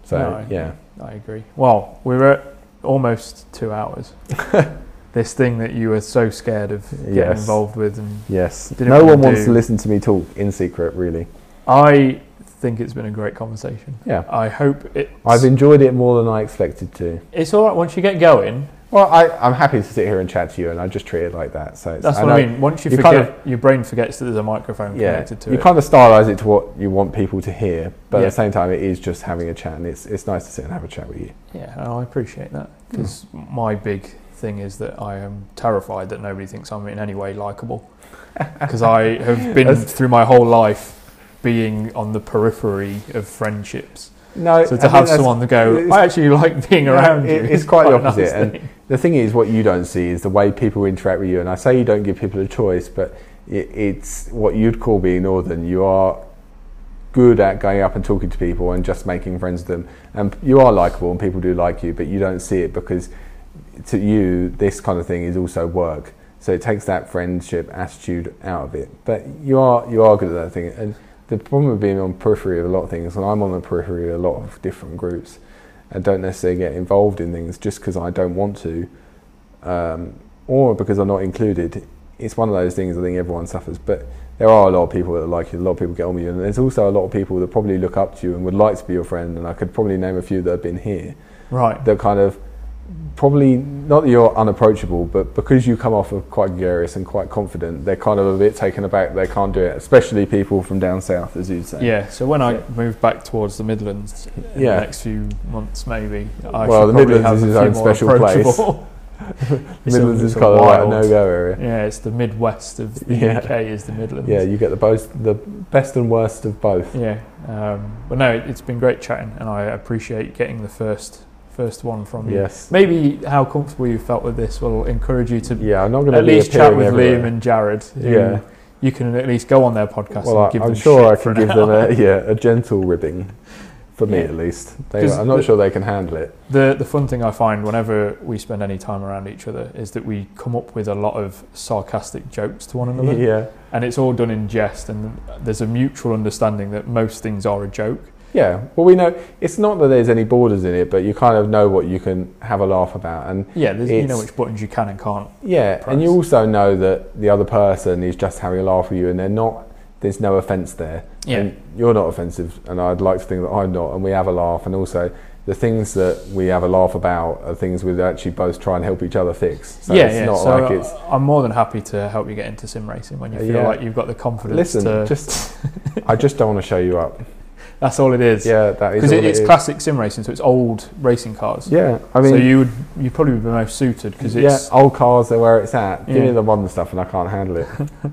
So No, yeah, I agree. Well, we're at almost two hours. this thing that you were so scared of getting Yes. involved with, and yes. No one wants do- to listen to me talk in secret, really. I think it's been a great conversation. Yeah, I hope it. I've enjoyed it more than I expected to. It's all right once you get going. Well, I, I'm happy to sit here and chat to you, and I just treat it like that. So it's, That's what I know- mean. Once you, you forget, kind your brain forgets that there's a microphone yeah, connected to you it. You kind of stylize it to what you want people to hear, but at the same time, it is just having a chat, and it's it's nice to sit and have a chat with you. Yeah, I appreciate that Hmm. because my big thing is that I am terrified that nobody thinks I'm in any way likable because I have been through my whole life being on the periphery of friendships. No, So to think have someone to go, I actually like being No, around it- you. it's quite the a nice opposite, and-. The thing is, what you don't see is the way people interact with you. And I say you don't give people a choice, but it, it's what you'd call being northern. You are good at going up and talking to people and just making friends with them, and you are likable, and people do like you, but you don't see it because to you, this kind of thing is also work. So it takes that friendship attitude out of it. But you are you are good at that thing, and the problem with being on periphery of a lot of things, and I'm on the periphery of a lot of different groups, and don't necessarily get involved in things just because I don't want to, um, or because I'm not included. It's one of those things I think everyone suffers. But there are a lot of people that like you, a lot of people get on with you, and there's also a lot of people that probably look up to you and would like to be your friend. And I could probably name a few that have been here Right. that kind of probably not that you're unapproachable, but because you come off of quite gregarious and quite confident, they're kind of a bit taken aback. They can't do it, especially people from down south, as you'd say. Yeah, so when I Yeah. move back towards the Midlands in Yeah. the next few months, maybe I Well, should the probably Midlands have is a its own special place. approachable. It's a- Midlands is kind of like a no-go area. Yeah, it's the Midwest of the Yeah. UK is the Midlands. Yeah, you get the both, the best and worst of both. Yeah, um, but no, it- it's been great chatting, and I appreciate getting the first first one from you. Yes. Maybe how comfortable you felt with this will encourage you to Yeah, I'm not going to at least chat with everywhere. Liam and Jared. Yeah. You can at least go on their podcast Well, and give I'm them sure I can give them a yeah a gentle ribbing for me Yeah. at least. They, I'm not the- sure they can handle it. The the fun thing I find whenever we spend any time around each other is that we come up with a lot of sarcastic jokes to one another, Yeah, and it's all done in jest, and there's a mutual understanding that most things are a joke. Yeah. Well, we know it's not that there's any borders in it, but you kind of know what you can have a laugh about, and Yeah, there's, you know which buttons you can and can't. yeah, and you also know that the other person is just having a laugh with you, and they're not. There's no offence there. Yeah. And you're not offensive, and I'd like to think that I'm not, and we have a laugh, and also. The things that we have a laugh about are things we actually both try and help each other fix. So yeah, it's yeah. not so like it's I'm more than happy to help you get into sim racing when you feel Yeah. like you've got the confidence Listen, to. just I just don't want to show you up. That's all it is. Yeah, that is because all it, it it's classic sim racing, so it's old racing cars. Yeah, I mean, so you would you probably be most suited because yeah, it's. old cars are where it's at. Give Yeah. me the modern stuff, and I can't handle it.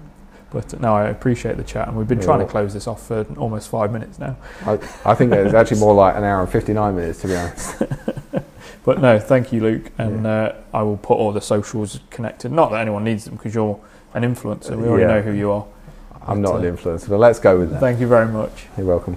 But no, I appreciate the chat, and we've been Yeah. trying to close this off for almost five minutes now. I, I think it's actually more like an hour and fifty nine minutes, to be honest. But no, thank you, Luke, and uh, I will put all the socials connected. Not that anyone needs them because you're an influencer. We already Yeah. know who you are. I'm But, not uh, an influencer, but let's go with that. Thank you very much. You're welcome.